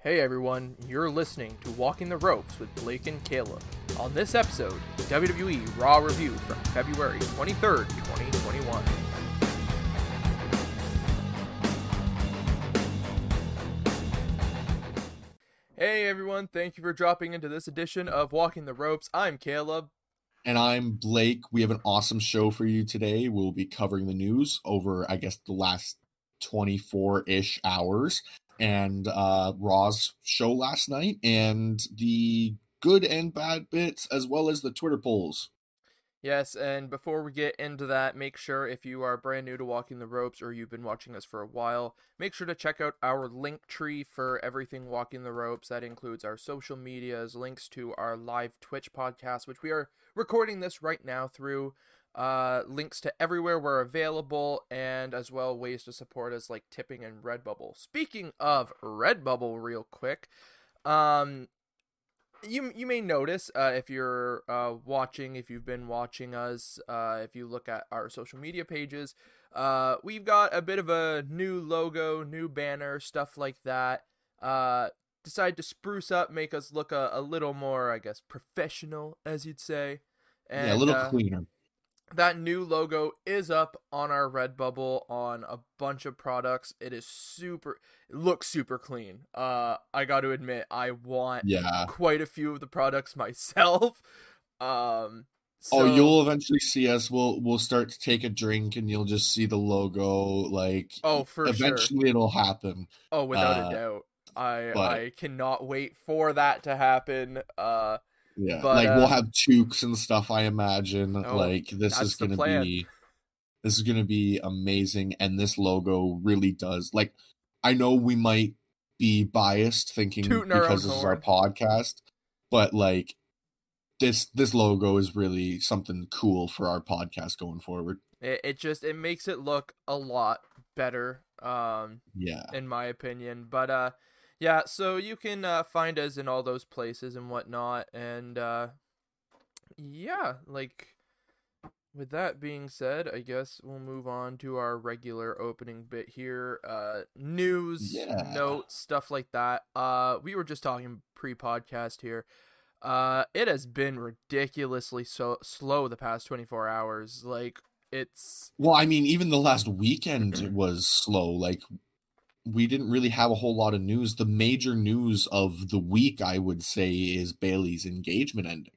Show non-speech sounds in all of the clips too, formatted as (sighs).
Hey everyone, you're listening to Walking the Ropes with Blake and Caleb. On this episode, WWE Raw Review from February 23rd, 2021. Hey everyone, thank you for dropping into this edition of Walking the Ropes. I'm Caleb. And I'm Blake. We have an awesome show for you today. We'll be covering the news over, I guess, the last 24 ish hours and uh, Raw's show last night and the good and bad bits, as well as the Twitter polls. Yes, and before we get into that, make sure if you are brand new to Walking the Ropes or you've been watching us for a while, make sure to check out our link tree for everything Walking the Ropes. That includes our social medias, links to our live Twitch podcast, which we are recording this right now through, uh, links to everywhere we're available, and as well ways to support us like tipping and Redbubble. Speaking of Redbubble, real quick, um, you you may notice uh, if you're uh, watching, if you've been watching us, uh, if you look at our social media pages, uh, we've got a bit of a new logo, new banner, stuff like that. Uh, decided to spruce up, make us look a, a little more, I guess, professional, as you'd say. yeah, a little uh, cleaner. That new logo is up on our Redbubble on a bunch of products. It is super it looks super clean. Uh I got to admit I want Yeah. quite a few of the products (laughs) myself. Um oh, so- you'll eventually see us. We'll we'll start to take a drink, and you'll just see the logo. Like Oh, for sure. eventually, it'll happen. Oh, without uh, a doubt. I but- I cannot wait for that to happen. Uh Yeah, But, like uh, we'll have toques and stuff. I imagine. Oh, like this is gonna be. This is gonna be amazing, and this logo really does. Like, I know we might be biased thinking Tooting because this is our podcast, but like this this logo is really something cool for our podcast going forward. it, it just it makes it look a lot better. Um Yeah, in my opinion. But uh yeah, so you can uh, find us in all those places and whatnot. And uh yeah, like with that being said, I guess we'll move on to our regular opening bit here. Uh news, Yeah. notes, stuff like that. Uh we were just talking pre-podcast here. Uh it has been ridiculously so slow the past 24 hours. Like it's Well, I mean, even the last weekend was slow. Like, we didn't really have a whole lot of news. The major news of the week, I would say, is Bayley's engagement ending.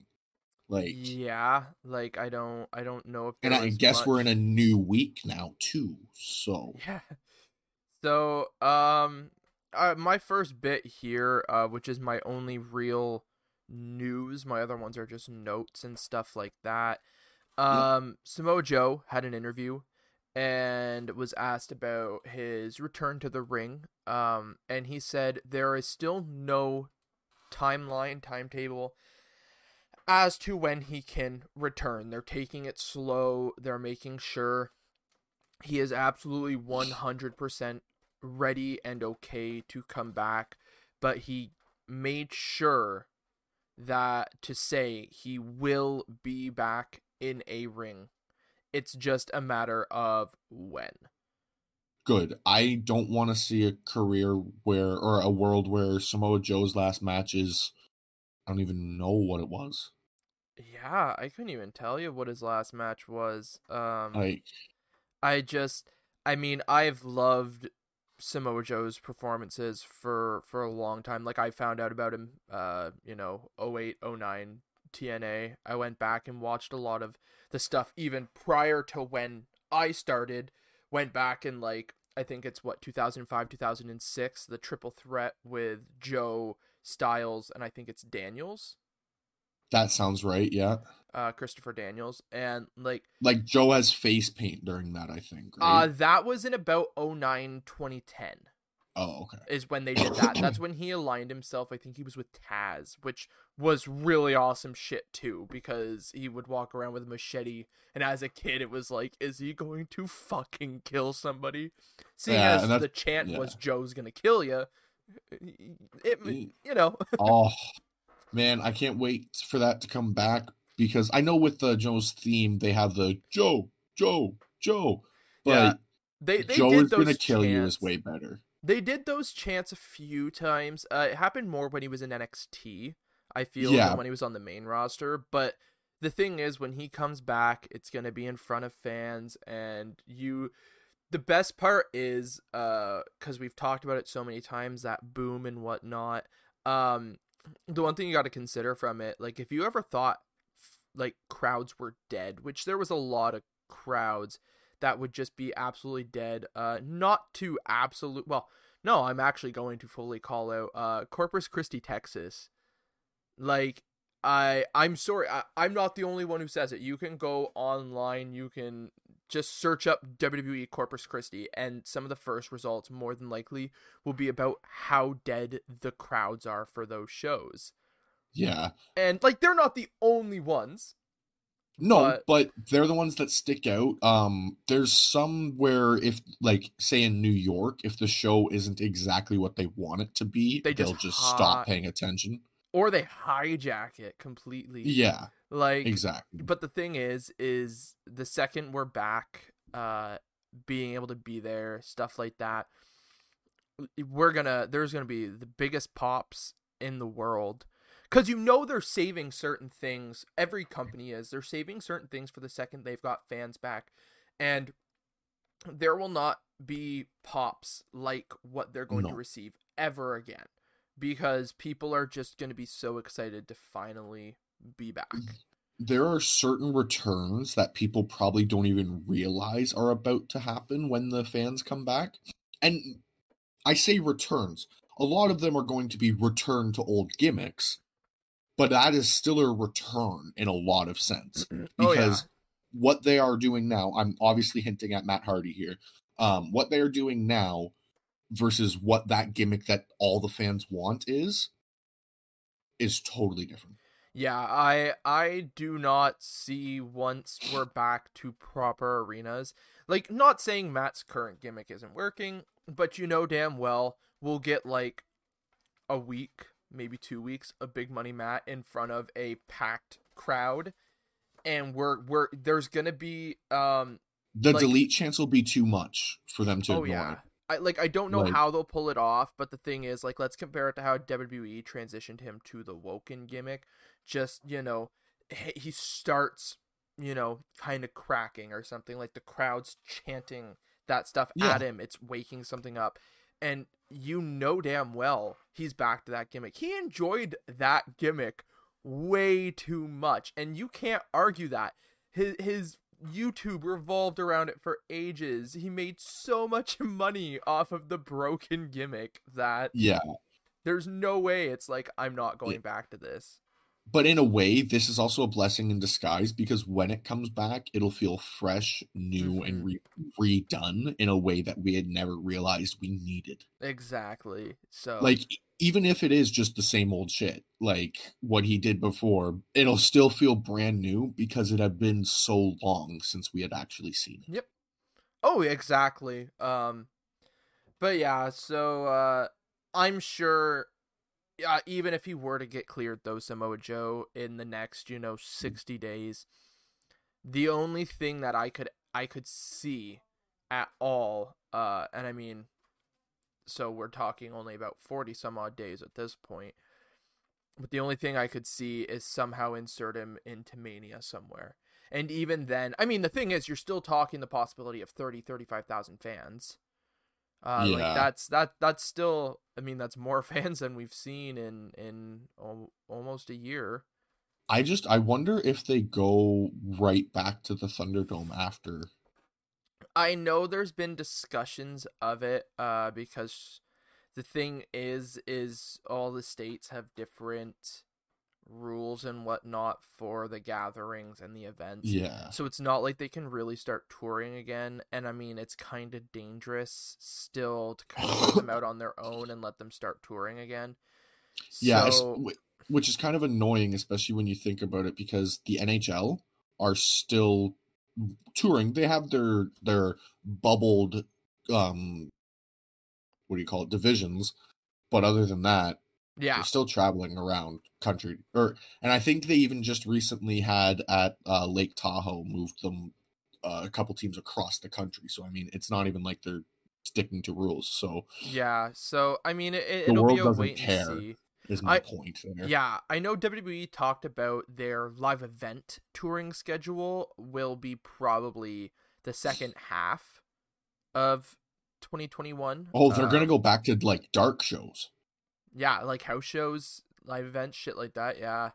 Like, yeah, like I don't I don't know if and I guess we're in a new week now too. So, (laughs) Yeah. So, um, uh, my first bit here, uh, which is my only real news. My other ones are just notes and stuff like that. Um, Samoa Joe had an interview and was asked about his return to the ring. Um, and he said there is still no timeline, timetable as to when he can return. They're taking it slow. They're making sure he is absolutely 100% ready and okay to come back, but he made sure that to say he will be back in a ring. It's just a matter of when. good. I don't want to see a career where, or a world where Samoa Joe's last match is, I don't even know what it was. Yeah, I couldn't even tell you what his last match was. Um Like, I just I mean, I've loved Samoa Joe's performances for for a long time. Like I found out about him uh, you know, 08, 09 TNA. I went back and watched a lot of the stuff even prior to when I started. Went back and like I think it's what 2005, 2006, the triple threat with Joe Styles and I think it's Daniels, that sounds right. Yeah. uh Christopher Daniels and like Like, Joe has face paint during that, I think. Uh, that was in about 09, 2010 oh, okay. is when they did (coughs) that. That's when he aligned himself. I think he was with Taz, which was really awesome shit too, because he would walk around with a machete, and as a kid, it was like, is he going to fucking kill somebody? Seeing Yeah, as the chant yeah. was Joe's gonna kill you, it, you know, (laughs) oh man, I can't wait for that to come back because I know with the Joe's theme they have the Joe, Joe, Joe, but Yeah, they they Joe did is gonna those kill you is way better. They did those chants a few times. Uh, it happened more when he was in NXT. I feel Yeah. than when he was on the main roster. But the thing is, when he comes back, it's gonna be in front of fans, and you. The best part is, uh, because we've talked about it so many times, that boom and whatnot. Um, the one thing you got to consider from it, like if you ever thought like crowds were dead, which there was a lot of crowds that would just be absolutely dead. Uh, not to absolute. Well, no, I'm actually going to fully call out uh Corpus Christi, Texas. Like I, I'm sorry, I, I'm not the only one who says it. You can go online, you can just search up WWE Corpus Christi, and some of the first results, more than likely, will be about how dead the crowds are for those shows. Yeah. And like, they're not the only ones. No, But- but they're the ones that stick out. Um, there's some where if like say in New York, if the show isn't exactly what they want it to be, They will just just hi- stop paying attention. Or they hijack it completely. Yeah, Like, exactly. but the thing is is the second we're back uh being able to be there stuff like that we're gonna there's gonna be the biggest pops in the world because you know they're saving certain things. Every company is. They're saving certain things for the second they've got fans back. And there will not be pops like what they're going to receive ever again. Because people are just going to be so excited to finally be back. There are certain returns that people probably don't even realize are about to happen when the fans come back. And I say returns. A lot of them are going to be return to old gimmicks, but that is still a return in a lot of sense. Oh, yeah. because what they are doing now, I'm obviously hinting at Matt Hardy here. Um, what they are doing now versus what that gimmick that all the fans want is is totally different. Yeah, I I do not see once we're back to proper arenas. Like not saying Matt's current gimmick isn't working, but you know damn well we'll get like a week, maybe 2 weeks of big money Matt in front of a packed crowd and we're we're there's going to be um The Like- delete chance will be too much for them to oh ignore. yeah. I like I don't know Like- how they'll pull it off, but the thing is like let's compare it to how WWE transitioned him to the Woken gimmick. Just, you know, he he starts, you know, kind of cracking or something like the crowd's chanting that stuff Yeah. at him. It's waking something up. And you know damn well he's back to that gimmick. He enjoyed that gimmick way too much and you can't argue that. His his YouTube revolved around it for ages. He made so much (laughs) money off of the broken gimmick that Yeah. there's no way it's like I'm not going Yeah. back to this. But in a way, this is also a blessing in disguise because when it comes back, it'll feel fresh, new, and re- redone in a way that we had never realized we needed. Exactly. So like even if it is just the same old shit like what he did before it'll still feel brand new because it had been so long since we had actually seen it Yep. Oh, exactly. Um but yeah, so uh I'm sure uh, even if he were to get cleared though Samoa Joe in the next, you know, 60 days, the only thing that I could I could see at all uh and I mean so we're talking only about 40 some odd days at this point. But the only thing I could see is somehow insert him into Mania somewhere. And even then, I mean, the thing is, you're still talking the possibility of 30, 35,000 fans. Uh, Yeah. Like that's that that's still. I mean, that's more (laughs) fans than we've seen in in al- almost a year. i just i wonder if they go right back to the thunderdome after I know there's been discussions of it, uh, because the thing is, is all the states have different rules and whatnot for the gatherings and the events. yeah So it's not like they can really start touring again. And I mean, it's kind of dangerous still to kind of put them out on their own and let them start touring again. yeah So, which is kind of annoying especially when you think about it because the nhl are still touring they have their their bubbled um what do you call it divisions but other than that yeah. they're still traveling around country or and i think they even just recently had at uh, lake tahoe moved them uh, a couple teams across the country so i mean it's not even like they're sticking to rules. So Yeah, so I mean, it, The it'll world be a doesn't wait care. and see. is my I- point there. Yeah, I know WWE talked about their live event touring schedule will be probably the second half of 2021. Oh, they're Uh, gonna go back to like dark shows. Yeah, like house shows, live events, shit like that. Yeah.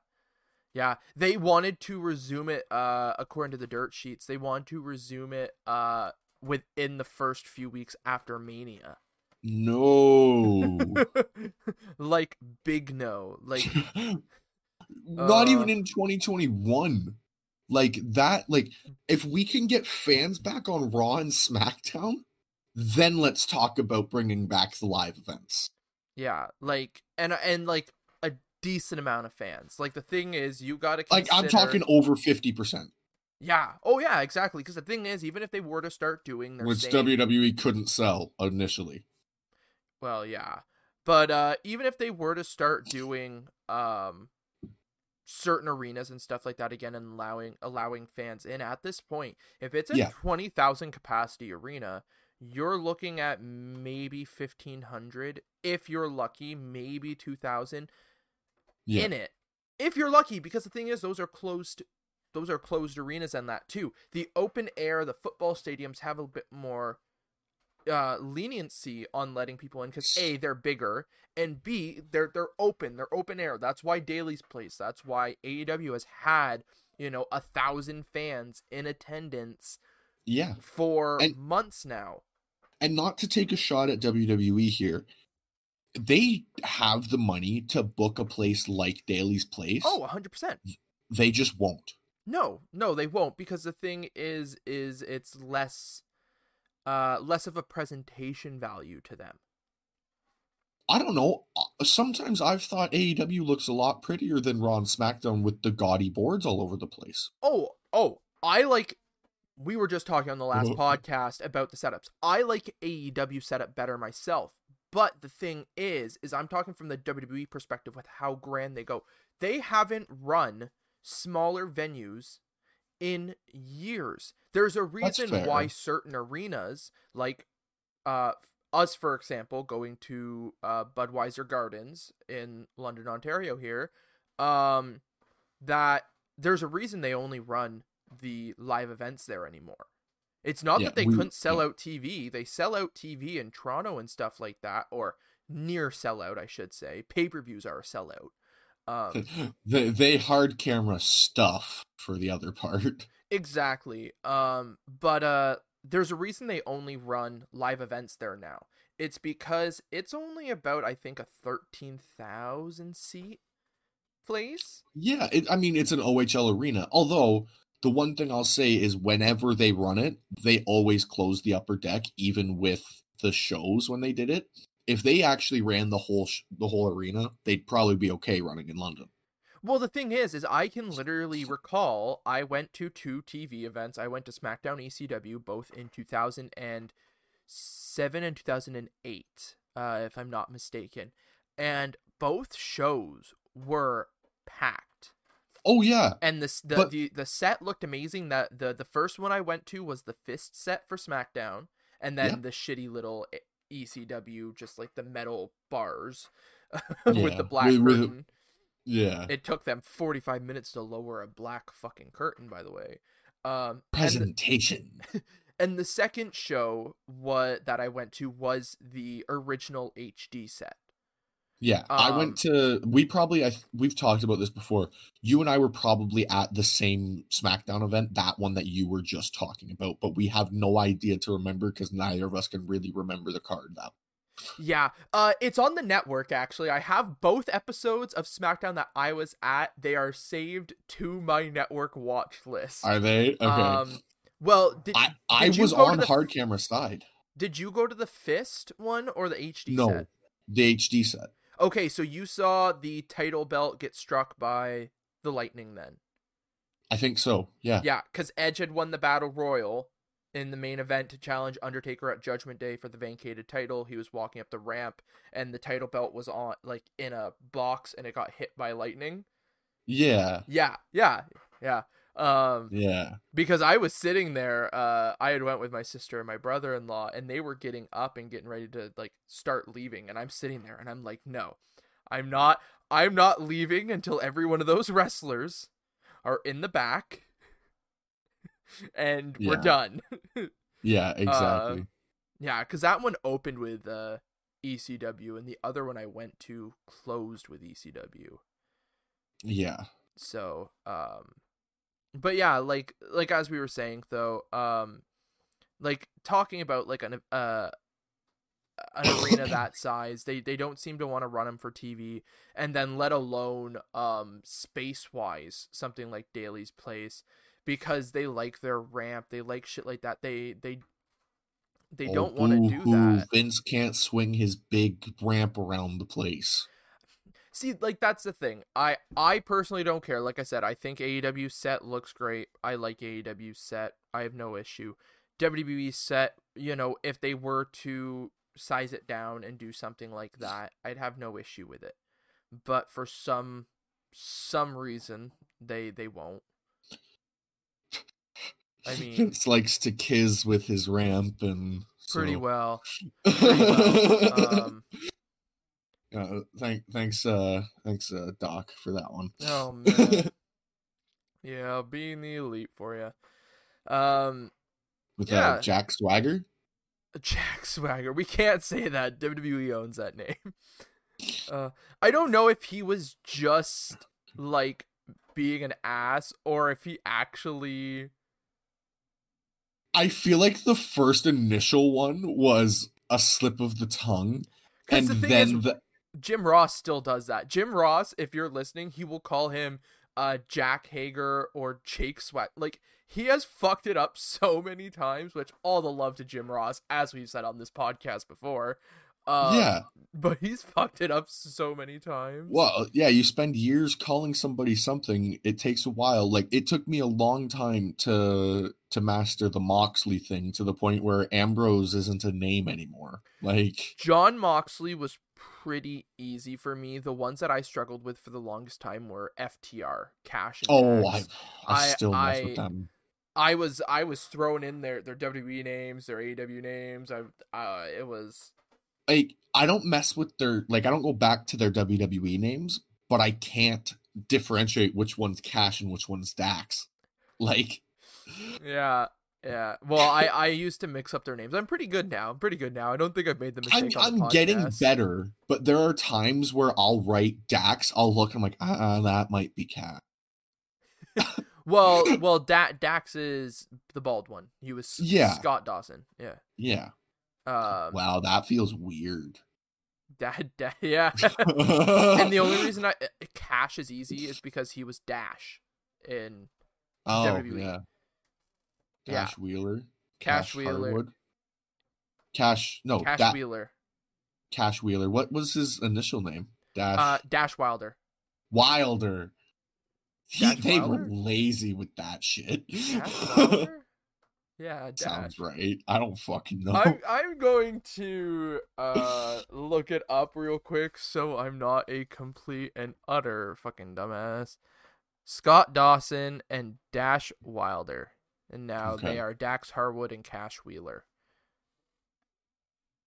Yeah, they wanted to resume it uh according to the dirt sheets. They want to resume it uh within the first few weeks after Mania. No. (laughs) like big no. Like (laughs) Not Uh, even in 2021. Like that, like if we can get fans back on Raw and SmackDown, then let's talk about bringing back the live events. Yeah, like and and like a decent amount of fans. Like the thing is you got to Like I'm talking over 50%, Yeah. Oh yeah, exactly. Cuz the thing is even if they were to start doing their which same WWE couldn't sell initially. Well, yeah. But uh even if they were to start doing um certain arenas and stuff like that again and allowing allowing fans in at this point, if it's a Yeah. 20,000 capacity arena, you're looking at maybe 1500 if you're lucky, maybe 2000 Yeah. in it. If you're lucky because the thing is those are closed those are closed arenas and that too. The open air, the football stadiums have a bit more uh leniency on letting people in because a they're bigger and b they're they're open they're open air that's why daly's place that's why aew has had you know a thousand fans in attendance Yeah. for And- months now And not to take a shot at WWE here, they have the money to book a place like Daly's Place. oh 100% They just won't. no no they won't because the thing is is it's less uh less of a presentation value to them I don't know. uh, Sometimes I've thought AEW looks a lot prettier than Raw and SmackDown with the gaudy boards all over the place. Oh, oh, I like. We were just talking on the last Oh. podcast about the setups. I like AEW setup better myself. But the thing is, is I'm talking from the WWE perspective with how grand they go. They haven't run smaller venues in years. There's a reason why certain arenas, like uh us for example, going to uh Budweiser Gardens in London, Ontario here, um that there's a reason they only run the live events there anymore. It's not Yeah, that they we- couldn't sell yeah. out TV. They sell out TV in Toronto and stuff like that, or near sellout, I should say. Pay per views are a sellout. Um, (laughs) they, they hard camera stuff for the other part. (laughs) exactly. Um, but uh, there's a reason they only run live events there now. It's because it's only about I think a thirteen thousand seat place. Yeah, it, I mean, it's an OHL arena. Although, the one thing I'll say is whenever they run it, they always close the upper deck, even with the shows when they did it. If they actually ran the whole sh- the whole arena, they'd probably be okay running in London. Well, the thing is, is I can literally recall I went to two TV events. I went to SmackDown ECW both in 2007 and 2008, uh, if I'm not mistaken, and both shows were packed. Oh yeah, And the the, But- the the set looked amazing. That the the first one I went to was the Fist set for SmackDown, and then Yeah. the shitty little ECW, just like the metal bars Yeah, (laughs) with the black with- curtain. yeah. It took them 45 minutes to lower a black fucking curtain, by the way. Um, and the, Presentation. (laughs) and the second show what that I went to was the original HD set. Yeah, I Um, went to. We probably. I we've talked about this before. You and I were probably at the same SmackDown event, that one that you were just talking about, but we have no idea to remember because neither of us can really remember the card. That Yeah, uh, it's on the network actually. I have both episodes of SmackDown that I was at. They are saved to my network watch list. are they? Okay. Um, well, did I I did was on the- hard camera side. did you go to the Fist one or the HD No, set? the HD set. Okay, so you saw the title belt get struck by the Lightning then. I think so. Yeah. Yeah, because Edge had won the Battle Royal in the main event to challenge Undertaker at Judgment Day for the vacated title. He was walking up the ramp, and the title belt was on like in a box, and it got hit by lightning. Yeah. Yeah, yeah, yeah. Um, Yeah. because I was sitting there, uh, I had went with my sister and my brother-in-law, and they were getting up and getting ready to like start leaving, and I'm sitting there, and I'm like, no, I'm not, I'm not leaving until every one of those (laughs) wrestlers are in the back, (laughs) and we're done. (laughs) Yeah, exactly. yeah, because that one opened with uh, ECW, and the other one I went to closed with ECW. yeah. so um but yeah like like as we were saying though um like talking about like an uh an arena (coughs) that size they they don't seem to want to run them for tv and then let alone um space wise something like daly's place because they like their ramp they like shit like that they they they Oh, don't want to do that Vince can't swing his big ramp around the place. See, like that's the thing. I I personally don't care. Like I said, I think AEW set looks great. I like AEW set. I have no issue. WWE set, you know, if they were to size it down and do something like that, I'd have no issue with it. But for some some reason, they they won't. I (laughs) mean, likes to kiss with his ramp and pretty so- well. (laughs) Pretty well. Um, Uh, thank, thanks, uh, thanks, uh, Doc, for that one. oh man. (laughs) Yeah, being the elite for you. Um, With Yeah. uh, Jack Swagger. Jack Swagger. We can't say that. WWE owns that name. (laughs) Uh, I don't know if he was just like being an ass or if he actually. I feel like the first initial one was a slip of the tongue, and the then is, the Jim Ross still does that. Jim Ross, if you're listening, he will call him uh Jack Hager or Jake Sweat. Like he has fucked it up (laughs) so many times, which all the love to Jim Ross, as we've said on this podcast before. Uh, yeah, but he's fucked it up so many times. well, yeah, you spend years calling somebody something. It takes a while. Like it took me a long time to to master the Moxley thing to the point where Ambrose isn't a name anymore. Like Jon Moxley was pretty easy for me. The ones that I struggled with for the longest time were FTR, Cash and oh, I. I I- still mess I- with them. I was I was thrown in their their WWE names, their AEW names. I uh it was like I don't mess with their like I don't go back to their WWE names, but I can't differentiate which one's Cash and which one's Dax. Like yeah. Yeah. Well, I I used to mix up their names. I'm pretty good now. I'm pretty good now. I don't think I've made the I'm mistake on I'm getting better, but there are times where I'll write Dax, I'll look I'm like, uh that might be Cat. (laughs) Well, well, da- Dax is the bald one. He was Yeah. Scott Dawson. Yeah. Yeah. Um, wow, that feels weird. Dad, da- (laughs) yeah. (laughs) and the only reason I uh, Cash is easy is because he was Dash in oh WWE. yeah. Yeah. Wheeler. Cash Wheeler. Harwood. Cash no Cash Da- Wheeler. Cash Wheeler. What was his initial name? Dash Uh, Dash Wilder. Wilder. He, they Wilder? were lazy with that shit. Dash (laughs) Wilder. Yeah, Dash. Sounds right. I don't fucking know. I'm I'm going to uh look it up real quick so I'm not a complete and utter fucking dumbass. Scott Dawson and Dash Wilder. And now Okay. they are Dax Harwood and Cash Wheeler.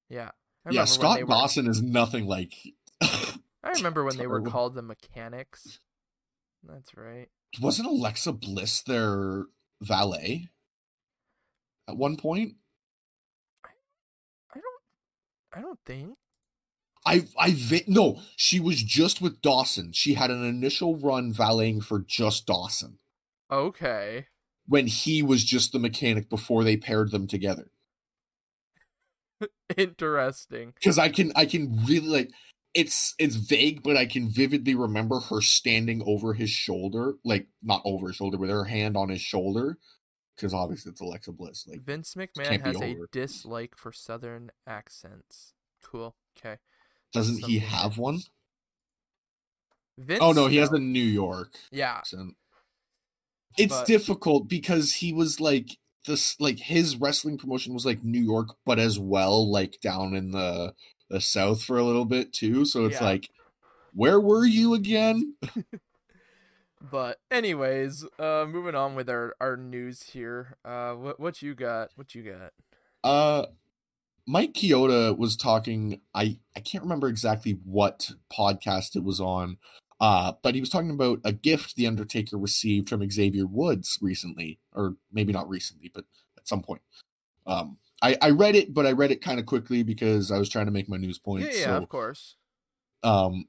Yeah. I yeah, Scott they were- Dawson is nothing like. (laughs) I remember when they were called the Mechanics. That's right. Wasn't Alexa Bliss their valet at one point? I don't I don't think. I I no, she was just with Dawson. She had an initial run valeting for just Dawson Okay. When he was just the mechanic before they paired them together. (laughs) Interesting. because I can I can really like it's it's vague, but I can vividly remember her standing over his shoulder, like not over his shoulder, with her hand on his shoulder, because obviously it's Alexa Bliss. Like Vince McMahon has a dislike for southern accents. Cool. Okay. doesn't he have one? Vince Oh no, he has a New York Yeah. accent. It's But- difficult because he was like this like his wrestling promotion was like New York, but as well like down in the the South for a little bit too. So it's Yeah. like, where were you again? (laughs) But anyways, uh, moving on with our our news here. Uh, what what you got? What you got? Uh, Mike Chioda was talking. I I can't remember exactly what podcast it was on. Uh, but he was talking about a gift the Undertaker received from Xavier Woods recently, or maybe not recently, but at some point. Um, I I read it, but I read it kind of quickly because I was trying to make my news points. Yeah, yeah, so, of course. um.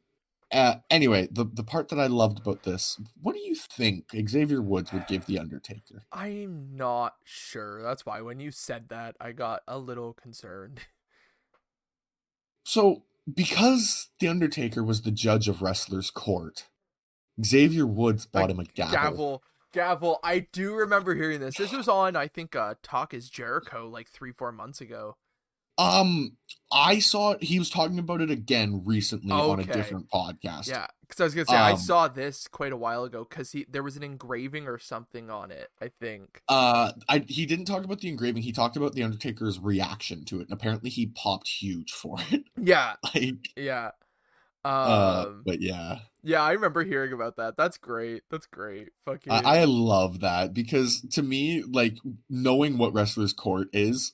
Uh, anyway, the the part that I loved about this, what do you think Xavier Woods would give the Undertaker? I'm not sure. That's why when you said that, I got a little concerned. So, because The Undertaker was the judge of Wrestler's Court, Xavier Woods bought A him a gavel. Gavel, gavel. I do remember hearing this. This was on, I think, uh, Talk is Jericho like three, four months ago. Um, I saw it. He was talking about it again recently on a different podcast. Yeah, because I was gonna say I Um, saw this quite a while ago because he there was an engraving or something on it. I think. Uh, I he didn't talk about the engraving. He talked about the Undertaker's reaction to it, and apparently he popped huge for it. (laughs) Yeah, like, yeah. Um, uh, but yeah, yeah, I remember hearing about that. That's great. That's great. Fucking. I, I love that because to me, like knowing what Wrestler's Court is,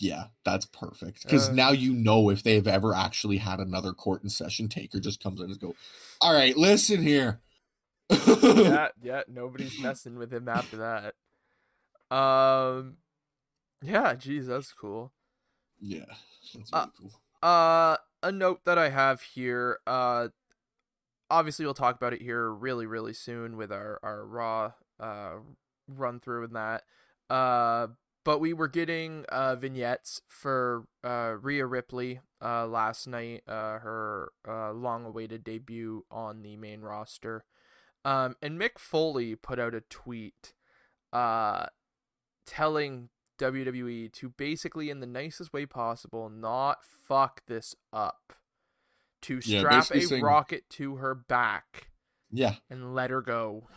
yeah, that's perfect. Because Uh. now you know if they've ever actually had another court in session, Taker just comes in and go, "All right, listen here." yeah, (laughs) yeah. Nobody's messing with him after that. Um, yeah. Geez, that's cool. yeah, that's Uh, cool. Uh, a note that I have here. Uh, obviously we'll talk about it here really, really soon with our our raw uh run through and that. Uh, but we were getting uh vignettes for uh Rhea Ripley uh last night. Uh, her uh long-awaited debut on the main roster. Um, and Mick Foley put out a tweet, uh, telling WWE to basically, in the nicest way possible, not fuck this up. To strap basically a saying- rocket to her back Yeah, and let her go.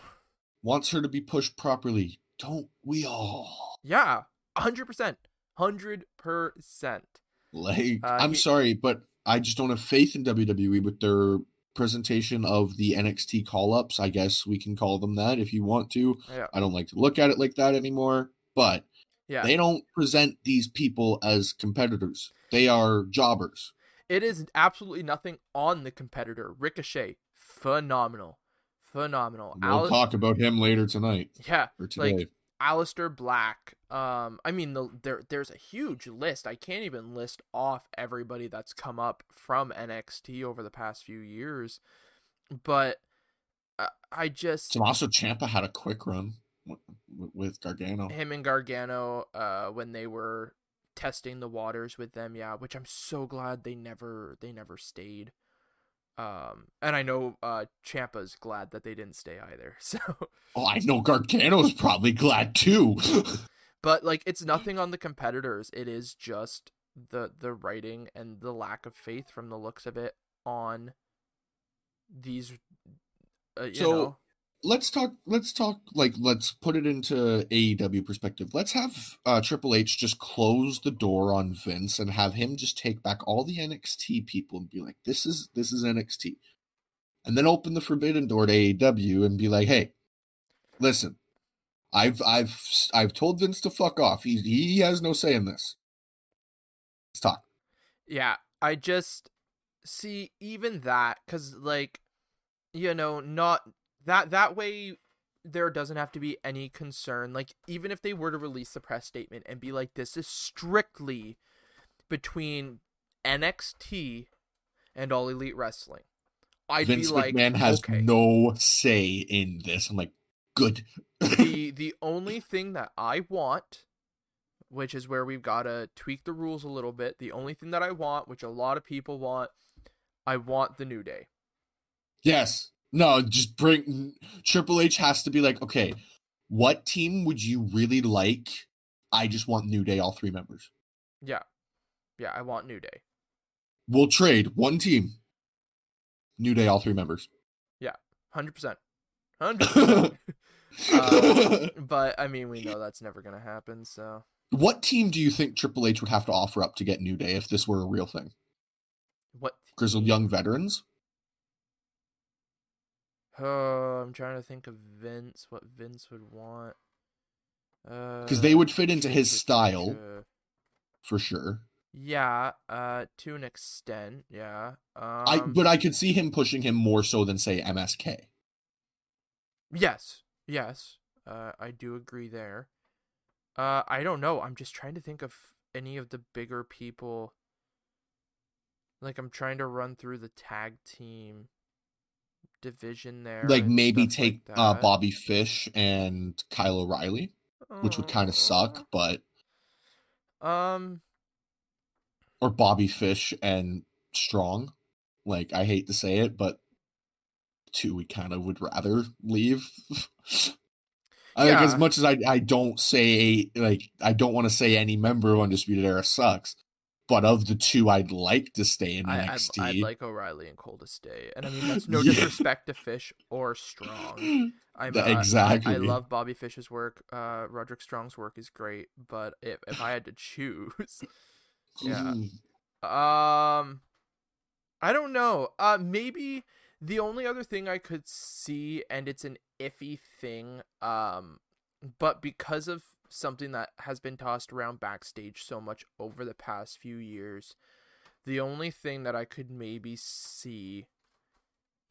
wants her to be pushed properly. Don't we all? Yeah, hundred percent, hundred percent. Like, Uh, I'm he- sorry, but I just don't have faith in WWE with their presentation of the NXT call ups. I guess we can call them that if you want to. Yeah, I don't like to look at it like that anymore, but yeah. they don't present these people as competitors. They are jobbers. It is absolutely nothing on the competitor. Ricochet, phenomenal, phenomenal. We'll Ali- talk about him later tonight yeah, or today. like Aleister Black. Um, I mean, the, there there's a huge list. I can't even list off everybody that's come up from NXT over the past few years, but I, I just Tommaso Ciampa had a quick run with Gargano. him and Gargano, uh, when they were testing the waters with them, yeah, which I'm so glad they never they never stayed. Um, and I know uh Ciampa's glad that they didn't stay either. (laughs) So, Oh, I know Gargano's probably glad too. (laughs) but like it's nothing on the competitors. It is just the the writing and the lack of faith from the looks of it on these. Uh, you So, know, let's talk let's talk like let's put it into AEW perspective. Let's have uh Triple H just close the door on Vince and have him just take back all the NXT people and be like this is this is NXT. And then open the forbidden door to AEW and be like, "Hey, listen. I've I've I've told Vince to fuck off. He he has no say in this. Let's talk." Yeah, I just see even that cuz like you know, not that that way there doesn't have to be any concern. Like even if they were to release the press statement and be like this is strictly between NXT and All Elite Wrestling. I'd Vince be like McMahon has okay. no say in this. I'm like, good. the (laughs) the only thing that I want, which is where we've got to tweak the rules a little bit. The only thing that I want, which a lot of people want, I want the New Day. Yes. No, just bring Triple H has to be like, okay, what team would you really like? I just want New Day, all three members. Yeah, yeah, I want New Day. We'll trade one team. New Day, all three members. Yeah, Hundred percent, hundred percent. Uh, (laughs) (laughs) But I mean, we know that's never gonna happen. So what team do you think Triple H would have to offer up to get New Day if this were a real thing? what? Grizzled? Young Veterans? Oh, I'm trying to think of Vince. What Vince would want. Because they would fit into his Uh, style for sure. Yeah, uh, to an extent, yeah. Um, I but I could see him pushing him more so than say MSK. yes, yes, uh, I do agree there. Uh, I don't know. I'm just trying to think of any of the bigger people. Like I'm trying to run through the tag team division there. Like maybe take like uh. Bobby Fish and Kyle O'Reilly, which would kind of suck, but Um, or Bobby Fish and Strong. Like I hate to say it, but two we kind of would rather leave. (laughs) I think as much as I I don't say like I don't want to say any member of Undisputed Era sucks, but of the two I'd like to stay in I, I'd, I'd like O'Reilly and Cole to stay, and I mean that's (laughs) no Yeah. disrespect to Fish or Strong. (laughs) I'm Th- uh, I- exactly. I, love Bobby Fish's work. Uh, Roderick Strong's work is great, but if if I had to choose, (laughs) yeah. um, I don't know. Uh, maybe the only other thing I could see, and it's an iffy thing, um, but because of something that has been tossed around backstage so much over the past few years, the only thing that I could maybe see,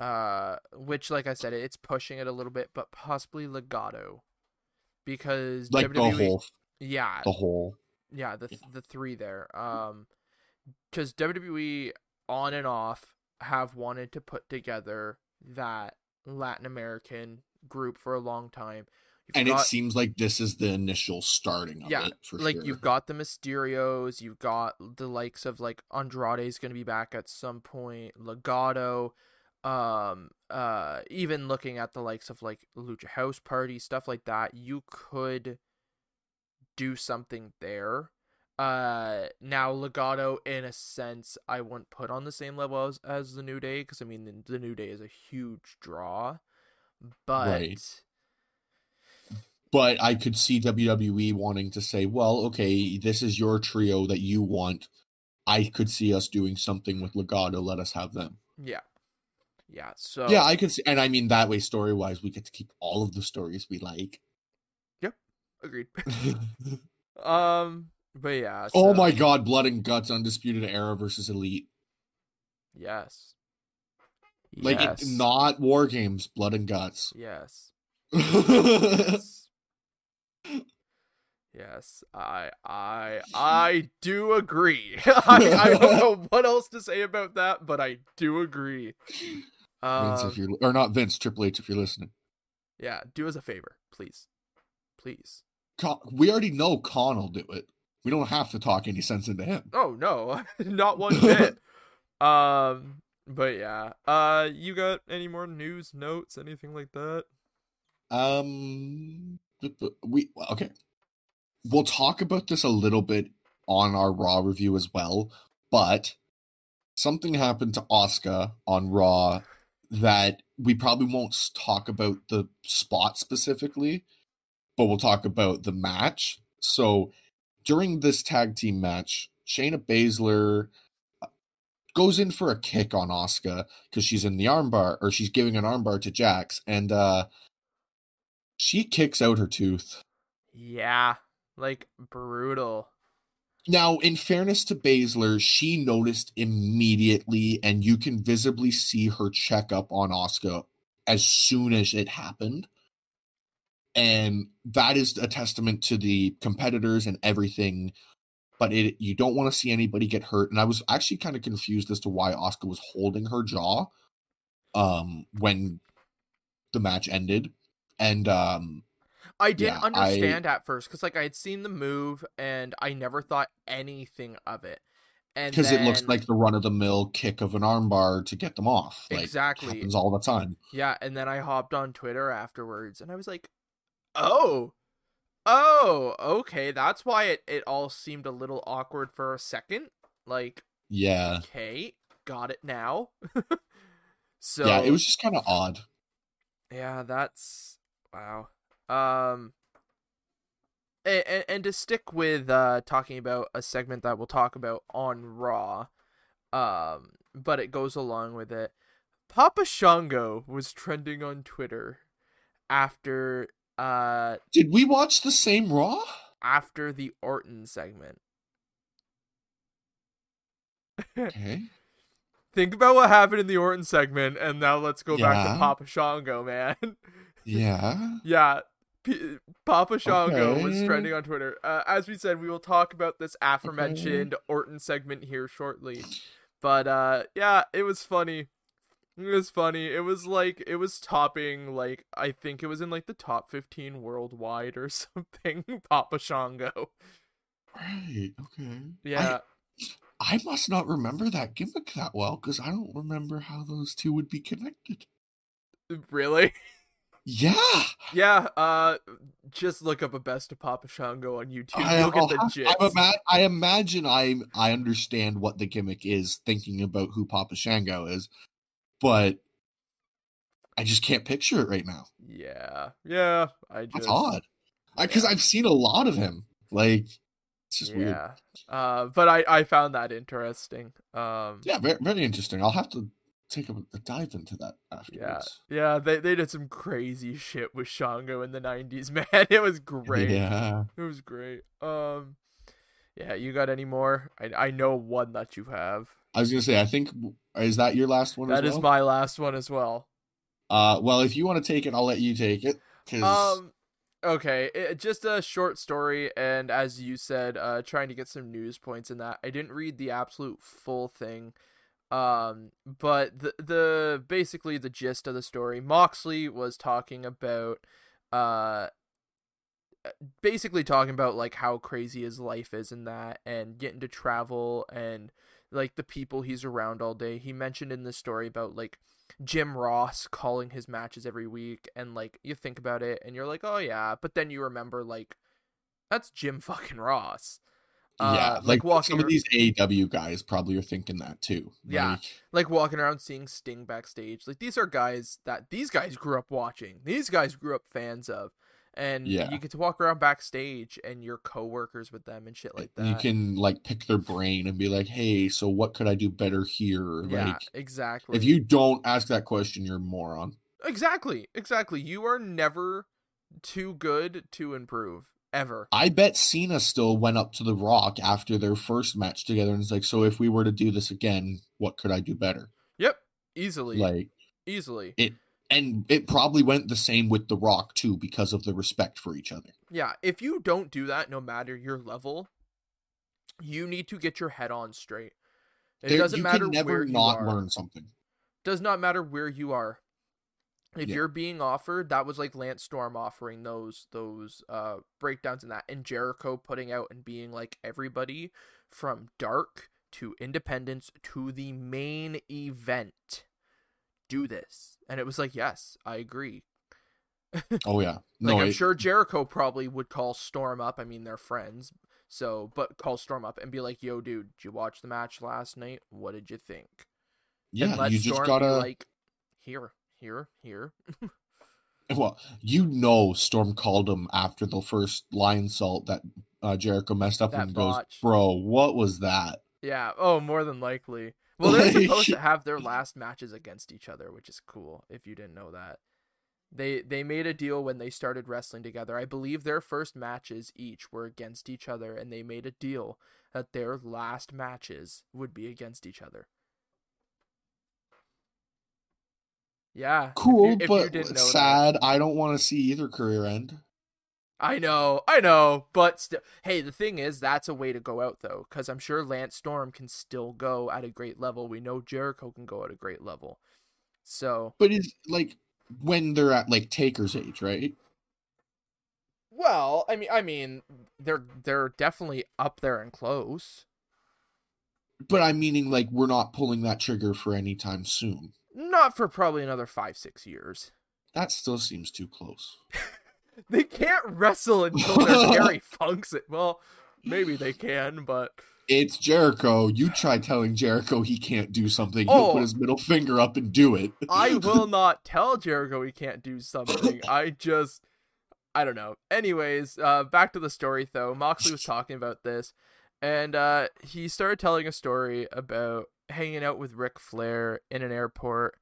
uh, which like I said, it's pushing it a little bit, but possibly Legado, because like WWE, the whole yeah, the whole yeah, the the three there. Um, because WWE on and off have wanted to put together that Latin American group for a long time. You've and got- it seems like this is the initial starting of Yeah, it for like sure. you've got the Mysterios, you've got the likes of like Andrade's going to be back at some point, Legado, um, uh, even looking at the likes of like Lucha House Party stuff like that. You could do something there. Uh, now Legado, in a sense, I wouldn't put on the same level as, as the New Day because I mean the, the New Day is a huge draw, but. Right. But I could see WWE wanting to say, well, okay, this is your trio that you want. I could see us doing something with Legado. Let us have them. Yeah. Yeah. So Yeah, I could see, and I mean that way, story wise, we get to keep all of the stories we like. Yep. Agreed. (laughs) (laughs) um, but yeah. oh my god, Blood and Guts, Undisputed Era versus Elite. Yes. Like, yes. it, not War Games, Blood and Guts. Yes. (laughs) Yes. Yes. I I (laughs) I do agree. (laughs) (laughs) I, I don't know what else to say about that, but I do agree. Vince, Um, if you're, or not Vince, Triple H, if you're listening. yeah, do us a favor, please. Please. Khan, we already know will do it. We don't have to talk any sense into him. Oh no, not one bit. um, but yeah. Uh, you got any more news, notes, anything like that? Um, we okay. We'll talk about this a little bit on our Raw review as well, but something happened to Asuka on Raw that we probably won't talk about the spot specifically, but we'll talk about the match. So during this tag team match, Shayna Baszler uh, goes in for a kick on Asuka because she's in the armbar or she's giving an armbar to Jax, and uh she kicks out her tooth. Yeah, like brutal. Now, in fairness to Baszler, she noticed immediately, and you can visibly see her check up on Asuka as soon as it happened. And that is a testament to the competitors and everything. But it you don't want to see anybody get hurt. And I was actually kind of confused as to why Asuka was holding her jaw um when the match ended. And um I didn't Yeah, I- understand at first because like I had seen the move and I never thought anything of it. And because it looks like the run of the mill kick of an armbar to get them off. Like Exactly. happens all the time. Yeah, and then I hopped on Twitter afterwards and I was like, "Oh. Oh, okay, that's why it it all seemed a little awkward for a second. Like, Yeah. okay, got it now." so (laughs) yeah, it was just kind of odd. Yeah, that's wow. Um and, and to stick with uh talking about a segment that we'll talk about on Raw, um but it goes along with it. Papa Shango was trending on Twitter after uh Did we watch the same Raw? after the Orton segment. Okay. (laughs) Think about what happened in the Orton segment, and now let's go back to Papa Shango, man. (laughs) Yeah. yeah, P- Papa Shango was trending on Twitter. Uh, as we said, we will talk about this aforementioned Orton segment here shortly. But uh, yeah, it was funny. It was funny. It was like it was topping like I think it was in like the top fifteen worldwide or (laughs) something. Papa Shango. Right. Okay. Yeah. I must not remember that gimmick that well because I don't remember how those two would be connected. Really? (laughs) Yeah. Yeah, uh just look up a best of Papa Shango on YouTube. I, You'll get I'll the (laughs) have- gist. I'm ima- I imagine I I understand what the gimmick is, thinking about who Papa Shango is, but I just can't picture it right now. Yeah. Yeah. I just That's odd. Because yeah. I've seen a lot of him. Like it's just weird. Yeah. Uh but I I found that interesting. Um Yeah, very, very interesting. I'll have to take a, a dive into that yeah. afterwards. Yeah, they they did some crazy shit with Shango in the 90s, (laughs) man. It was great. Yeah. It was great. Um yeah, you got any more? I I know one that you have. I was gonna say, I think is that your last one? That is my last one as well. Uh, well, if you want to take it, I'll let you take it. 'cause- Um okay, it, just a short story and as you said, uh trying to get some news points in that. I didn't read the absolute full thing. Um but the the basically the gist of the story, Moxley was talking about uh basically talking about like how crazy his life is and that and getting to travel and like the people he's around all day. He mentioned in the story about like Jim Ross calling his matches every week and like you think about it and you're like, "Oh yeah," but then you remember like that's Jim (laughs) fucking Ross. Yeah, Uh, like, walking some of these AEW guys probably are thinking that too. Yeah. Like, like walking around seeing Sting backstage. Like these are guys that these guys grew up watching. These guys grew up fans of. And Yeah. you get to walk around backstage and you're coworkers with them and shit like that. you can like pick their brain and be like, "Hey, so what could I do better here?" yeah, Like, exactly. if you don't ask that question, you're a moron. Exactly. Exactly. You are never too good to improve ever. I bet Cena still went up to The Rock after their first match together and was like, "So if we were to do this again, what could I do better?" Yep. Easily. Like, easily. It and it probably went the same with The Rock too because of the respect for each other. Yeah, if you don't do that no matter your level, you need to get your head on straight. It There- doesn't you matter can never where you not are. learn something. does not matter where you are. If Yeah. you're being offered, that was like Lance Storm offering those those uh breakdowns and that, and Jericho putting out and being like everybody from dark to independence to the main event, do this, and it was like yes, I agree. Oh yeah, (laughs) Like I'm it- sure Jericho probably would call Storm up. I mean, they're friends, so but call Storm up and be like, "Yo, dude, did you watch the match last night? What did you think?" yeah, you just Storm gotta. be like, "Here, here, here." Well, you know, Storm called him after the first Lionsault that uh, Jericho messed up, That and goes, "Bro, what was that?" Yeah. Oh, more than likely. Well, they're (laughs) supposed to have their last matches against each other, which is cool. If you didn't know that, they they made a deal when they started wrestling together. I believe their first matches each were against each other, and they made a deal that their last matches would be against each other. Yeah. if you- Cool, if you but didn't know that. sad. I don't want to see either career end. I know, I know, but still, hey, the thing is, that's a way to go out though, because I'm sure Lance Storm can still go at a great level. We know Jericho can go at a great level, so But it's like when they're at like Taker's age, right? well, I mean, I mean, they're they're definitely up there and close. But I'm meaning like we're not pulling that trigger for any time soon. Not for probably another five six years. That still seems too close. (laughs) They can't wrestle until they're (laughs) Funks it. Well, maybe they can, but It's Jericho. You try telling Jericho he can't do something. He'll Oh. put his middle finger up and do it. I (laughs) will not tell Jericho he can't do something. I just I don't know. Anyways, uh back to the story though. Moxley was talking about this and uh he started telling a story about hanging out with Ric Flair in an airport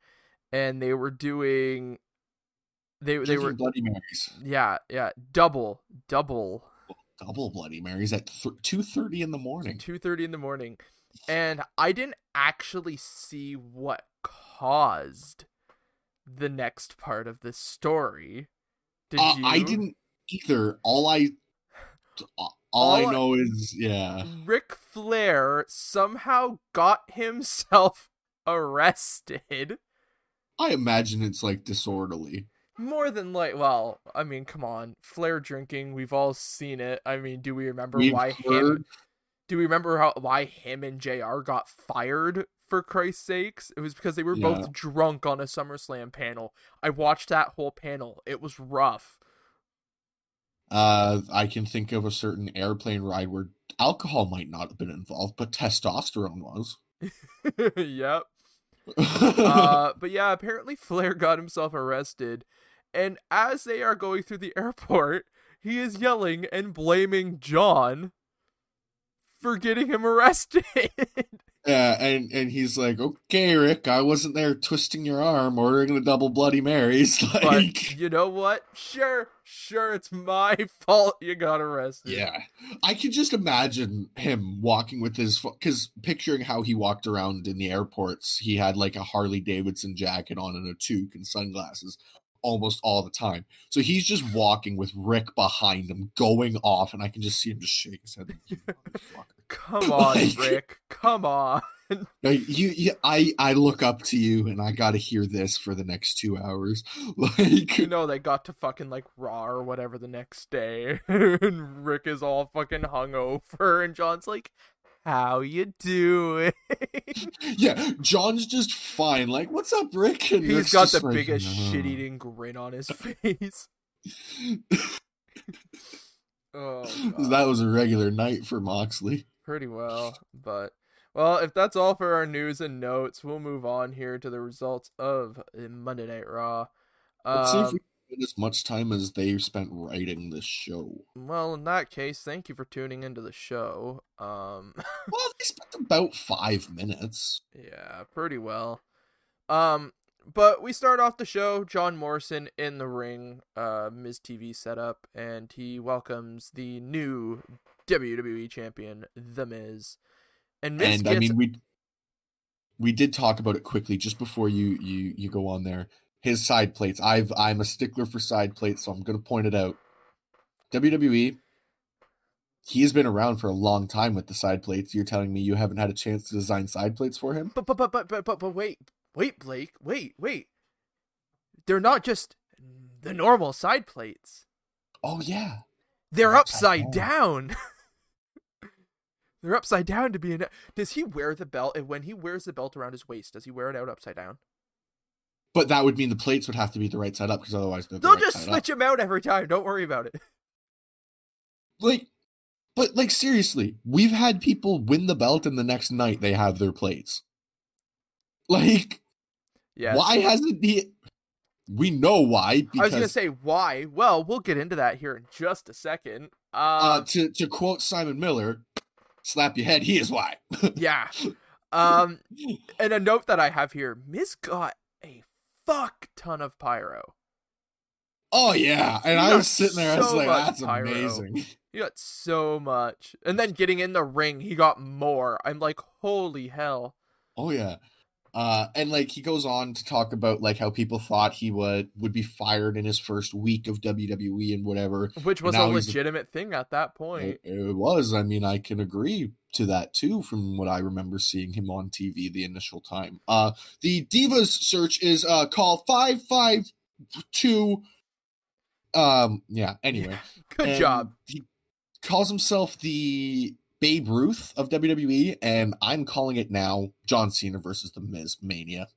and they were doing they they were Bloody Marys, yeah yeah double double double Bloody Marys at two thirty in the morning. two thirty in the morning, and I didn't actually see what caused the next part of this story. Did Uh, you? I didn't either. All I, (sighs) all, All I I- know is yeah. Ric Flair somehow got himself (laughs) arrested. I imagine it's like disorderly. More than like, well, I mean, come on, Flair drinking. We've all seen it. I mean, do we remember We've why heard him? Do we remember how why him and Jr. got fired? For Christ's sakes, it was because they were Yeah. both drunk on a SummerSlam panel. I watched that whole panel. It was rough. Uh, I can think of a certain airplane ride where alcohol might not have been involved, but testosterone was. (laughs) yep. uh, (laughs) but yeah, apparently Flair got himself arrested, and as they are going through the (laughs) airport, he is yelling and blaming Jon for getting him arrested. Yeah, and and he's like, "Okay, Ric, I wasn't there twisting your arm, ordering the double Bloody Marys." (laughs) Like, but you know what? Sure, sure, it's my (laughs) fault you got arrested. yeah, I could just imagine him walking with his because picturing how he walked around in the airports, he had like a Harley Davidson jacket on and a toque and sunglasses almost all the time. So he's just walking with Ric behind him, going off, and I can just see him just shake his head. Like, (laughs) Come on, (laughs) Like- Ric. Come on. (laughs) Like, you, you, I, I look up to you, and I got to hear this for the next two hours. Like, You know they got to fucking like Raw or whatever the next day, and Ric is all fucking hungover, and Jon's like, "How you doing?" (laughs) yeah, Jon's just fine. Like, what's up, Ric? And He's Ric's got the like, biggest "Uh." shit-eating grin on his (laughs) face. oh, God. (laughs) that was a regular night for Moxley. pretty well, but well, if that's all for our news and notes, we'll move on here to the results of Monday Night Raw. Let's see if Um, we spend as much time as they spent writing this show. well, in that case, thank you for tuning into the show. Um, (laughs) Well, they spent about five minutes. yeah, pretty well. Um, but we start off the show. John Morrison in the ring, uh, Miz TV setup, and he welcomes the new WWE champion, The Miz. And Miz and gets I mean, we we did talk about it quickly just before you you you go on there. His side plates. I've I'm a stickler for side plates, so I'm going to point it out. WWE. He's been around for a long time with the side plates. You're telling me you haven't had a chance to design side plates for him? But but but but but but, but wait, wait, Blake, wait, wait. They're not just the normal side plates. Oh yeah. They're Upside upside down. (laughs) They're upside down to be in. Does he wear the belt? And when he wears the belt around his waist, does he wear it out upside down? But that would mean the plates would have to be the right side up because otherwise they're they'll right just switch him out every time. Don't worry about it. (laughs) Like, but like seriously, we've had people win the belt and the next night they have their plates. Like, Yeah. why hasn't he? We know why I was gonna say why. Well, we'll get into that here in just a second. uh, Uh, to to quote Simon Miller, "Slap your head." He is why. (laughs) yeah. Um, and a note that I have here: Miz got fuck ton of pyro. oh yeah, and I was sitting there. I was so like, "That's pyro. amazing." He got so much, and then getting in the ring, he got more. I'm like, holy hell! Oh yeah. Uh, and like he goes on to talk about like how people thought he would would be fired in his first week of WWE and whatever. Which was a legitimate thing at that point. It, it was. I mean, I can agree to that too, from what I remember seeing him on TV the initial time. Uh, the Divas search is uh call five five two. Um. Yeah. Anyway, (laughs) Good and job. He calls himself the Babe Ruth of WWE, and I'm calling it now John Cena versus the Miz Mania.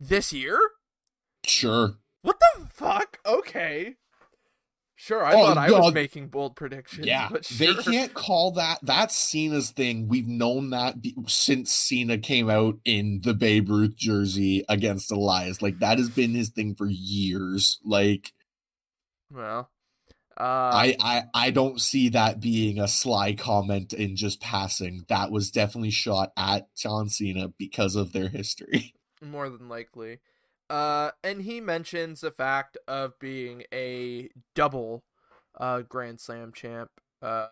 This year? Sure. What the fuck? Okay. Sure, I Oh, thought I was making bold predictions. Yeah, but they can't call that. That's Cena's thing. We've known that be, since Cena came out in the Babe Ruth jersey against Elias. Like that has been his thing for years. Like Well, uh, I, I, I don't see that being a sly comment in just passing. That was definitely shot at John Cena because of their history. (laughs) more than likely. Uh, and he mentions the fact of being a double uh, Grand Slam champ uh,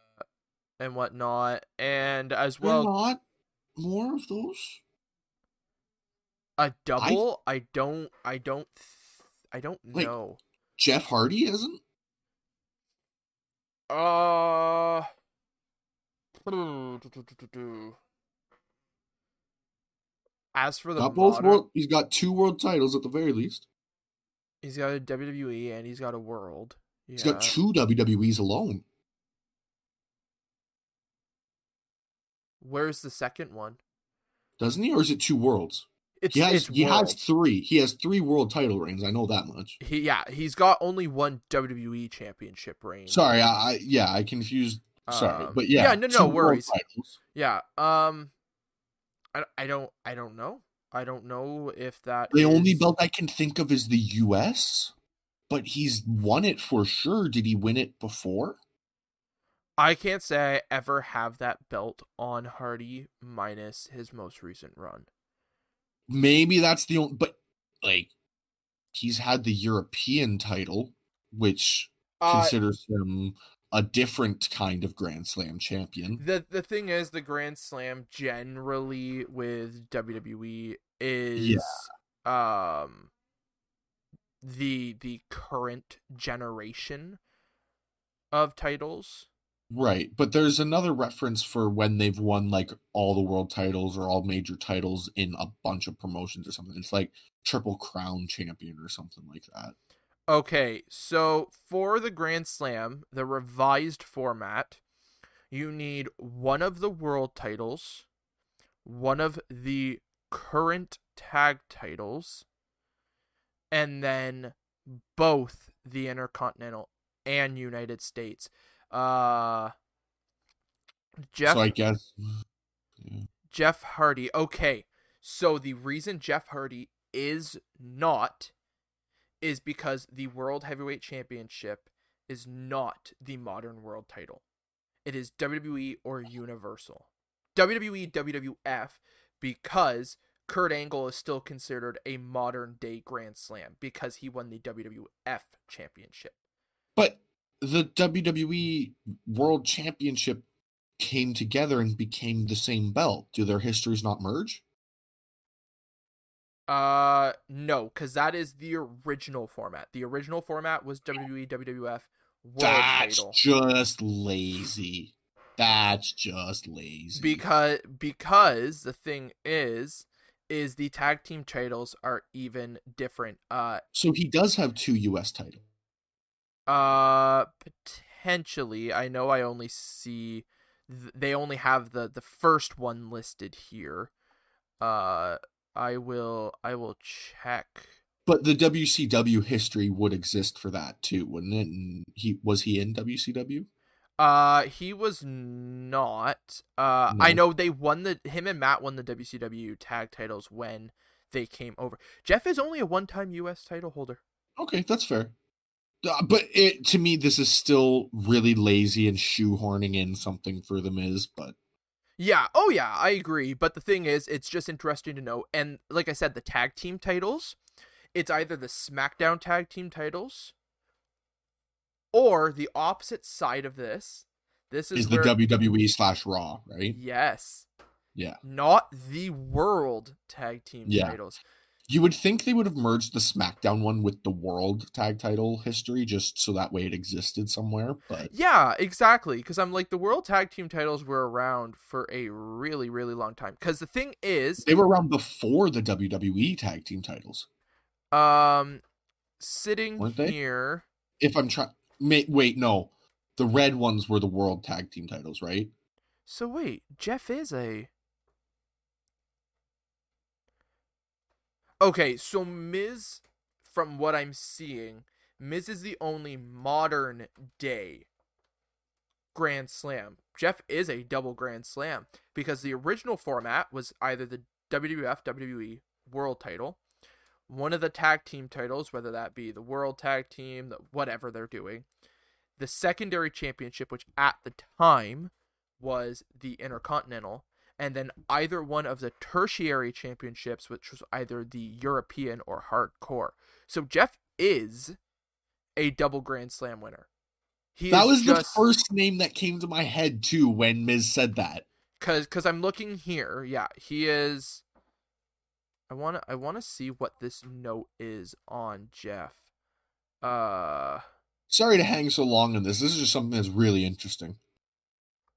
and whatnot, and as well not more of those. a double. I, don't. I don't. th- I don't Like- know. Jeff Hardy hasn't. Uh. As for the Got both modern- world. He's got two world titles at the very least. he's got a WWE and he's got a world. He's got two WWEs alone. Where's the second one? Doesn't he, or is it two worlds? It's he has. He has three. He has three world title reigns. I know that much. He yeah, he's got only one WWE championship reign. Sorry, I, I yeah, I confused. Sorry, Um, but yeah, yeah, no, no worries. Yeah. Um, I, I don't I don't know. I don't know if that The only belt I can think of is the U.S., but he's won it for sure. Did he win it before? I can't say I ever have that belt on Hardy minus his most recent run. Maybe that's the only. But like, he's had the European title, which Uh, considers him a different kind of Grand Slam champion. the the thing is, the Grand Slam generally with WWE is um the the current generation of titles. Right, but there's another reference for when they've won like all the world titles or all major titles in a bunch of promotions or something. It's like Triple Crown champion or something like that. Okay, so for the Grand Slam, the revised format, you need one of the world titles, one of the current tag titles, and then both the Intercontinental and United States. Uh Jeff So I guess yeah. Jeff Hardy. Okay. So the reason Jeff Hardy is not is because the World Heavyweight Championship is not the modern world title. It is WWE or Universal. WWE, WWF, because Kurt Angle is still considered a modern day Grand Slam because he won the WWF Championship. But the WWE World Championship came together and became the same belt. Do their histories not merge? Uh, no, because that is the original format. The original format was WWE, WWF World That's Title. just lazy. That's just lazy. because because the thing is is the tag team titles are even different uh so he does have two US titles. Uh potentially i know i only see th- they only have the the first one listed here uh i will i will check But the WCW history would exist for that too, wouldn't it? And he was he in WCW? uh he was not uh i know they won the him and matt won the wcw tag titles when they came over jeff is only a one-time us title holder Okay, that's fair. Uh, But it to me, this is still really lazy and shoehorning in something for the Miz. But Yeah, oh yeah, I agree. But the thing is, it's just interesting to know. And like I said, the tag team titles, it's either the SmackDown tag team titles or the opposite side of this. This is, is the where, WWE slash Raw right? Yes. Yeah. Not the world tag team Yeah. titles. You would think they would have merged the SmackDown one with the World Tag Title history, just so that way it existed somewhere. But Yeah, exactly. Because I'm like, the world tag team titles were around for a really, really long time. Because the thing is, they were around before the WWE Tag Team titles. um, sitting Weren't they? here. If I'm trying, wait, no, the red ones were the World Tag Team titles, right? So wait, Jeff is a Okay, so Miz from what I'm seeing, Miz is the only modern day Grand Slam. Jeff is a double Grand Slam because the original format was either the WWF WWE World title, one of the tag team titles, whether that be the World Tag Team, the, whatever they're doing, the secondary championship, which at the time was the Intercontinental, and then either one of the tertiary championships, which was either the European or hardcore. So Jeff is a double Grand Slam winner. He that was just, the first name that came to my head too when Miz said that. Cause, cause I'm looking here. Yeah, he is. I wanna, I wanna see what this note is on Jeff. Uh. Sorry to hang so long on this. This is just something that's really interesting.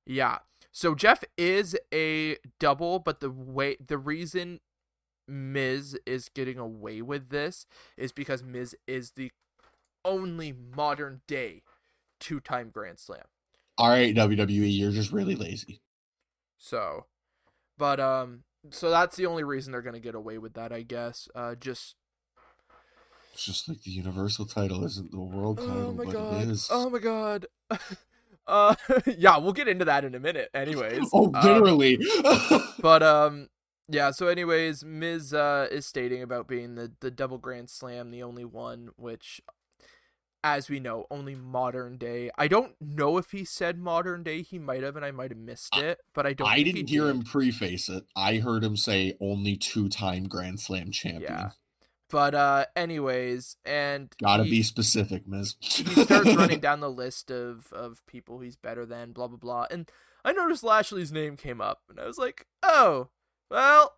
Yeah. So Jeff is a double, but the way the reason Miz is getting away with this is because Miz is the only modern day two time Grand Slam. All right, WWE, you're just really lazy. So, but um, so that's the only reason they're gonna get away with that, I guess. Uh, just. It's just like the Universal title isn't the world oh title, oh my but god. it is. Oh my god. (laughs) uh, (laughs) yeah, we'll get into that in a minute. Anyways. (laughs) oh, um, literally. Um, (laughs) but um, yeah. So, anyways, Miz uh is stating about being the the double Grand Slam, the only one, which as we know, only modern day. I don't know if he said modern day. He might have, and I might have missed it, but I don't. I didn't hear did. him preface it. I heard him say only two-time Grand Slam champion. Yeah. But uh, anyways, and gotta he, be specific, Miz. he starts running (laughs) down the list of of people he's better than, blah blah blah. And I noticed Lashley's name came up, and I was like, oh, well,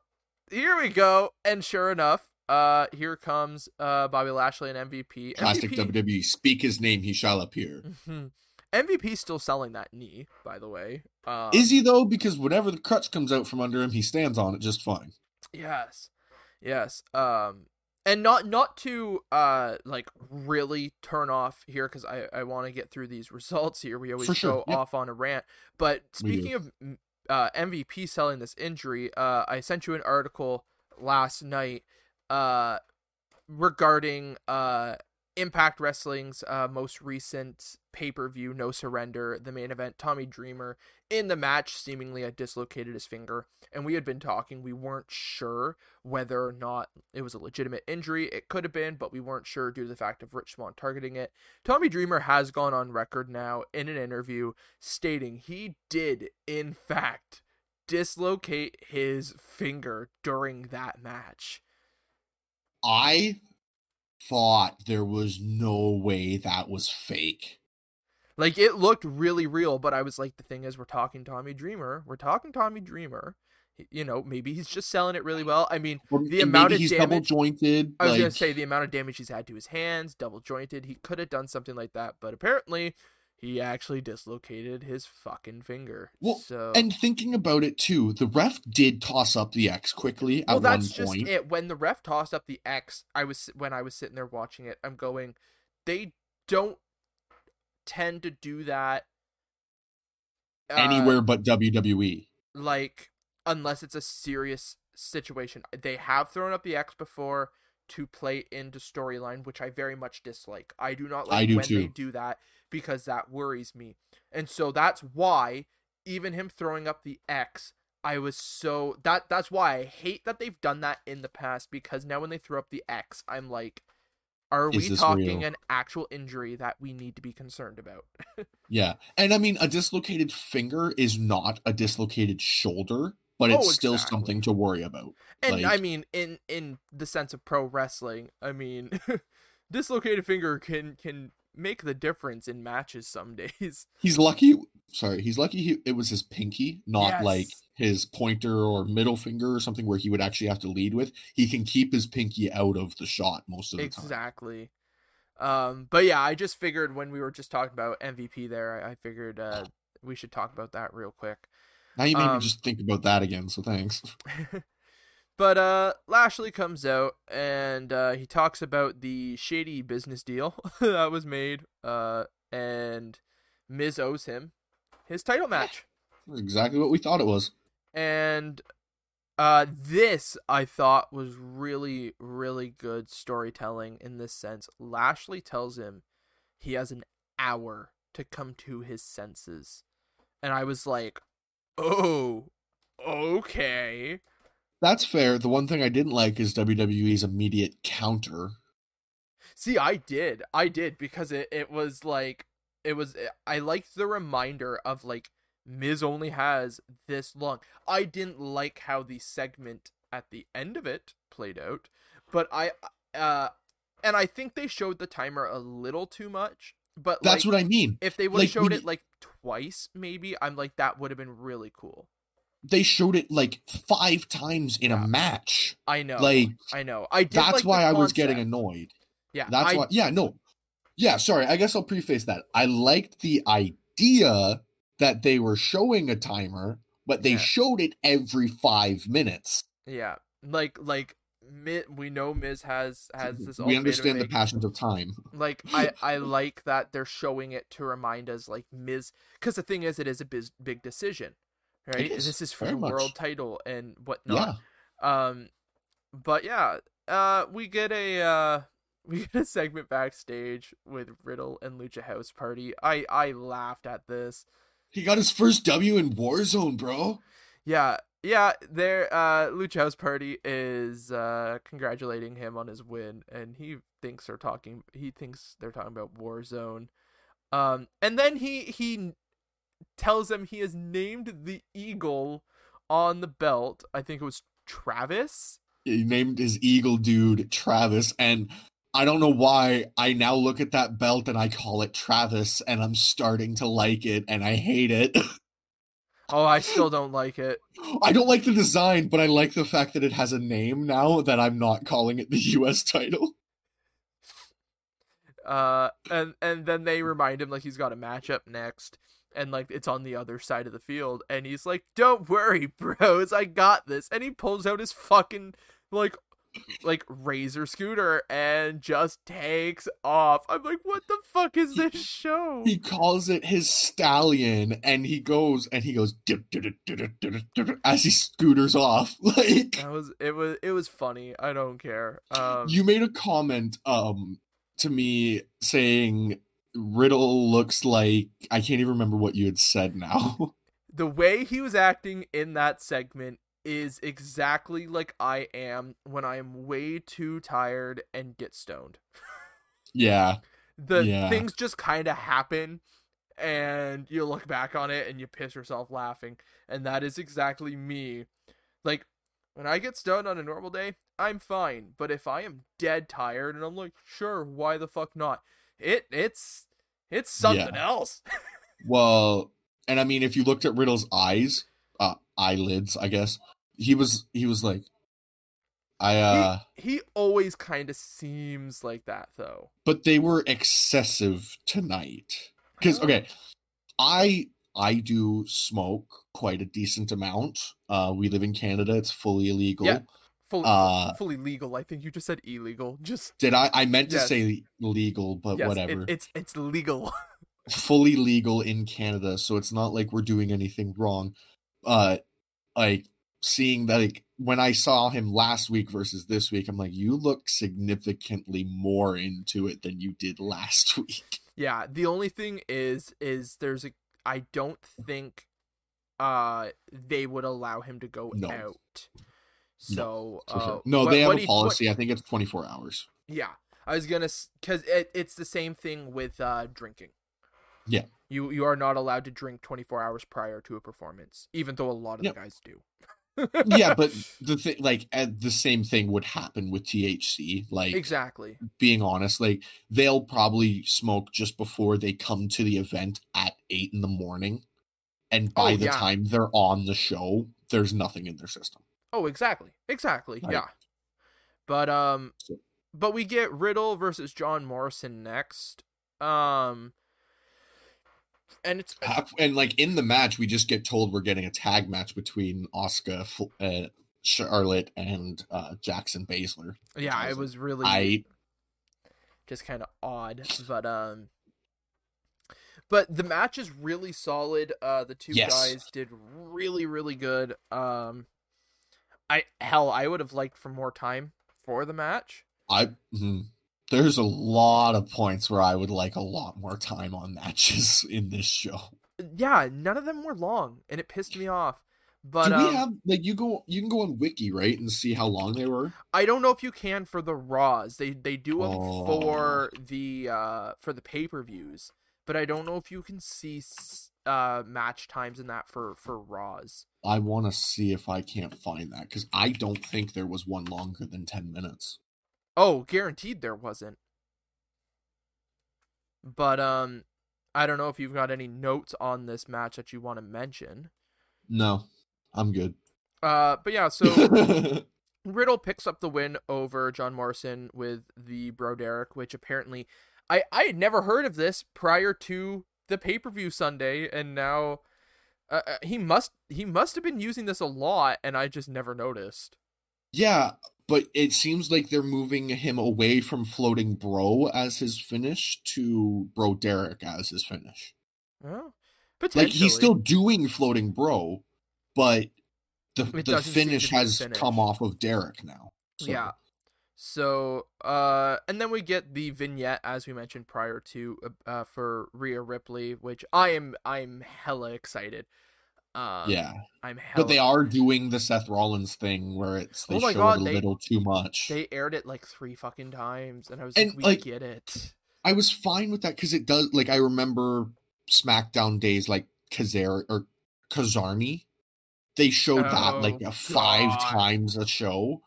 here we go. And sure enough, uh, here comes uh Bobby Lashley and MVP. Classic MVP... WWE. Speak his name, he shall appear. Mm-hmm. MVP still selling that knee, by the way. Um, Is he though? Because whenever the crutch comes out from under him, he stands on it just fine. Yes, yes. Um, and not not to uh like really turn off here because I I want to get through these results here. We always For go off on a rant. But speaking of uh MVP selling this injury, uh, I sent you an article last night uh, regarding uh, Impact Wrestling's uh, most recent pay per view, No Surrender, the main event. Tommy Dreamer in the match seemingly had dislocated his finger, and we had been talking. We weren't sure whether or not it was a legitimate injury. It could have been, but we weren't sure due to the fact of Rich Swann targeting it. Tommy Dreamer has gone on record now in an interview stating he did, in fact, dislocate his finger during that match. I thought there was no way that was fake. Like it looked really real, but I was like, the thing is, we're talking Tommy Dreamer. We're talking Tommy Dreamer. You know, maybe he's just selling it really well. I mean, the amount of he's damage, double jointed. I was like... gonna say the amount of damage he's had to his hands, double jointed. He could have done something like that, but apparently he actually dislocated his fucking finger. Well, so and thinking about it too, the ref did toss up the X quickly well, at that's one just point. It. When the ref tossed up the X, I was when I was sitting there watching it, I'm going, they don't tend to do that uh, anywhere but WWE. Like unless it's a serious situation. They have thrown up the X before to play into storyline, which I very much dislike. I do not like do when too. they do that because that worries me. And so that's why even him throwing up the X, I was so that that's why I hate that they've done that in the past because now when they throw up the X, I'm like are Is we talking real? an actual injury that we need to be concerned about? (laughs) yeah. And I mean a dislocated finger is not a dislocated shoulder, but it's oh, still something to worry about. And like, I mean in in the sense of pro wrestling, I mean (laughs) dislocated finger can can make the difference in matches some days. He's lucky. Sorry, he's lucky. He, it was his pinky, not yes. like his pointer or middle finger or something where he would actually have to lead with. He can keep his pinky out of the shot most of the exactly. time. Exactly. Um, but yeah, I just figured when we were just talking about MVP there, I, I figured uh, we should talk about that real quick. Now you made um, me just think about that again. So thanks. (laughs) (laughs) But uh, Lashley comes out and uh, he talks about the shady business deal (laughs) that was made, uh, and Miz owes him his title match. (laughs) exactly what we thought it was. And uh, this I thought was really, really good storytelling in this sense. Lashley tells him he has an hour to come to his senses, and I was like, "Oh, okay." That's fair. The one thing I didn't like is WWE's immediate counter. See, I did. I did because it, it was like it was I liked the reminder of like Miz only has this long. I didn't like how the segment at the end of it played out, but I uh and I think they showed the timer a little too much. But That's like, what I mean. if they would have like, showed we- it like twice, maybe I'm like that would have been really cool. They showed it like five times in Yeah. a match. I know, Like I know. I did that's like why I was getting annoyed. Yeah, That's I, why. Yeah, no. Yeah, sorry. I guess I'll preface that. I liked the idea that they were showing a timer, but they Yeah. showed it every five minutes. Yeah, like like we know Miz has has this. we understand the passions of time. Like I I like that they're showing it to remind us like Miz because the thing is it is a biz- big decision, right? is, this is for the world title and whatnot. Yeah. whatnot. Um, but yeah, uh, we get a uh we get a segment backstage with Riddle and Lucha House Party. I I laughed at this. He got his first W in Warzone, bro. Yeah, yeah. Their uh, Lucha House Party is uh, congratulating him on his win, and he thinks they're talking. He thinks they're talking about Warzone. Um, and then he he tells them he has named the eagle on the belt. I think it was Travis. He named his eagle dude Travis, and I don't know why I now look at that belt and I call it Travis, and I'm starting to like it, and I hate it. (laughs) Oh, I still don't like it. I don't like the design, but I like the fact that it has a name now that I'm not calling it the (laughs) US title. Uh, and and then they remind him like he's got a matchup next, and like it's on the other side of the field, and he's like, "Don't worry, (laughs) bros, I got this." And he pulls out his fucking like like razor scooter and just takes off. I'm like, "What the fuck is this show?" He calls it his stallion, and he goes and he goes as he scooters off. (laughs) Like That was it was it was funny. I don't care. Um, you made a comment um to me saying Riddle looks like I can't even remember what you had said now. (laughs) the way he was acting in that segment is exactly like I am when I am way too tired and get stoned. (laughs) yeah. The Yeah. things just kind of happen and you look back on it and you piss yourself laughing and that is exactly me. Like when I get stoned on a normal day, I'm fine, but if I am dead tired and I'm like, "Sure, why the fuck not?" It it's it's something else. (laughs) Well, and I mean if you looked at Riddle's eyes, eyelids, I guess, he was he was like I uh he always kind of seems like that though. but they were excessive tonight. Cuz Oh. okay, I I do smoke quite a decent amount. Uh we live in Canada, it's fully illegal. Yeah. Fully, Uh, fully legal. I think you just said illegal. Just Did I I meant to Yes. say legal, but yes, it- whatever. it's it's legal. (laughs) fully legal in Canada, so it's not like we're doing anything wrong. Uh like seeing that like when I saw him last week versus this week, I'm like, you look significantly more into it than you did (laughs) last week. yeah. The only thing is, is there's a. I don't think, uh, they would allow him to go No. out. So For sure. uh, No, what- they have a he- policy. I think it's 24 hours. yeah, I was gonna because it, it's the same thing with uh drinking. Yeah. You you are not allowed to drink 24 hours prior to a performance, even though a lot of Yep. the guys do. yeah, but (laughs) the thing, like, uh, the same thing would happen with THC. Like, exactly. being honest, like, they'll probably smoke just before they come to the event at eight in the morning, and by Oh, the yeah. time they're on the show, there's nothing in their system. Oh, exactly. Exactly. Right. Yeah. But um So- but we get Riddle versus John Morrison next. Um and it's Half- And like in the match, we just get told we're getting a tag match between Asuka, uh, Charlotte, and uh, Jax and Baszler. yeah, I it was was really I just kind of odd, but um but the match is really solid. Uh the two Yes. guys did really really good. Um I hell, I would have liked for more time for the match. I mhm. There's a lot of points where I would like a lot more time on matches (laughs) in this show. Yeah, none of them were long and it pissed me off. But Do we um, have like you go you can go on Wiki right and see how long they were? I don't know if you can for the Raws. They they do them Oh. for the uh for the pay per views, but I don't know if you can see uh match times in that for for Raws. I want to see if I can't find that because I don't think there was one longer than 10 minutes. Oh, guaranteed there wasn't. But um I don't know if you've got any notes on this match that you want to mention. No, I'm good. Uh but yeah, so (laughs) Riddle picks up the win over John Morrison with the Bro Derek, which apparently I I had never heard of this prior to the pay-per-view Sunday and now uh, uh, he must he must have been using this a lot and I just never noticed. Yeah, but it seems like they're moving him away from floating bro as his finish to bro Derek as his finish. Well, Like he's still doing floating bro, but the It the doesn't seem to finish has finish. come off of Derek now. So, Yeah. So, uh, and then we get the vignette as we mentioned prior to, uh, uh, for Rhea Ripley, which I am, I'm hella excited. Um, yeah. I'm hella. But they are doing the Seth Rollins thing where it's they Oh my show God, it a they- little too much. They aired it like three fucking times, and I was And, like, we like, get it. I was fine with that because it does like I remember SmackDown days like Kazar or Kizarny. They showed that like Oh, five God. times a show.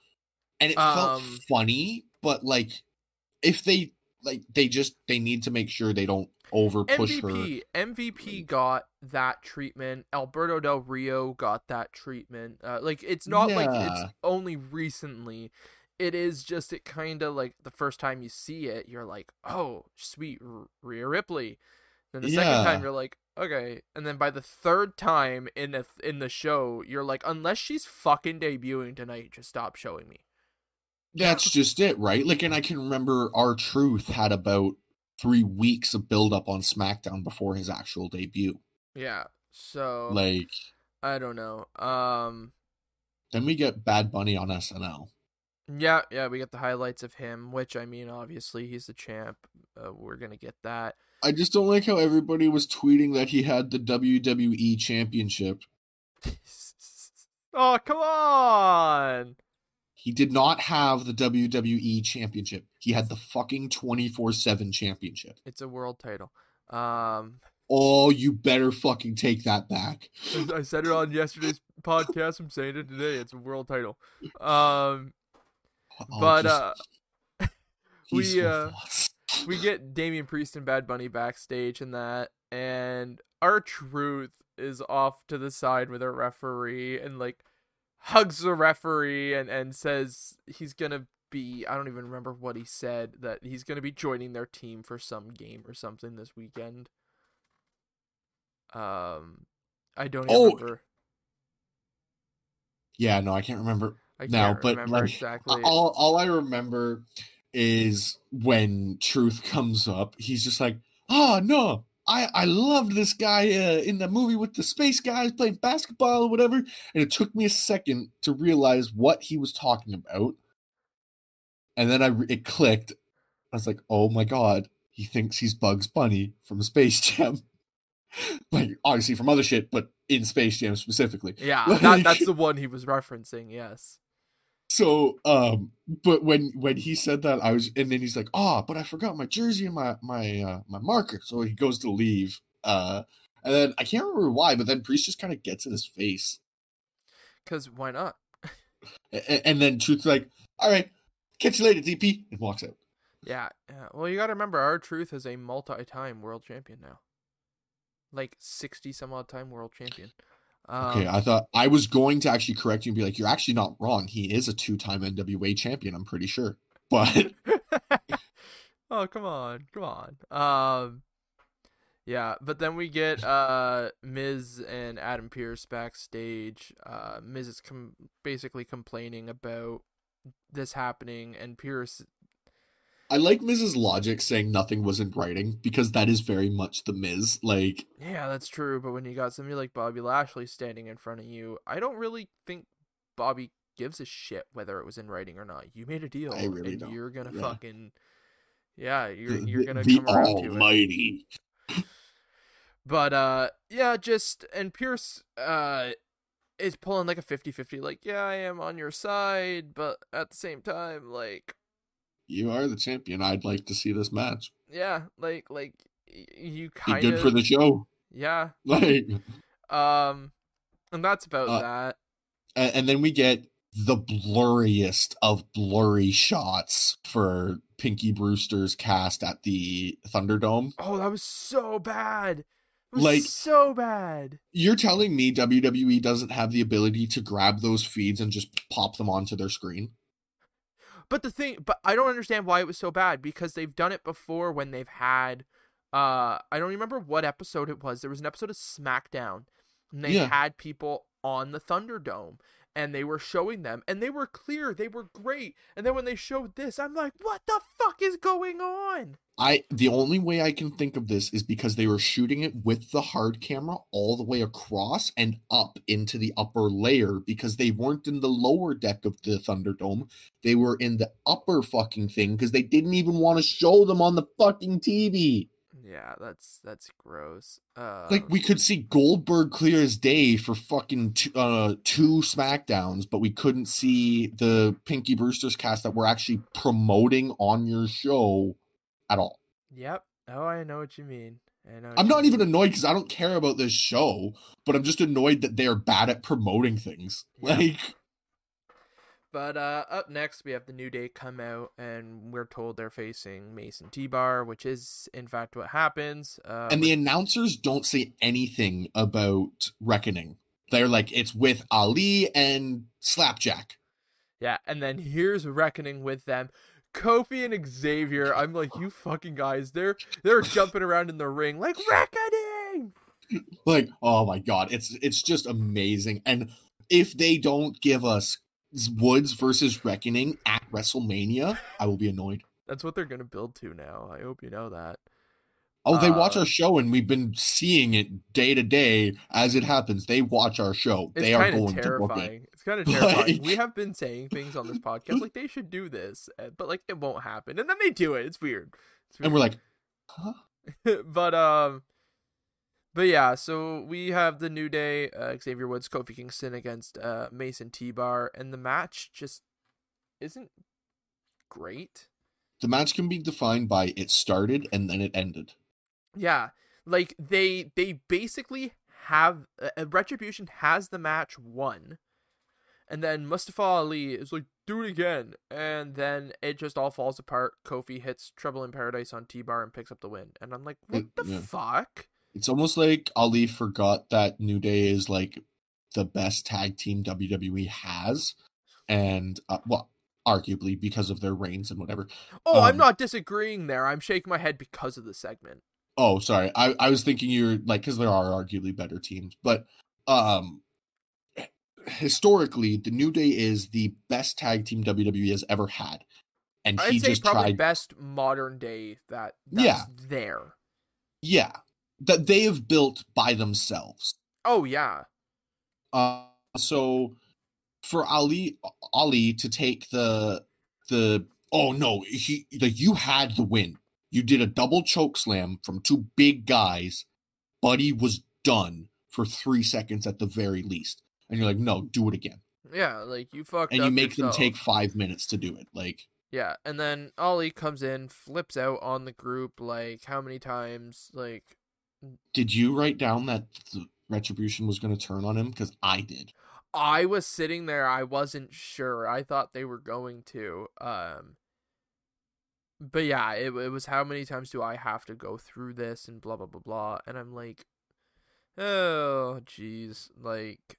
And it Um, felt funny, but like if they like they just they need to make sure they don't over push her. MVP, MVP got that treatment. Alberto Del Rio got that treatment. Uh, like it's not like it's only recently. It is just it kind of like the first time you see it, you're like, oh, sweet R- Rhea Ripley. Then the second time you're like, okay, and then by the third time in the in the show, you're like, unless she's fucking debuting tonight, just stop showing me. That's just it, right? Like and I can remember R-Truth had about three weeks of build up on SmackDown before his actual debut. Yeah. So Like I don't know. Um. then we get Bad Bunny on SNL. Yeah, yeah, we get the highlights of him, which I mean, obviously he's the champ. Uh, we're gonna get that. I just don't like how everybody was tweeting that he had the WWE championship. (laughs) oh, come on! He did not have the WWE championship. He had the fucking 24/7 championship. It's a world title. Um, Oh, you better fucking take that back. I said it on yesterday's podcast. I'm saying it today. It's a world title. Um, Oh, but just- uh, (laughs) we, uh, we get Damian Priest and Bad Bunny backstage and that, and R-Truth is off to the side with a referee and like hugs the referee and and says he's gonna be I don't even remember what he said that he's gonna be joining their team for some game or something this weekend. Um, I don't even Oh, remember. yeah, no, I can't remember I now, can't but like exactly. all all I remember is when Truth comes up, he's just like, "Oh no, I I loved this guy uh, in the movie with the space guys playing basketball or whatever," and it took me a second to realize what he was talking about, and then I it clicked. I was like, "Oh my god, he thinks he's Bugs Bunny from Space (laughs) Jam." like obviously from other shit, but in Space Jam specifically. yeah, (laughs) like- that, that's the one he was referencing. Yes. So, um, but when when he said that, I was, and then he's like, "Oh, but I forgot my jersey and my my uh, my marker." So he goes to leave, uh, and then I can't remember why, but then Priest just kind of gets in his face, Cause why not? and, and then Truth's like, "All right, catch you later, DP," and walks out. Yeah, yeah. Well, you got to remember, R-Truth is a multi-time world champion now, like sixty some odd time world champion. Um, Okay, I thought I was going to actually correct you and be like, "You're actually not wrong. He is a two-time NWA champion. I'm pretty sure." (laughs) But (laughs) oh come on, come on. Um, yeah, but then we get uh Miz and Adam Pearce backstage. Uh, Miz is com- basically complaining about this happening, and Pearce I like Miz's Logic saying nothing was in writing because that is very much the Miz. Like, Yeah, that's true. But when you got somebody like Bobby Lashley standing in front of you, I don't really think Bobby gives a shit whether it was in writing or not. You made a deal, I really and don't. you're gonna Yeah. fucking yeah, you're you're gonna the come around to it. Almighty. But uh, yeah, just and Pearce uh is pulling like a 50-50 like yeah i am on your side but at the same time like You are the champion. I'd like to see this match. yeah like like you Be kind good of for the show. Yeah. (laughs) Like, Um, and that's about Uh, that. and, and then we get the blurriest of blurry shots for Punky Brewster's cast at the Thunderdome. Oh, that was so bad. Was Like- so bad. You're telling me WWE doesn't have the ability to grab those feeds and just pop them onto their screen? But the thing, but I don't understand why it was so bad because they've done it before when they've had. Uh, I don't remember what episode it was. There was an episode of SmackDown, and they Yeah. had people on the Thunderdome, and they were showing them, and they were clear, they were great. And then when they showed this, I'm like, what the fuck is going on? I the only way I can think of this is because they were shooting it with the hard camera all the way across and up into the upper layer because they weren't in the lower deck of the Thunderdome. They were in the upper fucking thing because they didn't even want to show them on the fucking TV. Yeah, that's that's gross. Uh, Like we could see Goldberg clear as day for fucking two, uh two Smackdowns, but we couldn't see the Punky Brewster's cast that we're actually promoting on your show at all. Yep. Oh, I know what you mean. I know. I'm not mean. even annoyed because I don't care about this show, but I'm just annoyed that they're bad at promoting things. (laughs) Yeah. Like, But uh, up next, we have the New Day come out, and we're told they're facing Mace and T-Bar, which is in fact what happens. Uh, and the announcers don't say anything about Reckoning. They're like, it's with Ali and Slapjack. yeah, and then here's Reckoning with them. Kofi and Xavier. I'm like, you fucking guys. They're they're (laughs) jumping around in the ring like Reckoning. Like, oh my god, it's it's just amazing. And if they don't give us Woods versus Reckoning at WrestleMania, I will be annoyed. That's what they're gonna build to now. I hope you know that. Oh, they watch Uh, our show and we've been seeing it day to day as it happens. They watch our show. They are going to book it. terrifying. It's kind of (laughs) terrifying. We have been saying things on this podcast like they should do this, uh, but like it won't happen, and then they do it. It's weird. It's And we're like, huh? (laughs) but um but yeah so we have the new day uh, xavier woods kofi kingston against uh mace and t-bar and the match just isn't great The match can be defined by it started and then it ended. yeah like they they basically have uh, retribution has the match won and then mustafa ali is like do it again and then it just all falls apart kofi hits trouble in paradise on t-bar and picks up the win and i'm like what It- the yeah. fuck It's almost like Ali forgot that New Day is like the best tag team WWE has, and uh, well, arguably because of their reigns and whatever. Oh, I'm Um, not disagreeing there. I'm shaking my head because of the segment. Oh, sorry, I I was thinking you're like because there are arguably better teams, but um, historically, the New Day is the best tag team WWE has ever had, and he I'd say just probably tried. best modern day that that's Yeah. there. Yeah, that they have built by themselves. Oh yeah. Uh, so for Ali Ali to take the the oh no he like you had the win. You did a double choke slam from two big guys. Buddy was done for three seconds at the very least, and you're like, no, do it again, Yeah, like you fucked and you make yourself. them take five minutes to do it. Like Yeah, and then Ali comes in, flips out on the group like how many times? Like Did you write down that the retribution was going to turn on him? Because I did. I was sitting there, I wasn't sure. I thought they were going to. Um but yeah, it, it was how many times do I have to go through this and blah blah blah blah and I'm like oh jeez, like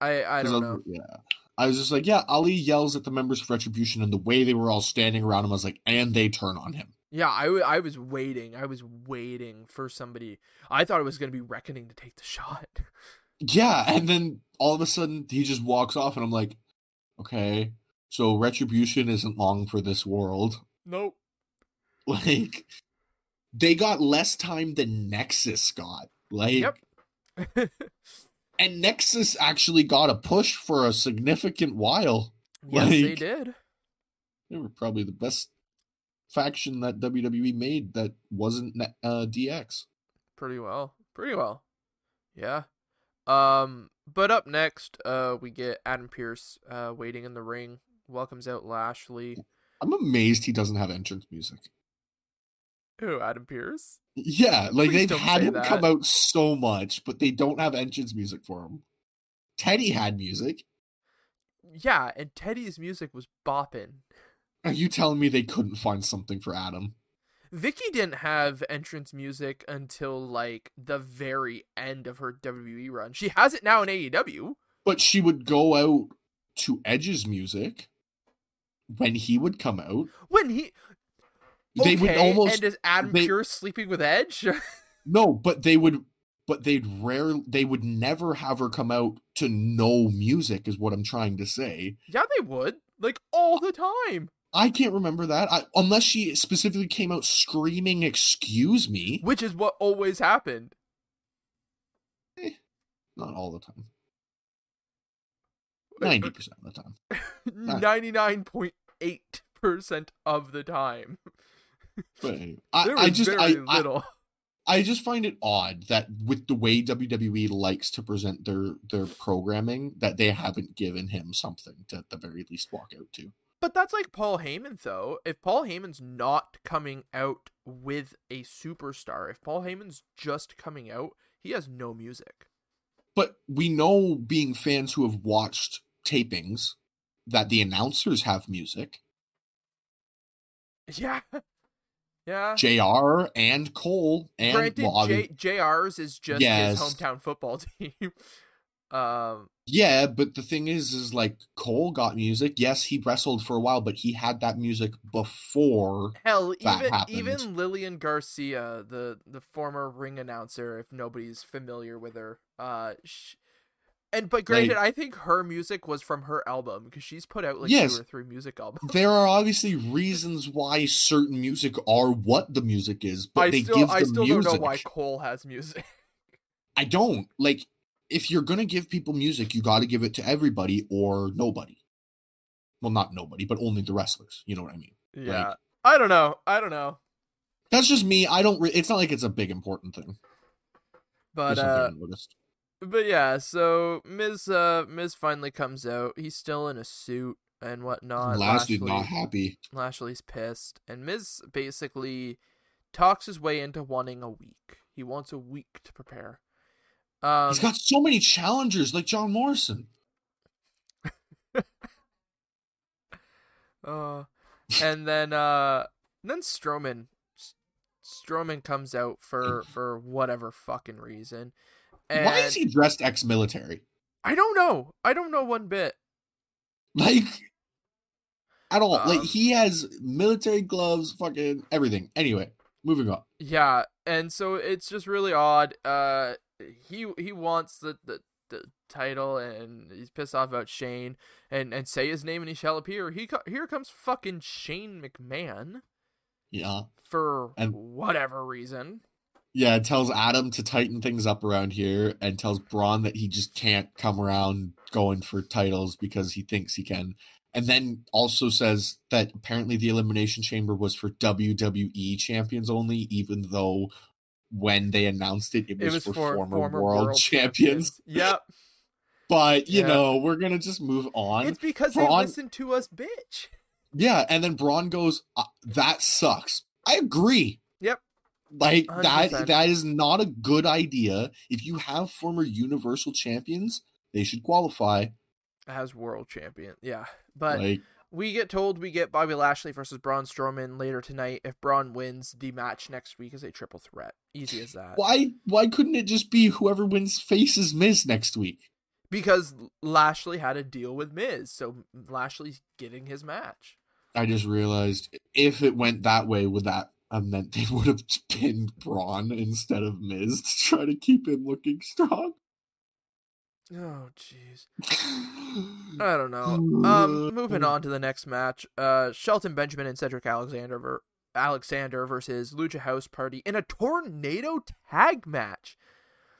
I I don't know. Yeah. I was just like, yeah, Ali yells at the members of Retribution, and the way they were all standing around him, I was like, and they turn on him. Yeah, I, w- I was waiting. I was waiting for somebody. I thought it was going to be Reckoning to take the shot. Yeah, and then all of a sudden he just walks off, and I'm like, okay, so Retribution isn't long for this world. Nope. (laughs) Like, they got less time than Nexus got. Like, Yep. (laughs) and Nexus actually got a push for a significant while. yes, they did. They were probably the best faction that WWE made that wasn't uh, DX. Pretty well. Pretty well. Yeah. Um, but up next, uh, we get Adam Pearce, uh, waiting in the ring. Welcomes out Lashley. I'm amazed he doesn't have entrance music. Who? Adam Pearce? Yeah, like Please they've had him that. come out so much, but they don't have entrance music for him. Teddy had music. Yeah, and Teddy's music was bopping. Are you telling me they couldn't find something for Adam? Vicky didn't have entrance music until like the very end of her WWE run. She has it now in AEW. But she would go out to Edge's music when he would come out. When he They would Okay, almost and is Adam they- Pearce sleeping with Edge? (laughs) no, but they would, but they'd rare. They would never have her come out to no music. Is what I'm trying to say. yeah, they would. Like all the time. I can't remember that I, unless she specifically came out screaming, "Excuse me." Which is what always happened. Eh, not all the time. (laughs) Ninety percent of the time. (laughs) Ninety nine point eight percent of the time. (laughs) But anyway, I, I just very I, I little. I just find it odd that with the way WWE likes to present their their programming, that they haven't given him something to at the very least walk out to. But that's like Paul Heyman, though. If Paul Heyman's not coming out with a superstar, if Paul Heyman's just coming out, he has no music. But we know, being fans who have watched tapings, that the announcers have music. Yeah. (laughs) Yeah. Jr. and Cole and Granted, well, J- JR's is just Yes. his hometown football (laughs) team. Um, yeah, but the thing is, is like Cole got music. Yes, he wrestled for a while, but he had that music before. hell, even happened. even Lillian Garcia, the the former ring announcer, if nobody's familiar with her, uh, sh- and but granted, Like- I think her music was from her album because she's put out like Yes. two or three music albums. There are (laughs) obviously reasons why certain music are what the music is, but I they still give I the still music. don't know why Cole has music. I don't like if you're gonna give people music, you got to give it to everybody or nobody. Well, not nobody, but only the wrestlers. You know what I mean? Yeah. I don't know. I don't know. That's just me. I don't. Re- it's not like it's a big important thing. But uh but yeah, so Miz uh Miz finally comes out. He's still in a suit and whatnot. Lashley's Lashley- not happy. Lashley's pissed. And Miz basically talks his way into wanting a week. He wants a week to prepare. Um He's got so many challengers, like John Morrison. (laughs) uh and then uh then Strowman Strowman comes out for (clears throat) for whatever fucking reason. And Why is he dressed ex-military? I don't know. I don't know one bit. Like at all. like Um, he has military gloves, fucking everything. Anyway, moving on. Yeah, and so it's just really odd. Uh, he he wants the, the the title, and he's pissed off about Shane, and and say his name and he shall appear. He co- here comes fucking Shane McMahon Yeah. for And- whatever reason. Yeah, tells Adam to tighten things up around here and tells Braun that he just can't come around going for titles because he thinks he can. And then also says that apparently the Elimination Chamber was for WWE champions only, even though when they announced it, it was, It was for, for former, world, (laughs) champions. Yep, (laughs) But, you Yeah. know, we're to just move on. it's because they Braun- listen to us, bitch. Yeah, and then Braun goes, uh, "That sucks." I agree. Yep. Like that 100%. that is not a good idea. If you have former universal champions, they should qualify. As world champion, yeah, but. like We get told we get Bobby Lashley versus Braun Strowman later tonight. If Braun wins, the match next week is a triple threat. Easy as that. why why couldn't it just be whoever wins faces Miz next week? Because Lashley had a deal with Miz, so Lashley's getting his match. I just realized if it went that way, would that have meant they (laughs) would have pinned Braun instead of Miz to try to keep him looking strong? Oh, jeez. (laughs) I don't know. Um, moving on to the next match. Uh, Shelton Benjamin and Cedric Alexander ver- Alexander versus Lucha House Party in a tornado tag match.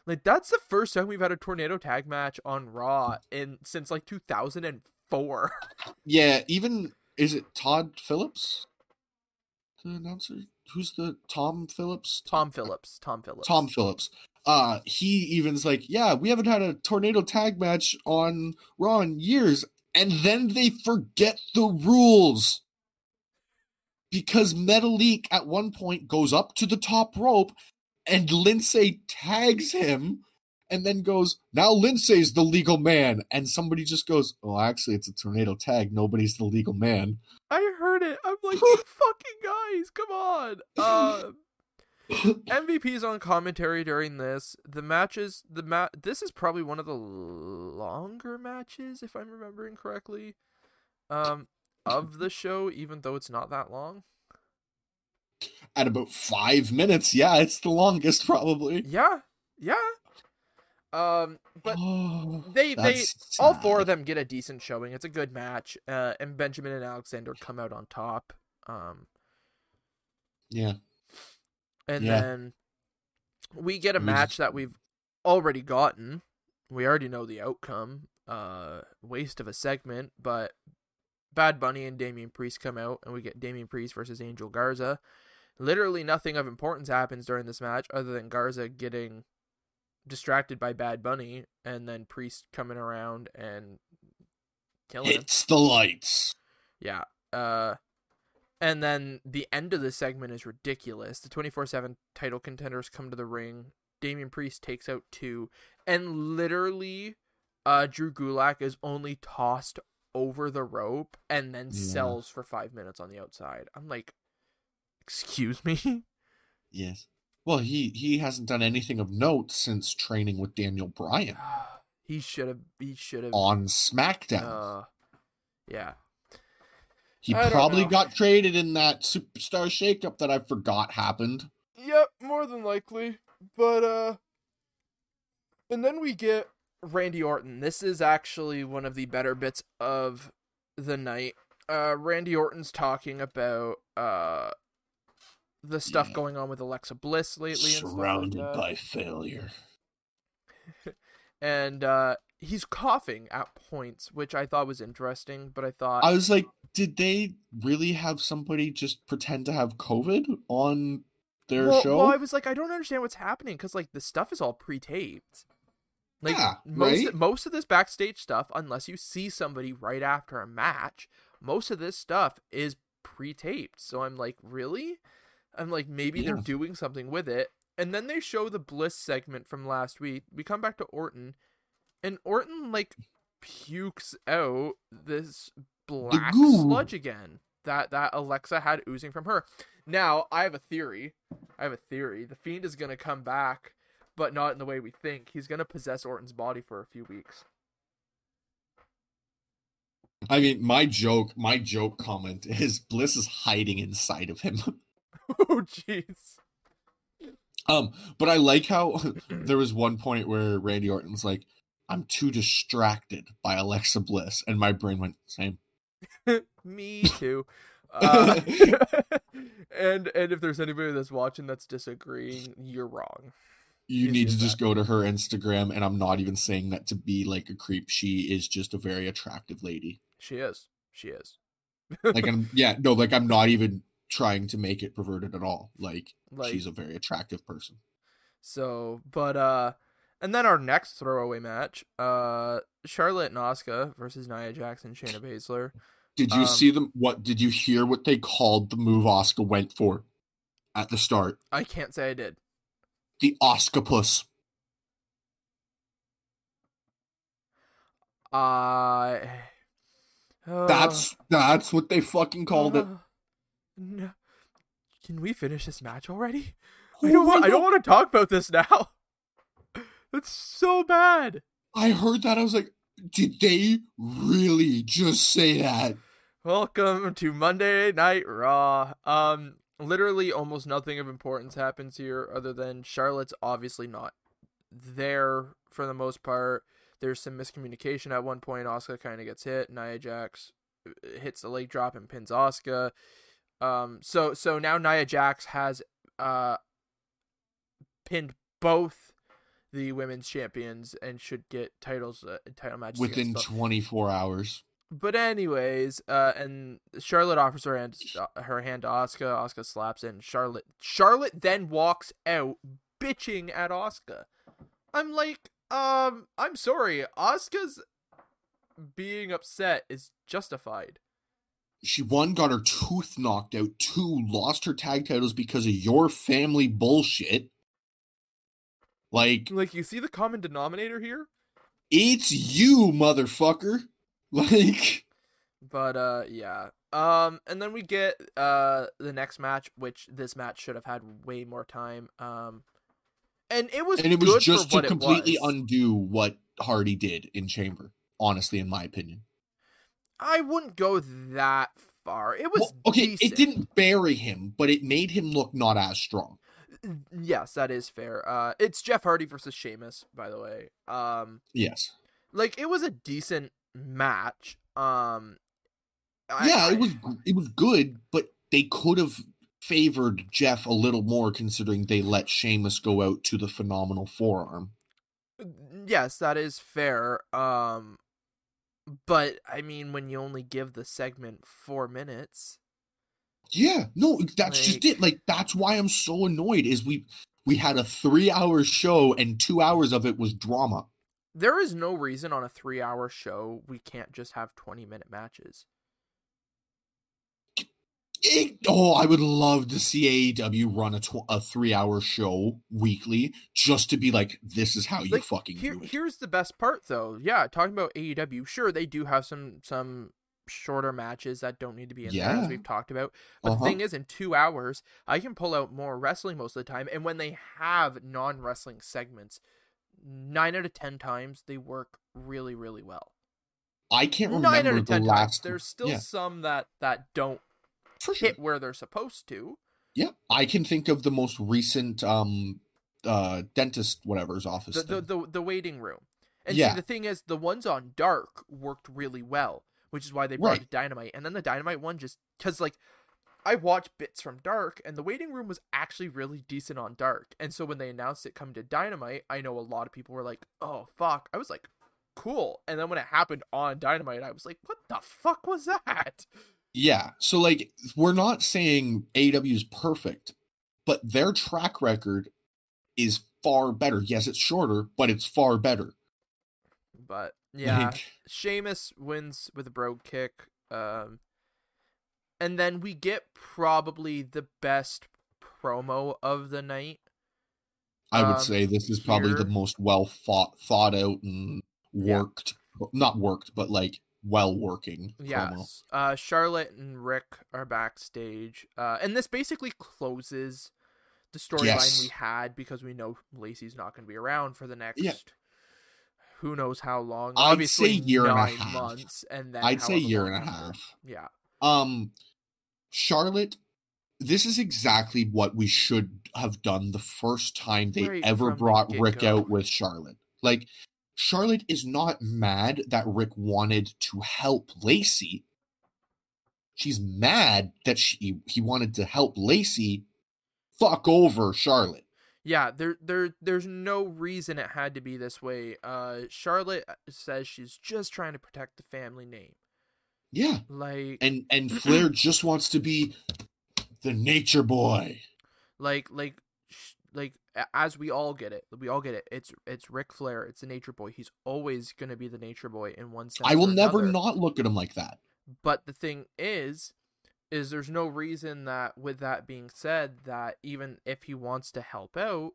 Like that's the first time we've had a tornado tag match on Raw in since like 2004. (laughs) Yeah, even is it Todd Phillips? The announcer? Who's the Tom Phillips? Tom Phillips. Tom Phillips. Tom Phillips. Uh he even's like, yeah, we haven't had a tornado tag match on Raw in years, and then they forget the rules. because Metalik at one point goes up to the top rope and Lince tags him and then goes, Now Lince's the legal man. And somebody just goes, Oh, actually, it's a tornado tag. Nobody's the legal man. I heard it. I'm like, (laughs) fucking guys, come on. Uh, (laughs) MVP's on commentary during this. The matches, the mat. This is probably one of the longer matches, if I'm remembering correctly, um, of the show. Even though it's not that long. At about five minutes, yeah, it's the longest probably. Yeah, yeah. Um, but Oh, (sighs) they they that's all four of them get a decent showing. It's a good match. Uh, and Benjamin and Alexander come out on top. Um, Yeah. And Yeah. then we get a match that we've already gotten. We already know the outcome. Uh, waste of a segment, but Bad Bunny and Damian Priest come out, and we get Damian Priest versus Angel Garza. Literally nothing of importance happens during this match, other than Garza getting distracted by Bad Bunny, and then Priest coming around and killing him. Hits the lights. Yeah. Uh and then the end of the segment is ridiculous. The 24/7 title contenders come to the ring. Damian Priest takes out two and literally uh Drew Gulak is only tossed over the rope and then Yeah. sells for 5 minutes on the outside. I'm like excuse me? (laughs) Yes. Well, he he hasn't done anything of note since training with Daniel Bryan (sighs) he should have he should have on SmackDown. uh yeah. He I probably got traded in that superstar shakeup that I forgot happened. Yep, more than likely. But uh and then we get Randy Orton. This is actually one of the better bits of the night. Uh Randy Orton's talking about uh the stuff Yeah. going on with Alexa Bliss lately and Surrounded like by failure. (laughs) And uh he's coughing at points, which I thought was interesting, but I thought I was like, did they really have somebody just pretend to have COVID on their well, show? well, I was like, I don't understand what's happening because like the stuff is all pre-taped. Like Yeah, most right? most of this backstage stuff, unless you see somebody right after a match, most of this stuff is pre-taped. So I'm like, really? I'm like, maybe they're doing something with it. And then they show the Bliss segment from last week. We come back to Orton, and Orton like pukes out this black sludge again that that Alexa had oozing from her. Now I have a theory. I have a theory. The Fiend is gonna come back, but not in the way we think. He's gonna possess Orton's body for a few weeks. I mean, my joke, my joke comment is Bliss is hiding inside of him. (laughs) (laughs) oh jeez. Um, but I like how (laughs) there was one point where Randy Orton's like, "I'm too distracted by Alexa Bliss," and my brain went same. (laughs) Me too. (laughs) Uh, (laughs) and and if there's anybody that's watching that's disagreeing, you're wrong. You need to just go to her Instagram, and I'm not even saying that to be like a creep. She is just a very attractive lady. She is. She is. Like, I'm yeah, no, like I'm not even trying to make it perverted at all. Like, Like she's a very attractive person. so, but uh, and then our next throwaway match, uh, Charlotte and Asuka versus Nia Jackson, and Shayna Baszler. Did you Um, see them? What did you hear? What they called the move Asuka went for at the start? I can't say I did. The Oscapus. I. Uh, That's that's what they fucking called it. uh, No. Can we finish this match already? Oh I don't. I don't want to talk about this now. That's so bad. I heard that. I was like, did they really just say that? Welcome to Monday Night Raw. Um, literally almost nothing of importance happens here other than Charlotte's obviously not there for the most part. There's some miscommunication at one point. Asuka kind of gets hit. Nia Jax uh, hits the leg drop and pins Asuka. Um, so so now Nia Jax has uh pinned both the women's champions and should get titles uh, title matches Within 24 hours. but anyways, uh, and Charlotte offers her hand, her hand to Asuka. Asuka slaps in. Charlotte, Charlotte then walks out, bitching at Asuka. I'm like, um, I'm sorry. Asuka's being upset is justified. she one got her tooth knocked out, two lost her tag titles because of your family bullshit. Like, Like you see the common denominator here? it's you, motherfucker. (laughs) Like, But uh yeah. Um and then we get uh the next match, which this match should have had way more time. Um and it was and it was just to completely undo what Hardy did in Chamber. Honestly, in my opinion. I wouldn't go that far. It was Well, okay, decent. it didn't bury him, but it made him look not as strong. Yes, that is fair. Uh it's Jeff Hardy versus Sheamus, by the way. Um Yes. like it was a decent match. Um I- yeah, I- it was it was good, but they could have favored Jeff a little more considering they let Sheamus go out to the phenomenal forearm. yes, that is fair. Um but I mean when you only give the segment 4 minutes, Yeah, no, that's just it. Like that's why I'm so annoyed is we we had a 3-hour show and 2 hours of it was drama. there is no reason on a 3-hour show we can't just have 20-minute matches. It, oh, I would love to see AEW run a tw- a 3-hour show weekly just to be like this is how you Like, fucking Here, do it. here's the best part, though. Yeah, talking about AEW, sure they do have some some shorter matches that don't need to be in there, as we've talked about. But Uh-huh. the thing is, in two hours, I can pull out more wrestling most of the time. And when they have non wrestling segments, nine out of ten times they work really, really well. I can't Nine out remember of the ten times. last There's still yeah. some that that don't for sure. hit where they're supposed to. Yeah, I can think of the most recent um uh dentist whatever's office. the, the the the waiting room. And Yeah. see, the thing is, the ones on Dark worked really well, which is why they brought Right. Dynamite. And then the Dynamite one just because like I watched bits from Dark, and the waiting room was actually really decent on Dark. And so when they announced it coming to Dynamite, I know a lot of people were like, "Oh fuck!" I was like, "Cool." And then when it happened on Dynamite, I was like, "What the fuck was that?" yeah, so like we're not saying AEW is perfect, but their track record is far better. Yes, it's shorter, but it's far better. But yeah, Like, Sheamus wins with a brogue kick. Um, and then we get probably the best promo of the night. I would um, say this is probably the most well thought thought out and Yeah. worked not worked, but like well working promo. Yes. Uh, Charlotte and Ric are backstage. Uh, and this basically closes the storyline Yes. we had because we know Lacey's not going to be around for the next. Yeah. Who knows how long? I'd Obviously, say year and a half. months, and then I'd say year and a half. Yeah. Um, Charlotte, this is exactly what we should have done the first time they Right ever from the brought Ric out with Charlotte. Like, Charlotte is not mad that Ric wanted to help Lacey. She's mad that she he wanted to help Lacey fuck over Charlotte. Yeah, there there there's no reason it had to be this way. Uh Charlotte says she's just trying to protect the family name. Yeah. Like And and (clears throat) Flair just wants to be the nature boy. like like sh- like as we all get it. We all get it. It's it's Ric Flair, it's the nature boy. He's always going to be the nature boy in one sense I will never another. not look at him like that. But the thing is, is there's no reason that, with that being said, that even if he wants to help out,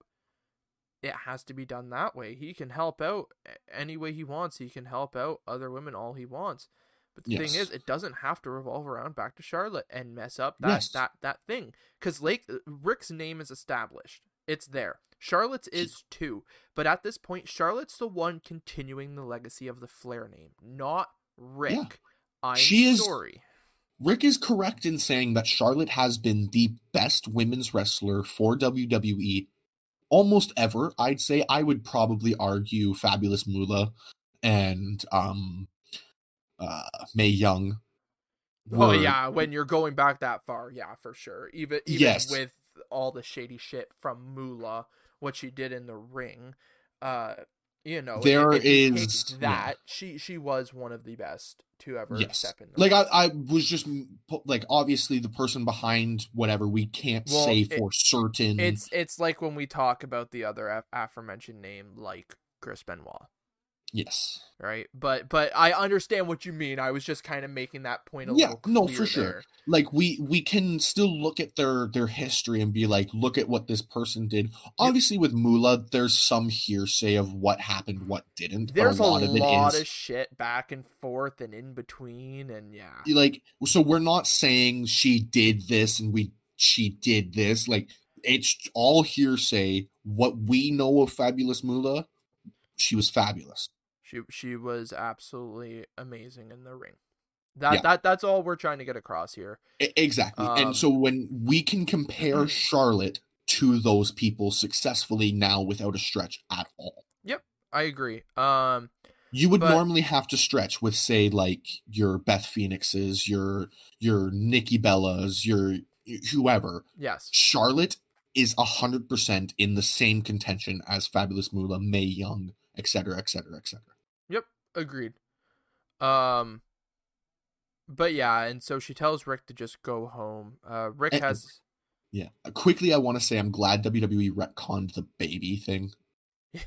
it has to be done that way. He can help out any way he wants. He can help out other women all he wants. But the thing is, it doesn't have to revolve around back to Charlotte and mess up that Yes. that that thing. Because Lake uh, Ric's name is established. It's there. Charlotte's is too. But at this point, Charlotte's the one continuing the legacy of the Flair name, not Ric. I'm She is- sorry. Ric is correct in saying that Charlotte has been the best women's wrestler for WWE almost ever. I'd say I would probably argue Fabulous Moolah and um uh Mae Young. Oh were- yeah, when you're going back that far, yeah, for sure. Even even Yes. with all the shady shit from Moolah, what she did in the ring, uh, you know, if- There if take is- yeah. that she she was one of the best to ever Yes. step in. the Like. I, I was just like obviously the person behind whatever we can't Well, say it- for certain. it's it's like when we talk about the other af- aforementioned name, like Chris Benoit. Yes. right? But but I understand what you mean. I was just kind of making that point a little. Yeah, little no, for sure. there. Like we we can still look at their their history and be like, look at what this person did. Obviously, with Moolah, there's some hearsay of what happened, what didn't. There's a lot, of it is of shit back and forth and in between, and yeah, like so we're not saying she did this and we she did this. Like it's all hearsay. What we know of Fabulous Moolah, she was fabulous. She she was absolutely amazing in the ring. That Yeah. that that's all we're trying to get across here. Exactly. Um, and so when we can compare Charlotte to those people successfully now without a stretch at all. Yep, I agree. Um, You would But- normally have to stretch with say like your Beth Phoenixes, your your Nikki Bellas, your whoever. yes, Charlotte is a hundred percent in the same contention as Fabulous Moolah, Mae Young, etc., etc., etc. agreed. Um, but yeah, and so she tells Ric to just go home. Uh, Ric And- has Yeah. Uh, Quickly, I want to say I'm glad WWE retconned the baby thing. (laughs)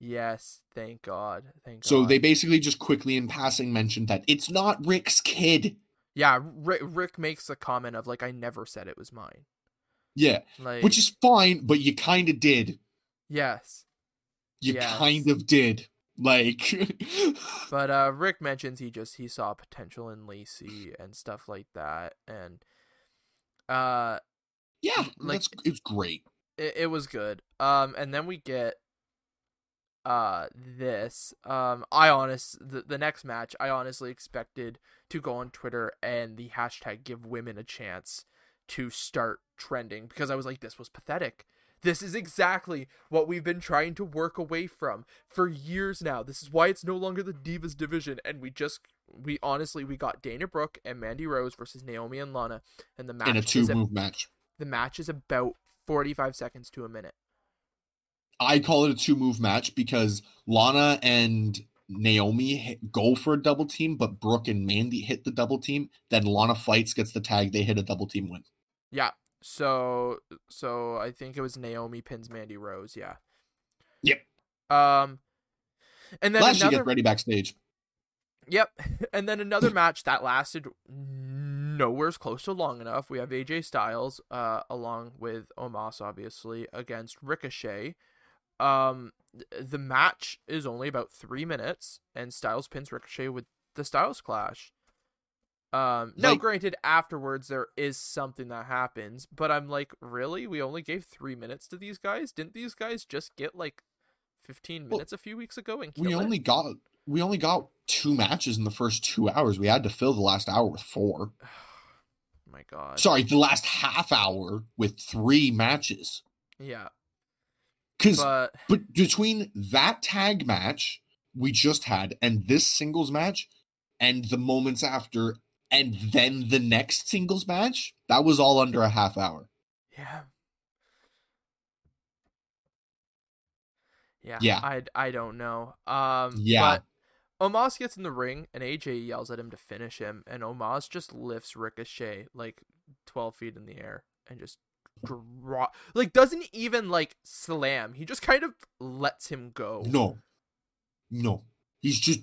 yes, thank God, thank So God. they basically just quickly in passing mentioned that it's not Ric's kid. yeah, Ric, Ric makes a comment of like, I never said it was mine. Yeah, Like, which is fine, but you kind of did. yes, You Yes. kind of did. Like, (laughs) but uh, Ric mentions he just he saw potential in Lacey and stuff like that, and uh, yeah, Like- it's great. it, it was good. Um, and then we get uh this. Um, I honest the, the next match I honestly expected to go on Twitter and the hashtag give women a chance to start trending because I was like, this was pathetic. This is exactly what we've been trying to work away from for years now. This is why it's no longer the Divas division, and we just we honestly we got Dana Brooke and Mandy Rose versus Naomi and Lana, and the match In a is two a- move match. the match is about 45 seconds to a minute. I call it a two move match because Lana and Naomi hit, go for a double team, but Brooke and Mandy hit the double team. Then Lana fights, gets the tag, they hit a double team win. Yeah. So so I think it was Naomi pins Mandy Rose, yeah. Yep. Um and then Last she another gets ready backstage. Yep. (laughs) And then another match that lasted nowhere's close to long enough. We have AJ Styles uh along with Omos obviously against Ricochet. Um the match is only about 3 minutes and Styles pins Ricochet with the Styles Clash. Um now Like- granted afterwards there is something that happens, but I'm like, really? We only gave 3 minutes to these guys? Didn't these guys just get like 15 Well, minutes a few weeks ago and We it? only got we only got two matches in the first two hours. We had to fill the last hour with four. (sighs) my god. Sorry, the last half hour with three matches. yeah. Because But but between that tag match we just had and this singles match and the moments after and then the next singles match, that was all under a half hour. Yeah. Yeah. Yeah. I I don't know. Um Yeah. but Omos gets in the ring and AJ yells at him to finish him and Omos just lifts Ricochet like 12 feet in the air and just drop like doesn't even like slam. He just kind of lets him go. No. No. He's just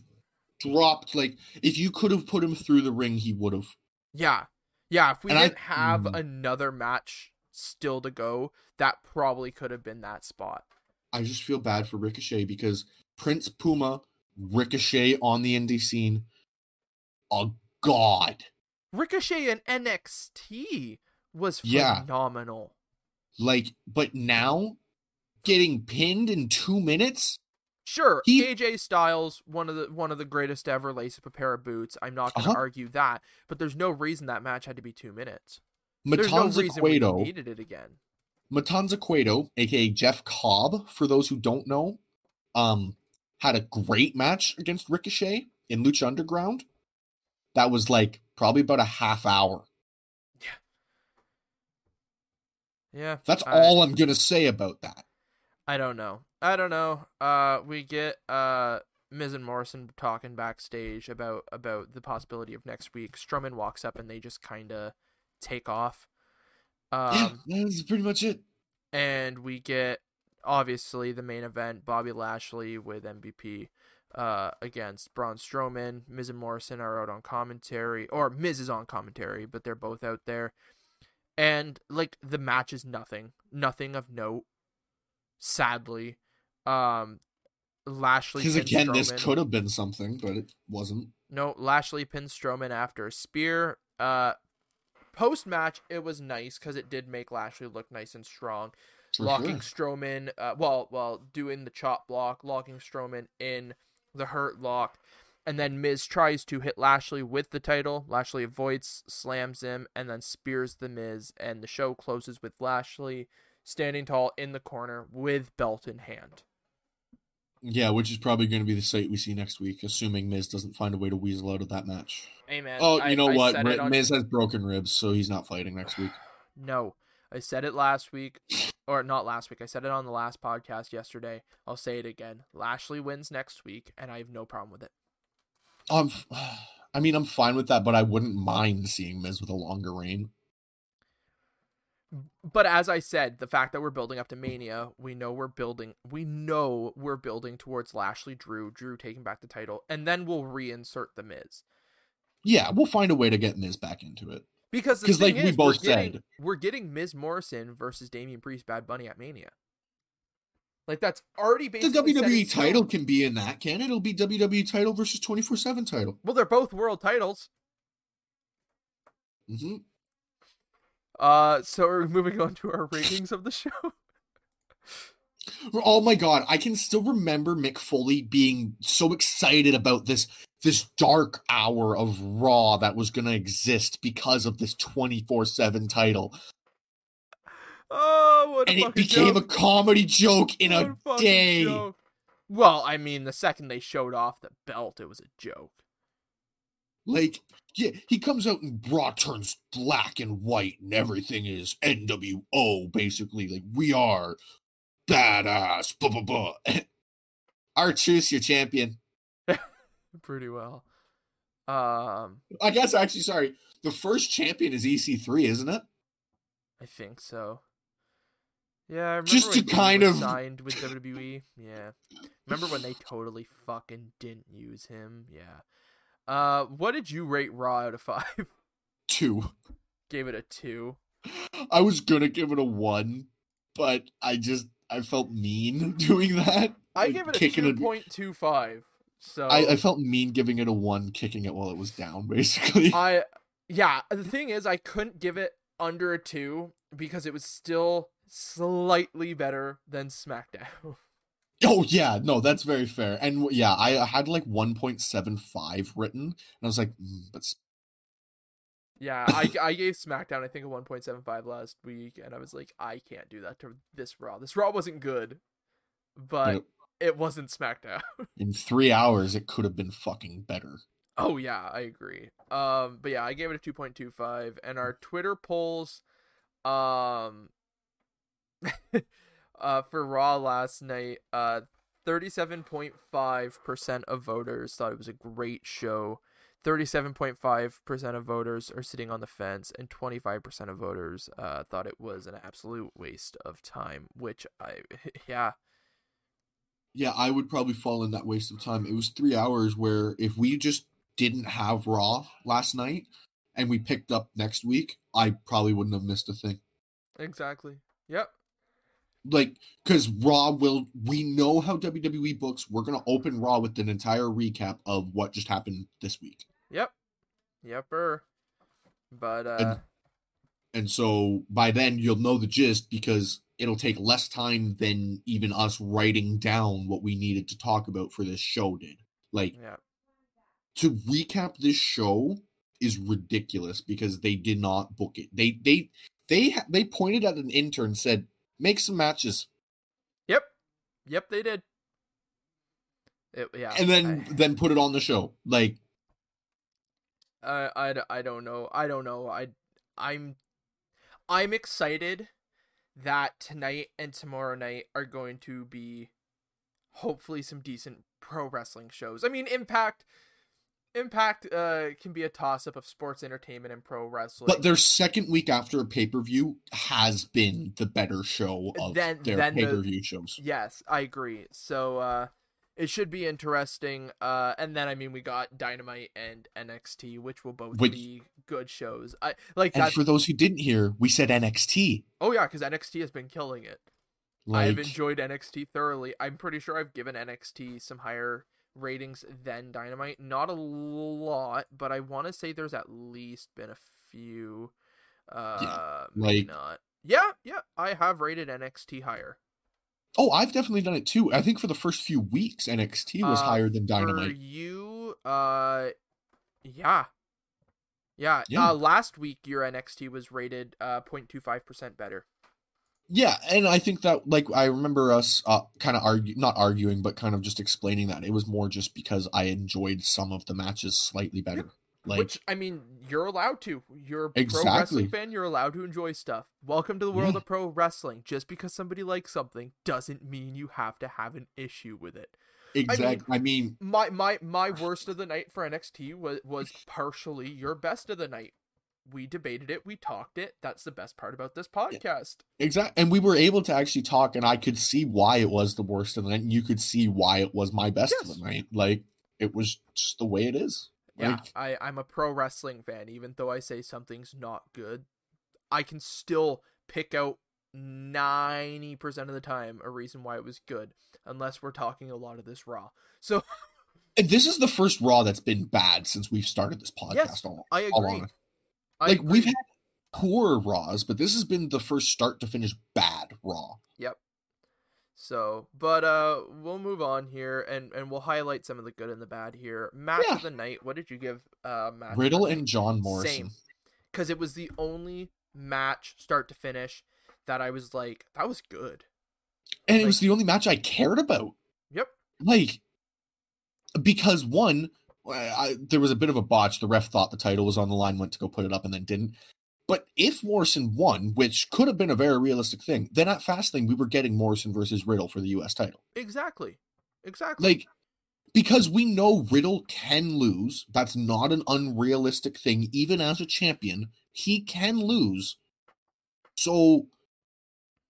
dropped like if you could have put him through the ring, he would have. Yeah. Yeah, if we And didn't have Mm. another match still to go, that probably could have been that spot. I just feel bad for Ricochet because Prince Puma, Ricochet on the indie scene, a god. Ricochet in NXT was Yeah. phenomenal. Like, but now getting pinned in two minutes? Sure, He- AJ Styles, one of the one of the greatest ever lace up a pair of boots. I'm not going to Uh-huh. argue that, but there's no reason that match had to be two minutes. No Matanza we Cueto, needed it again. Matanza Cueto, aka Jeff Cobb, for those who don't know, um, had a great match against Ricochet in Lucha Underground. That was like probably about a half hour. Yeah. Yeah, That's I- all I'm gonna say about that. I don't know. I don't know. Uh, we get uh Miz and Morrison talking backstage about about the possibility of next week. Strowman walks up and they just kind of take off. yeah, Um, that's pretty much it. and we get obviously the main event, Bobby Lashley with MVP uh, against Braun Strowman. Miz and Morrison are out on commentary, or Miz is on commentary, but they're both out there. And like the match is nothing, nothing of note. Sadly, um, Lashley Because again, this could have been something, but it wasn't. No, Lashley pinned Strowman after a spear. Uh, post match, it was nice because it did make Lashley look nice and strong. For locking sure. Strowman, uh, well, well, doing the chop block, locking Strowman in the hurt lock, and then Miz tries to hit Lashley with the title. Lashley avoids, slams him, and then spears the Miz, and the show closes with Lashley standing tall in the corner with belt in hand. Yeah, which is probably going to be the sight we see next week, assuming Miz doesn't find a way to weasel out of that match. Amen. Oh, you I- know I what? Ri- on- Miz has broken ribs, so he's not fighting next week. (sighs) No, I said it last week, or not last week. I said it on the last podcast yesterday. I'll say it again. Lashley wins next week, and I have no problem with it. Um, (sighs) I mean, I'm fine with that, but I wouldn't mind seeing Miz with a longer reign. But as I said, the fact that we're building up to Mania, we know we're building. We know we're building towards Lashley, Drew, Drew taking back the title, and then we'll reinsert the Miz. Yeah, we'll find a way to get Miz back into it. Because the 'Cause thing like we both we're getting, said- we're getting Miz Morrison versus Damian Priest, Bad Bunny at Mania. Like that's already The basically in WWE title can be in that, can it? It'll be WWE title versus 24 7 title. Well, they're both world titles. hmm Uh, so we're moving on to our ratings of the show. (laughs) Oh my god, I can still remember Mick Foley being so excited about this this dark hour of Raw that was going to exist because of this 24/7 title. Oh, what a And it became a comedy joke in What a day. joke. Well, I mean, the second they showed off the belt, it was a joke. Like, yeah, he comes out and Raw turns black and white, and everything is NWO, basically. Like, we are badass. Blah, blah, blah. (laughs) R-Truth's your champion. (laughs) Pretty well. Um, I guess, actually, sorry. The first champion is EC3, isn't it? I think so. Yeah, I remember Just to kind of- signed with WWE. Yeah, remember when they totally fucking didn't use him? Yeah. Uh, what did you rate Raw out of five? (laughs) Two. Gave it a two. I was gonna give it a one, but I just I felt mean (laughs) doing that. I Like, gave it a two point two five. So I, I felt mean giving it a one, kicking it while it was down, (laughs) basically. I yeah, the thing is I couldn't give it under a 2 because it was still slightly better than SmackDown. Oh yeah, no, that's very fair. And yeah, I had like one point seven five written, and I was like, mm, but yeah, I I gave SmackDown I think a 1.75 last week and I was like I can't do that to this Raw. This Raw wasn't good, but Yep. it wasn't SmackDown. (laughs) in three hours it could have been fucking better. Oh yeah, I agree. Um, but yeah, I gave it a two point two five, and our Twitter polls, um, (laughs) uh, for Raw last night, uh, thirty-seven point five percent of voters thought it was a great show. Thirty-seven point five percent of voters are sitting on the fence, and twenty-five percent of voters uh thought it was an absolute waste of time. Which I, (laughs) yeah, Yeah, I would probably fall in that waste of time. It was three hours where if we just didn't have Raw last night and we picked up next week, I probably wouldn't have missed a thing. exactly. Yep. Like because raw will we know how wwe books we're gonna open raw with an entire recap of what just happened this week Yep. Yepper. But uh. And- and so by then you'll know the gist because it'll take less time than even us writing down what we needed to talk about for this show did like Yeah. to recap this show is ridiculous because they did not book it they they they they pointed at an intern said make some matches Yep. Yep, they did. It, yeah. and then then put it on the show like I I don't know. I don't know. I I'm I'm excited that tonight and tomorrow night are going to be hopefully some decent pro wrestling shows. I mean, Impact Impact uh can be a toss up of sports entertainment and pro wrestling. But their second week after a pay per view has been the better show of Then- their the- pay per view shows. Yes, I agree. So uh it should be interesting. Uh and then I mean we got Dynamite and NXT, which will both Which- be good shows. I like And for those who didn't hear, we said NXT. oh yeah, because NXT has been killing it. Like, I've enjoyed NXT thoroughly. I'm pretty sure I've given NXT some higher ratings than Dynamite. Not a lot, but I want to say there's at least been a few. Uh, maybe like- not. Yeah, yeah, I have rated NXT higher. oh, I've definitely done it too. I think for the first few weeks, NXT was Uh, higher than Dynamite. you, uh, yeah, yeah. Yeah. Uh, last week your NXT was rated uh 0.25 percent better. Yeah, and I think that like I remember us uh, kind of argue not arguing, but kind of just explaining that it was more just because I enjoyed some of the matches slightly better. Like Which I mean, you're allowed to. You're a pro Exactly. wrestling fan. You're allowed to enjoy stuff. Welcome to the world Yeah. of pro wrestling. Just because somebody likes something doesn't mean you have to have an issue with it. exactly. I mean, My my my worst of the night for NXT was was partially your best of the night. We debated it. We talked it. That's the best part about this podcast. exactly. And we were able to actually talk, and I could see why it was the worst of the night, and you could see why it was my best Yes. of the night. Like it was just the way it is. Yeah, Like, I, I'm a pro wrestling fan. Even though I say something's not good, I can still pick out 90% of the time a reason why it was good, unless we're talking a lot of this Raw. So, (laughs) and this is the first Raw that's been bad since we've started this podcast. Yes, all, I agree. Like we've had poor Raws, but this has been the first start to finish bad Raw. Yep. So, but uh, we'll move on here, and and we'll highlight some of the good and the bad here. Match Yeah. of the night. What did you give? Uh, match. Riddle and John Morrison. Same. because it was the only match start to finish that I was like, that was good. And it was the only match I cared about. Yep. Like, because one, I, there was a bit of a botch. The ref thought the title was on the line, went to go put it up, and then didn't. But if Morrison won, which could have been a very realistic thing, then at Fastlane we were getting Morrison versus Riddle for the U.S. title. Exactly. Exactly. Like, because we know Riddle can lose. That's not an unrealistic thing. Even as a champion, he can lose. So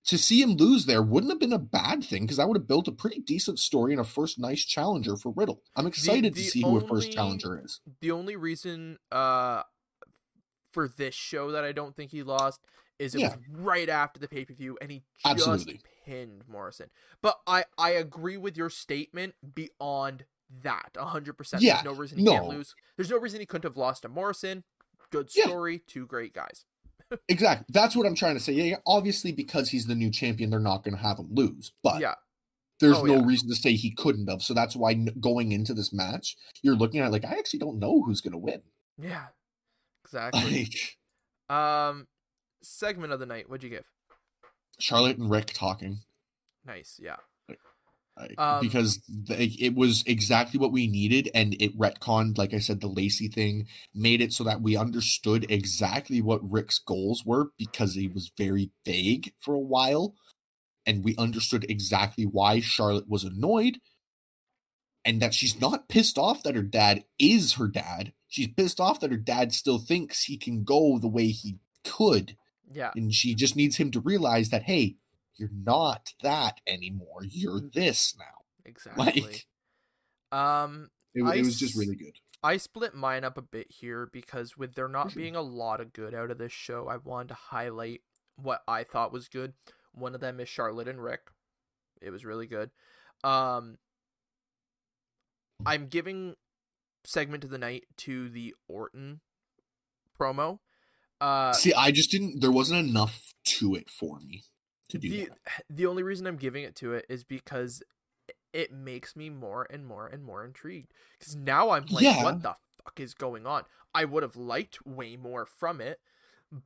to see him lose there wouldn't have been a bad thing because that would have built a pretty decent story and a first nice challenger for Riddle. I'm excited the to see who a first challenger is. the only reason uh for this show that I don't think he lost is it Yeah. was right after the pay per view and he just Absolutely. pinned Morrison. But I I agree with your statement beyond that. hundred percent. Yeah, There's no reason he can't lose. There's no reason he couldn't have lost to Morrison. Good Yeah. story, two great guys. (laughs) Exactly. That's what I'm trying to say. Yeah, yeah, obviously because he's the new champion, they're not going to have him lose. But yeah. there's Oh, no yeah. reason to say he couldn't have. So that's why going into this match, you're looking at it like I actually don't know who's going to win. Yeah. (laughs) Exactly. Like um segment of the night, what'd you give? Charlotte and Ric talking. Nice, yeah. Um, because it was exactly what we needed and it retconned like i said the lacey thing made it so that we understood exactly what ric's goals were because he was very vague for a while and we understood exactly why charlotte was annoyed and that she's not pissed off that her dad is her dad she's pissed off that her dad still thinks he can go the way he could Yeah. and she just needs him to realize that hey you're not that anymore you're this now (laughs) Exactly. like um it, I it was just really good I split mine up a bit here because with there not sure. being a lot of good out of this show, I wanted to highlight what I thought was good. One of them is Charlotte and Ric. It was really good. Um I'm giving segment of the night to the Orton promo. Uh see i just didn't there wasn't enough to it for me to do the that. the only reason I'm giving it to it is because it makes me more and more and more intrigued. Because now I'm like, Yeah. what the fuck is going on? I would have liked way more from it,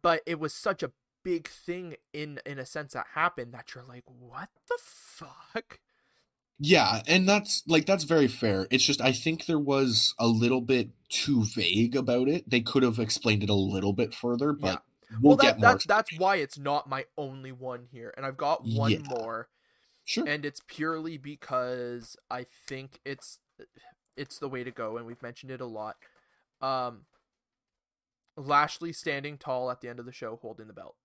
but it was such a big thing in in a sense that happened that you're like, what the fuck? yeah and that's like that's very fair it's just i think there was a little bit too vague about it they could have explained it a little bit further but we'll, well, that, get more that's that's why it's not my only one here, and I've got one Yeah. more. sure and it's purely because I think it's it's the way to go, and we've mentioned it a lot. Um, Lashley standing tall at the end of the show, holding the belt.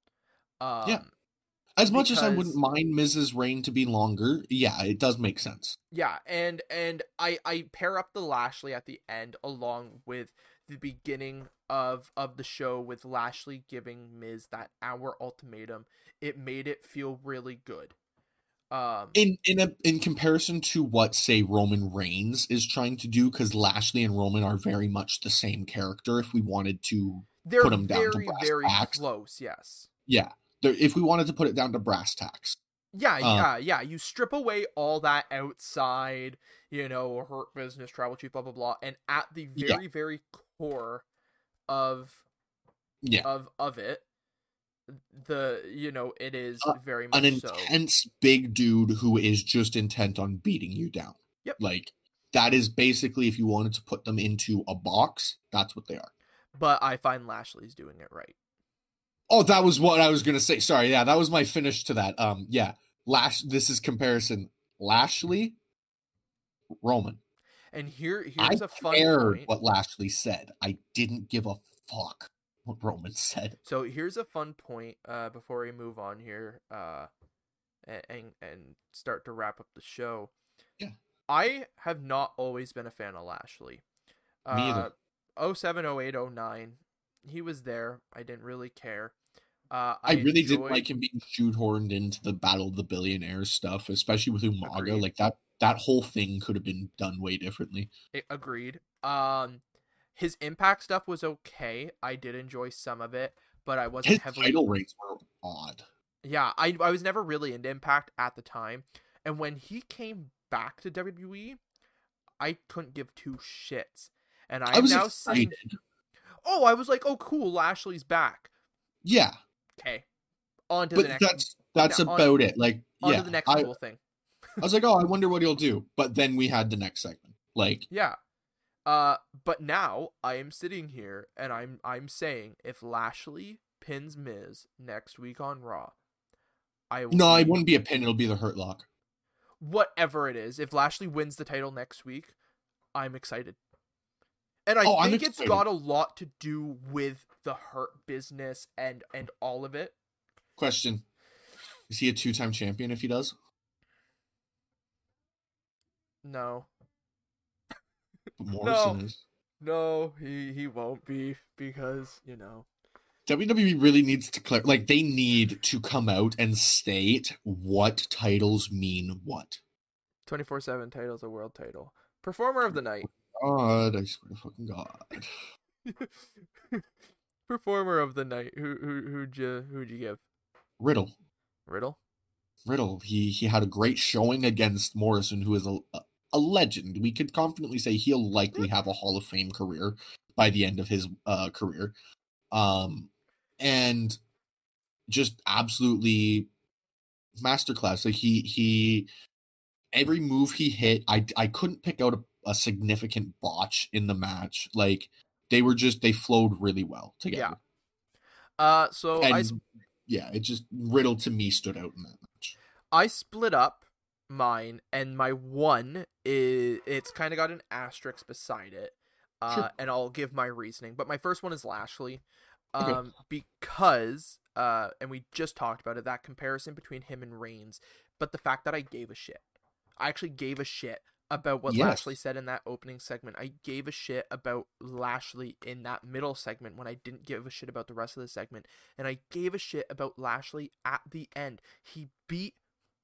Um, Yeah. As much as I wouldn't mind Miz's Reign to be longer, yeah, it does make sense. Yeah, and and I I pair up the Lashley at the end along with the beginning of of the show with Lashley giving Miz that hour ultimatum. It made it feel really good. Um In in a in comparison to what say Roman Reigns is trying to do, because Lashley and Roman are very much the same character. If we wanted to, they're put 'em down to very brass very tacks. close, yes. yeah, if we wanted to put it down to brass tacks, Yeah, Uh, yeah, yeah. You strip away all that outside, you know, hurt business, tribal chief, blah blah blah, and at the Yeah. very, core of yeah, of of it, the you know, it is Uh, very much an so. intense big dude who is just intent on beating you down. Yep. Like that is basically if you wanted to put them into a box, that's what they are. But I find Lashley's doing it right. Oh, that was what I was gonna say. Sorry, yeah, that was my finish to that. Um, yeah, Lash. This is comparison. Lashley, Roman. And here here's a fun cared point. what Lashley said. I didn't give a fuck what Roman (laughs) said. So here's a fun point uh, before we move on here uh, and and start to wrap up the show. Yeah. I have not always been a fan of Lashley. Me either. Uh, 07, 08, 09, he was there. I didn't really care. Uh, I, really didn't like him being shoehorned into the Battle of the Billionaires stuff, especially with Umaga. Agreed. Like that, that whole thing could have been done way differently. Agreed. Um, his impact stuff was okay. I did enjoy some of it, but I wasn't His heavily title reigns were odd. Yeah, I I was never really into Impact at the time, and when he came back to WWE, I couldn't give two shits. And I, I was now excited. saying, oh, I was like, oh, cool, Lashley's back. Yeah, Okay, on to but the next. that's that's on- about it. Like, on yeah, to the next I, cool thing. I was like, oh, I wonder what he'll do. But then we had the next segment. Like, Yeah. Uh, but now I am sitting here and I'm I'm saying if Lashley pins Miz next week on Raw, I will no, it wouldn't be a pin. It'll be the Hurt Lock. whatever it is, if Lashley wins the title next week, I'm excited. And I Oh, think it's got a lot to do with the hurt business and and all of it. Question: Is he a two-time champion? If he does, No. Morrison No. is. No, he he won't be because, you know. WWE really needs to clear. Like, they need to come out and state what titles mean what. 24/7 title's a world title. Performer of the night. God, I swear to fucking God. (laughs) Performer of the night. Who who who'd you who'd you give? Riddle. Riddle? Riddle. He he had a great showing against Morrison, who is a a legend. We could confidently say he'll likely have a Hall of Fame career by the end of his uh, career. Um, and just absolutely masterclass. Like he he every move he hit, I I couldn't pick out a, a significant botch in the match. Like they were just they flowed really well together. Yeah. Uh so I And yeah, it just Riddle to me stood out in that match. I split up mine, and my one is it's kind of got an asterisk beside it, uh, Sure. and I'll give my reasoning. But my first one is Lashley, Okay. um, because uh, and we just talked about it that comparison between him and Reigns, but the fact that I gave a shit, I actually gave a shit about what Yes. Lashley said in that opening segment. I gave a shit about Lashley in that middle segment when I didn't give a shit about the rest of the segment. And I gave a shit about Lashley at the end. He beat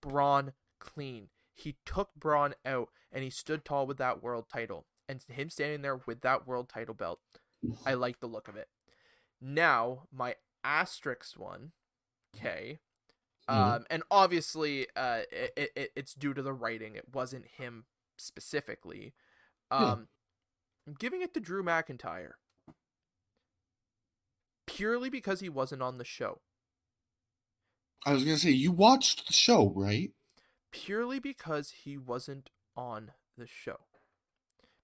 Braun clean. He took Braun out and he stood tall with that world title. And him standing there with that world title belt, I (sighs) like the look of it. Now, my asterisk one, okay. Mhm. Um, and obviously, uh, it, it it's due to the writing. It wasn't him specifically. Yeah. Um, I'm giving it to Drew McIntyre purely because he wasn't on the show. I was gonna say you watched the show, right? Purely because he wasn't on the show.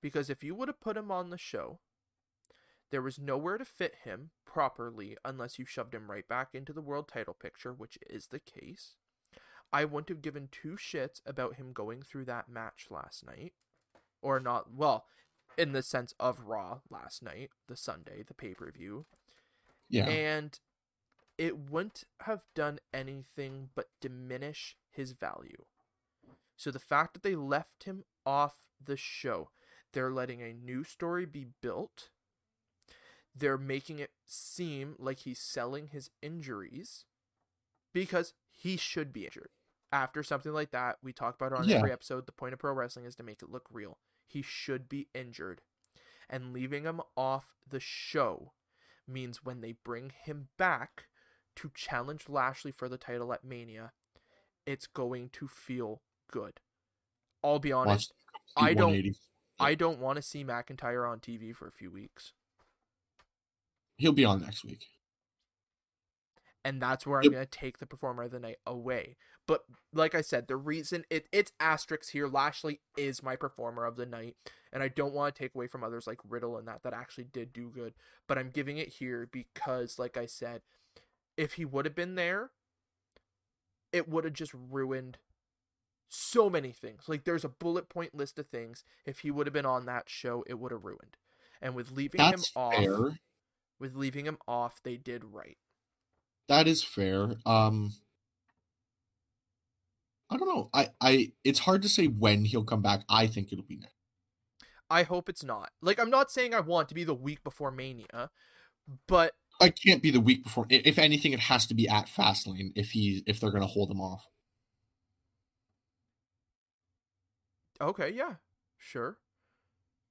Because if you would have put him on the show, there was nowhere to fit him properly unless you shoved him right back into the world title picture, which is the case. I wouldn't have given two shits about him going through that match last night. or not well, in the sense of Raw last night, the Sunday, the pay per view. Yeah. And it wouldn't have done anything but diminish his value. So the fact that they left him off the show, they're letting a new story be built. They're making it seem like he's selling his injuries because he should be injured. After something like that, we talk about it on Yeah. every episode. The point of pro wrestling is to make it look real. He should be injured. And leaving him off the show means when they bring him back to challenge Lashley for the title at Mania, it's going to feel good. I'll be honest, I don't- 180. I don't want to see McIntyre on TV for a few weeks. He'll be on next week. and that's where I'm Yep. gonna take the performer of the night away. But like I said, the reason it it's asterisks here. Lashley is my performer of the night, and I don't want to take away from others like Riddle and that that actually did do good. But I'm giving it here because, like I said, if he would have been there, it would have just ruined so many things. Like there's a bullet point list of things. If he would have been on that show, it would have ruined. And with leaving That's him off, fair. with leaving him off, they did right. That is fair. Um I don't know. I I it's hard to say when he'll come back. I think it'll be next. I hope it's not. Like I'm not saying I want to be the week before Mania, but I can't be the week before. If anything, it has to be at Fastlane if he if they're gonna hold him off. Okay, yeah, sure.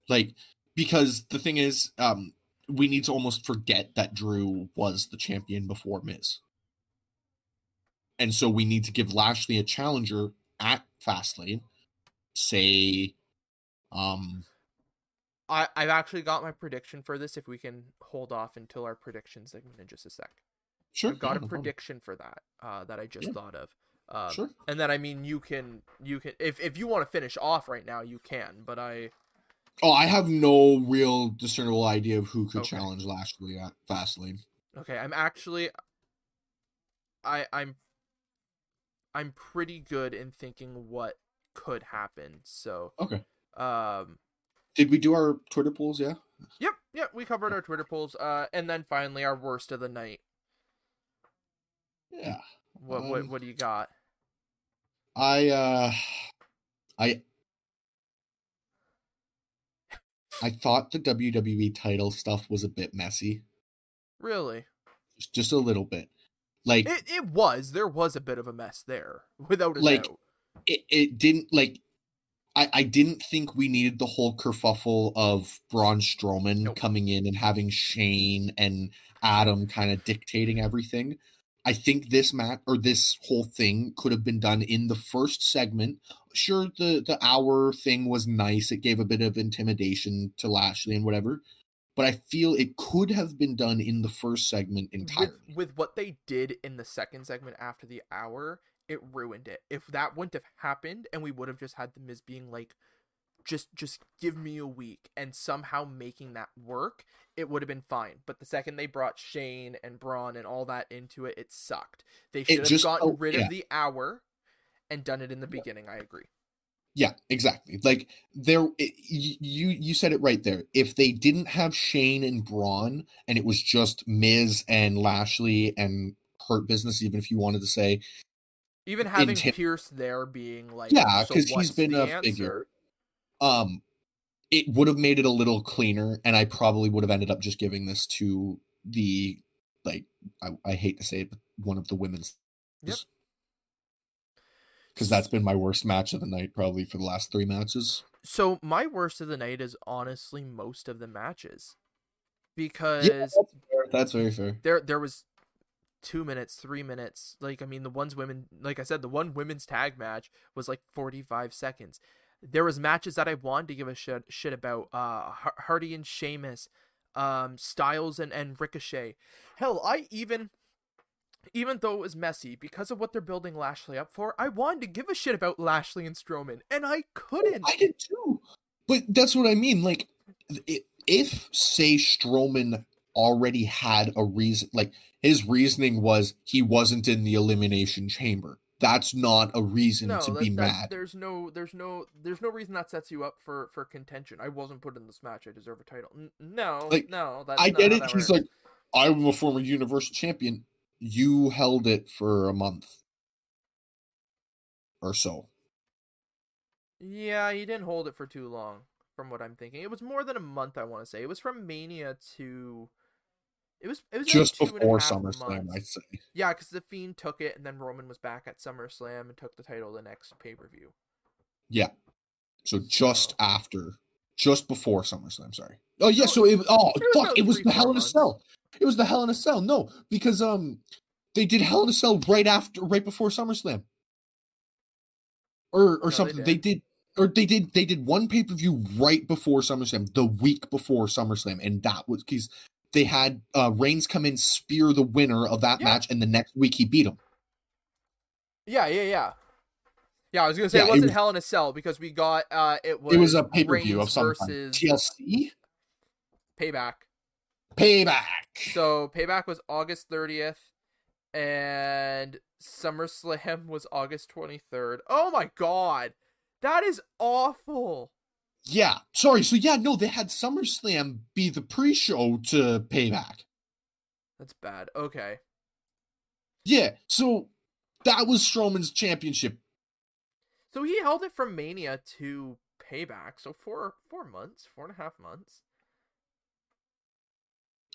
Like because the thing is, um, we need to almost forget that Drew was the champion before Miz, and so we need to give Lashley a challenger at Fastlane. Say, um, I I've actually got my prediction for this. If we can hold off until our prediction segment in just a sec, sure, I've got yeah, a no problem. prediction for that. Uh, that I just Yeah. thought of. Um, Sure. And then I mean, you can you can if if you want to finish off right now, you can. But I Oh, I have no real discernible idea of who could Okay. challenge Lashley at Fastlane. okay, I'm actually I I'm I'm pretty good in thinking what could happen. So Okay. um Did we do our Twitter polls? Yeah. Yep, yep, we covered our Twitter polls. Uh, and then finally our worst of the night. Yeah. What what Um, what do you got? I uh I I thought the WWE title stuff was a bit messy. Really? Just just a little bit. Like It it was. There was a bit of a mess there, (laughs) without a Like, doubt. it, it didn't like I, I didn't think we needed the whole kerfuffle of Braun Strowman Nope. coming in and having Shane and Adam kind of dictating everything. I think this mat or this whole thing could have been done in the first segment. Sure, the the hour thing was nice; it gave a bit of intimidation to Lashley and whatever. But I feel it could have been done in the first segment entirely. With, with what they did in the second segment after the hour, it ruined it. If that wouldn't have happened, and we would have just had the Miz being like, "Just just give me a week," and somehow making that work, it would have been fine. But the second they brought Shane and Braun and all that into it, it sucked. They should have just gotten felt- rid yeah. of the hour and done it in the beginning. I agree. Yeah, exactly. Like there, it, you you said it right there. If they didn't have Shane and Braun, and it was just Miz and Lashley and Hurt Business, even if you wanted to say, Even having Pearce there being like, yeah, because he's what's been a answer? figure. Um, it would have made it a little cleaner, and I probably would have ended up just giving this to the like I, I hate to say it, but one of the women's. Yep. Because that's been my worst match of the night, probably for the last three matches. So my worst of the night is honestly most of the matches, because Yeah, that's fair. That's very fair. there there was two minutes, three minutes. Like I mean, the one's women, like I said, the one women's tag match was like forty five seconds. There was matches that I wanted to give a shit, shit about. Uh, Hardy and Sheamus, um, Styles and and Ricochet. Hell, I even. Even though it was messy, because of what they're building Lashley up for, I wanted to give a shit about Lashley and Strowman, and I couldn't. I did too. But that's what I mean. Like, if, say, Strowman already had a reason, like, his reasoning was he wasn't in the Elimination Chamber. That's not a reason No, to that- be that- mad. There's no, there's no, there's no reason that sets you up for for contention. I wasn't put in this match. I deserve a title. N- no, Like, no, that's I get it. that He's works. like, I'm a former Universal Champion. You held it for a month or so. yeah, he didn't hold it for too long, from what I'm thinking. It was more than a month. I want to say it was from Mania to. It was it was Just a before SummerSlam. I'd say. Yeah, because the Fiend took it, and then Roman was back at SummerSlam and took the title the next pay per view. Yeah. So just after, just before SummerSlam. Sorry. Oh yeah. So it. Oh it was fuck! It was the Hell in a. Cell. It was the Hell in a Cell. No, because um, they did Hell in a Cell right after, right before SummerSlam. Or or they something. They did. Or they did. They did one pay per view right before SummerSlam, the week before SummerSlam, and that was because they had uh Reigns come in, spear the winner of that Yeah. match, and the next week he beat him. Yeah, yeah, yeah. Yeah, I was gonna say Yeah, it it wasn't was- Hell in a Cell because we got uh it was it was a pay per view of some kind. versus TLC Payback. payback. So Payback was August 30th and SummerSlam was August 23rd. Oh my god. That is awful. Yeah, sorry. So yeah, no, they had SummerSlam be the pre-show to Payback. That's bad. Okay. Yeah, so that was Strowman's championship. So he held it from Mania to Payback. So four four months, four and a half months.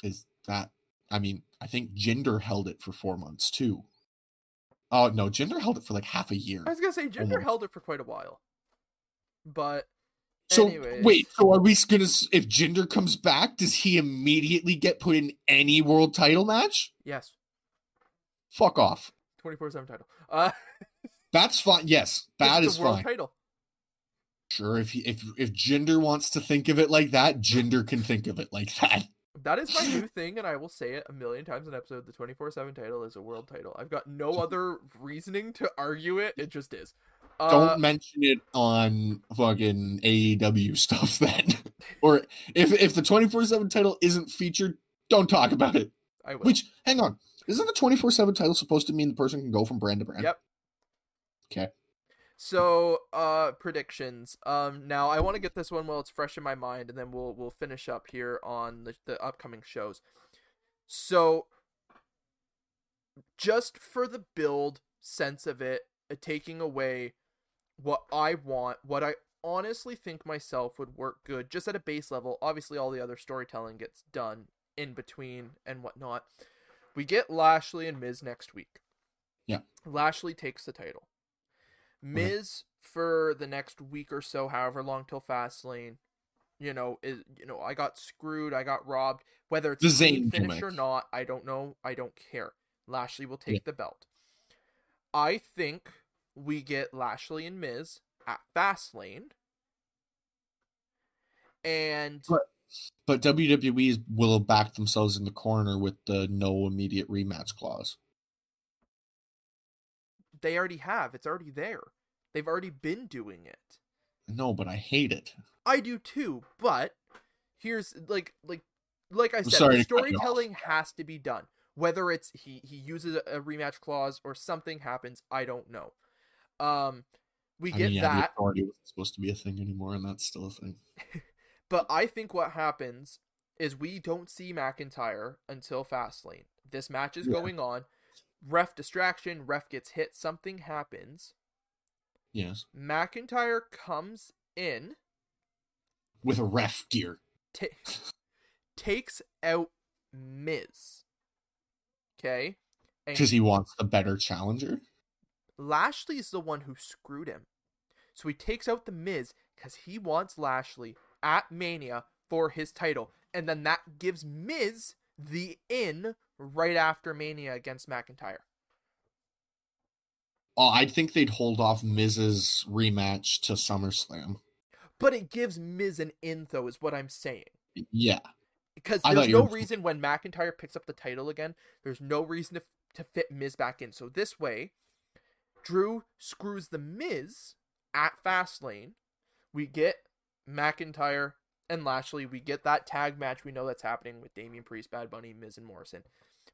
Is that? I mean, I think Jinder held it for four months too. Oh no, Jinder held it for like half a year. I was gonna say Jinder Almost. held it for quite a while. But So anyways. wait, so are we gonna? If Jinder comes back, does he immediately get put in any world title match? Yes. Fuck off. Twenty four seven title. Uh (laughs) That's fine. Yes, that it's is a world fine. title. Sure, if he, if if Jinder wants to think of it like that, Jinder can think of it like that. That is my (laughs) new thing, and I will say it a million times an episode. The 24 7 title is a world title. I've got no (laughs) other reasoning to argue it. It just is. Uh, Don't mention it on fucking AEW stuff (laughs) then. or if if the 24/7 title isn't featured, don't talk about it. I will. Which hang on. Isn't the 24/7 title supposed to mean the person can go from brand to brand? Yep. Okay. So, uh, predictions. Um, now I want to get this one while it's fresh in my mind, and then we'll we'll finish up here on the, the upcoming shows. So, just for the build sense of it, uh, taking away what I want, what I honestly think myself would work good, just at a base level. Obviously, all the other storytelling gets done in between and whatnot. We get Lashley and Miz next week. Yeah. Lashley takes the title. Miz for the next week or so, however long till Fastlane, you know, is you know, I got screwed, I got robbed. Whether it's The Zayn finish or not, I don't know. I don't care. Lashley will take Yeah. the belt. I think we get Lashley and Miz at Fastlane. And But- But WWE will back themselves in the corner with the no immediate rematch clause. they already have. It's already there. They've already been doing it. No, but I hate it. I do too, but here's like like like I said, sorry the to cut you off. storytelling has to be done. Whether it's he he uses a rematch clause or something happens, I don't know. Um we I get mean, yeah, the that, authority wasn't supposed to be a thing anymore, and that's still a thing. (laughs) but I think what happens is we don't see McIntyre until Fastlane. This match is Yeah. going on. Ref distraction, ref gets hit, something happens. Yes, McIntyre comes in with a ref gear. ta- (laughs) takes out Miz. Okay? Because he wants the better challenger. Lashley's the one who screwed him. So he takes out the Miz because he wants Lashley at Mania for his title. And then that gives Miz the in right after Mania against McIntyre. Oh, I think they'd hold off Miz's rematch to SummerSlam. But it gives Miz an in, though, is what I'm saying. Yeah, Because there's no were- reason when McIntyre picks up the title again, there's no reason to, to fit Miz back in. So this way, Drew screws the Miz at Fastlane. We get McIntyre and Lashley. We get that tag match. We know that's happening with Damian Priest, Bad Bunny, Miz, and Morrison.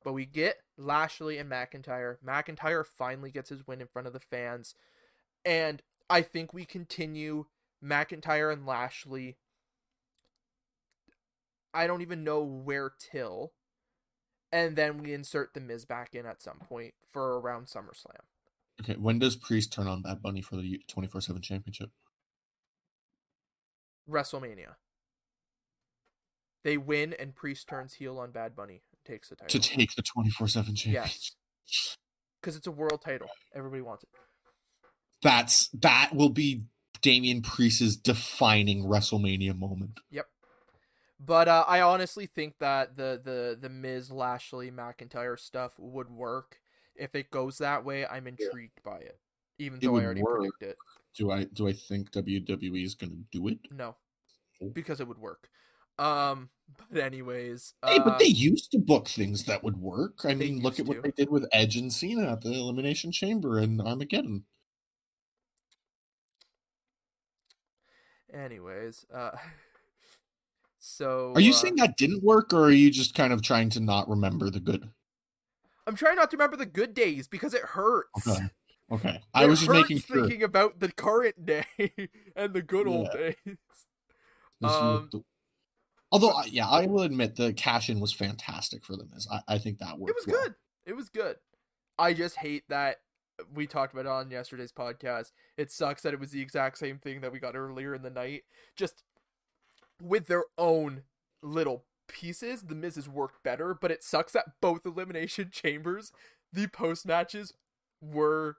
But we get Lashley and McIntyre. McIntyre finally gets his win in front of the fans. And I think we continue McIntyre and Lashley. I don't even know where till. And then we insert the Miz back in at some point for around SummerSlam. Okay, when does Priest turn on Bad Bunny for the 24 7 championship? WrestleMania. They win and Priest turns heel on Bad Bunny and takes the title. To take the 24 7 championship. Yes. Because it's a world title. Everybody wants it. That's that will be Damian Priest's defining WrestleMania moment. Yep. But uh, I honestly think that the the the Miz Lashley McIntyre stuff would work. If it goes that way, I'm intrigued by it. Even It though I already work. predict it. Do I do I think WWE is going to do it? No. Oh. Because it would work. Um but anyways, Hey, uh, but they used to book things that would work. I mean, look at what to. they did with Edge and Cena at the Elimination Chamber and Armageddon. anyways, uh (laughs) so Are you uh, saying that didn't work, or are you just kind of trying to not remember the good? I'm trying not to remember the good days because it hurts. Okay. Okay, I was just making sure. thinking about the current day (laughs) and the good old Yeah. days. Um, the- Although, I- yeah, I will admit the cash in was fantastic for them. As I, I think that worked. It was well. good. It was good. I just hate that we talked about it on yesterday's podcast. It sucks that it was the exact same thing that we got earlier in the night, just with their own little pieces. The Miz's worked better, but it sucks that both elimination (laughs) chambers, the post matches, were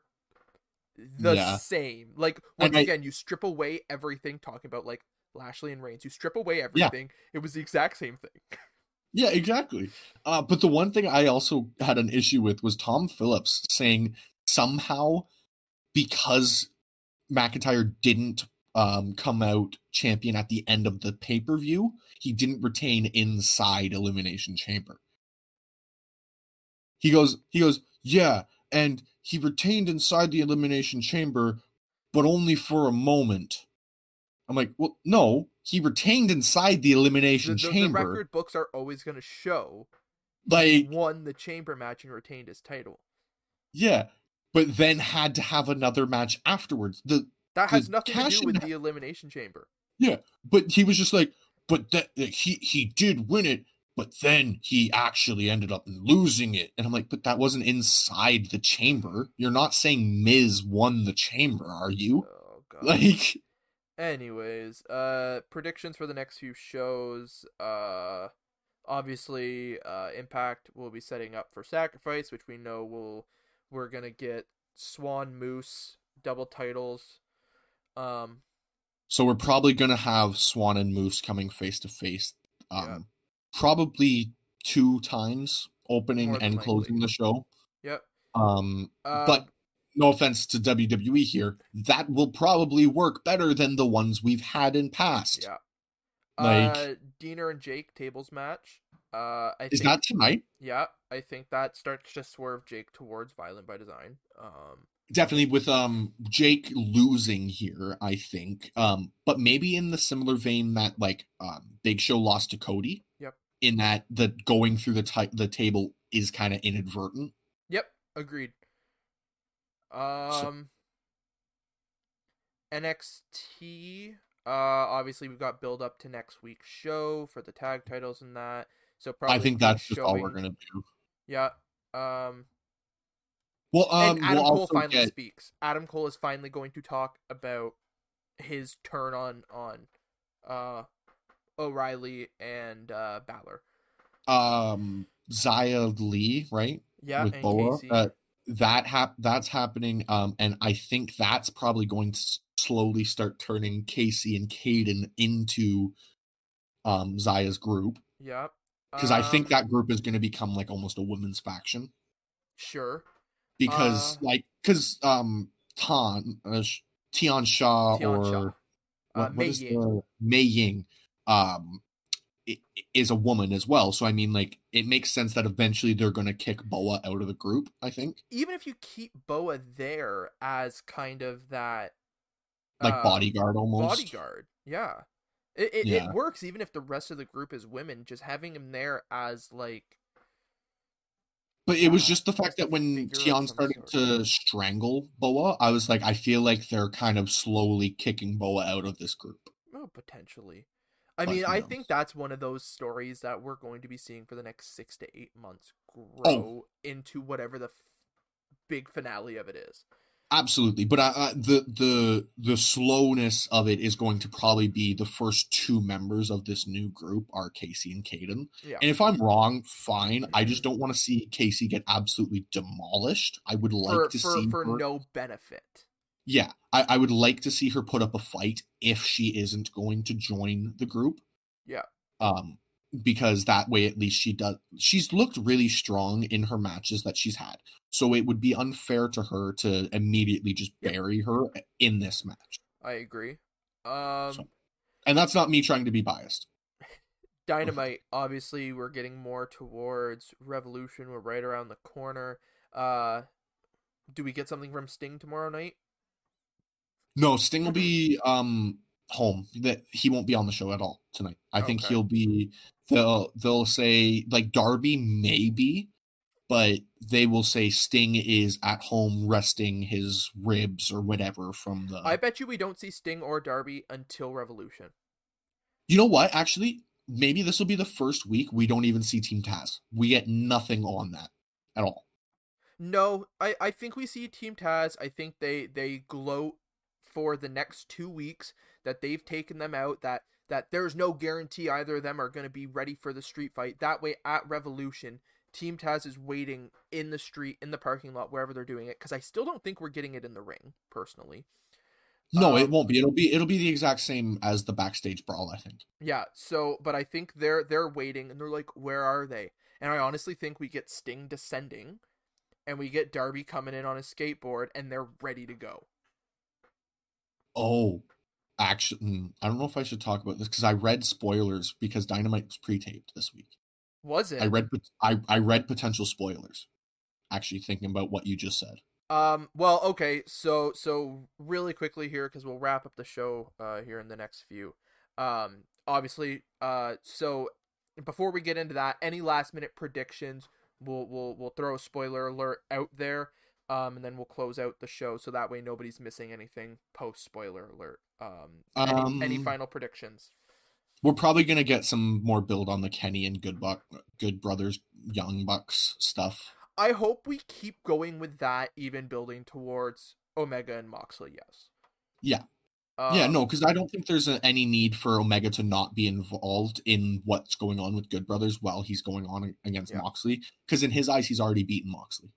the Yeah. same. Like once I- again, you strip away everything talking about like Lashley and Reigns. You strip away everything. It was the exact same thing. (laughs) Yeah, exactly. Uh, but the one thing I also had an issue with was Tom Phillips saying somehow because McIntyre didn't um, come out champion at the end of the pay per view, he didn't retain inside Elimination Chamber. He goes, he goes, yeah, and he retained inside the Elimination Chamber, but only for a moment. I'm like, well, no, he retained inside the The, Elimination the- the Chamber. record books are always going to show like, won the chamber match and retained his title. Yeah, but then had to have another match afterwards. The That has nothing to do with the elimination chamber. Yeah, but he was just like, but that he he did win it, but then he actually ended up losing it, and I'm like, but that wasn't inside the chamber. You're not saying Miz won the chamber, are you? Oh god. Like, Anyways, uh predictions for the next few shows. Uh obviously uh Impact will be setting up for Sacrifice, which we know will we're going to get Swan Moose double titles. Um so we're probably gonna have Swan and Moose coming face to face, um, probably two times, opening and likely. closing the show. yep. Um, Uh, but no offense to WWE here, that will probably work better than the ones we've had in past. yeah. like- uh Deaner and Jake tables match. Uh I Is think that tonight? Yeah, I think that starts to swerve Jake towards Violent by Design. Um, Definitely with um Jake losing here, I think. Um, but maybe in the similar vein that like um Big Show lost to Cody. Yep. In that the going through the the table is kind of inadvertent. yep, agreed. Um, NXT. Uh, obviously we've got build up to next week's show for the tag titles and that. So probably I think that's just all we're gonna do. Yeah. Um, Well, um, and Adam we'll Cole finally get speaks. Adam Cole is finally going to talk about his turn on on uh O'Reilly and uh Balor. um Xia Li, right? Yeah, with and Boa. Uh, that hap- that's happening, um, and I think that's probably going to slowly start turning Kacy and Kayden into um Xia's group yeah. because I think Um, that group is going to become like almost a women's faction sure. Because Uh, like because um Tan uh, Tian Sha or what, Uh, what Mei is Ying. the Mei Ying um is a woman as well so I mean like it makes sense that eventually they're going to kick Boa out of the group I think even if you keep Boa there as kind of that like uh, bodyguard almost bodyguard, yeah, it it, Yeah. it works even if the rest of the group is women. Just having him there as like But it was just the fact that when Tian started to strangle Boa, I was like, I feel like they're kind of slowly kicking Boa out of this group. Oh, potentially. I But mean, I knows? think that's one of those stories that we're going to be seeing for the next six to eight months oh. grow Oh. into whatever the f- big finale of it is. Absolutely, but the the the slowness of it is going to probably be the first two members of this new group are Kacy and Kayden. Yeah. And if I'm wrong, fine. I just don't want to see Kacy get absolutely demolished. I would like for to for, see for her. no benefit. Yeah, I, I would like to see her put up a fight if she isn't going to join the group. Yeah. Um, because that way at least she does. She's looked really strong in her matches that she's had, so it would be unfair to her to immediately just bury her in this match. I agree. Um So- And that's not me trying to be biased. (laughs) Dynamite, (laughs) obviously we're getting more towards Revolution. We're right around the corner. Uh do we get something from Sting tomorrow night? No, Sting will be (clears throat) um home. That he won't be on the show at all tonight. I think he'll be they'll they'll say like Darby maybe, but they will say Sting is at home resting his ribs or whatever from the I bet you we don't see Sting or Darby until Revolution. You know what? Actually, maybe this will be the first week we don't even see Team Taz. We get nothing on that at all. No, I, I think we see Team Taz. I think they they gloat for the next two weeks that they've taken them out. That that there's no guarantee either of them are going to be ready for the street fight. That way, at Revolution, Team Taz is waiting in the street, in the parking lot, wherever they're doing it. Because I still don't think we're getting it in the ring, personally. No, it Um, won't be. It'll be it'll be the exact same as the backstage brawl, I think. Yeah. So, but I think they're they're waiting, and they're like, where are they? And I honestly think we get Sting descending, and we get Darby coming in on a skateboard, and they're ready to go. Oh, actually, mm, I don't know if I should talk about this because I read spoilers because Dynamite was pre-taped this week. Was it? I read I I read potential spoilers. Actually, thinking about what you just said. Um. Well, okay. So, so really quickly here, because we'll wrap up the show uh here in the next few. Um. Obviously. Uh. So, before we get into that, any last minute predictions? We'll we'll we'll throw a spoiler alert out there. Um. And then we'll close out the show, so that way nobody's missing anything post spoiler alert. Um. Any, any Um, final predictions? We're probably gonna get some more build on the Kenny and Good Buck, Good Brothers, Young Bucks stuff. I hope we keep going with that, even building towards Omega and Moxley. Yes. Yeah. yeah, Um, no, because I don't think there's a, any need for Omega to not be involved in what's going on with Good Brothers while he's going on against Yeah. Moxley. Because in his eyes, he's already beaten Moxley.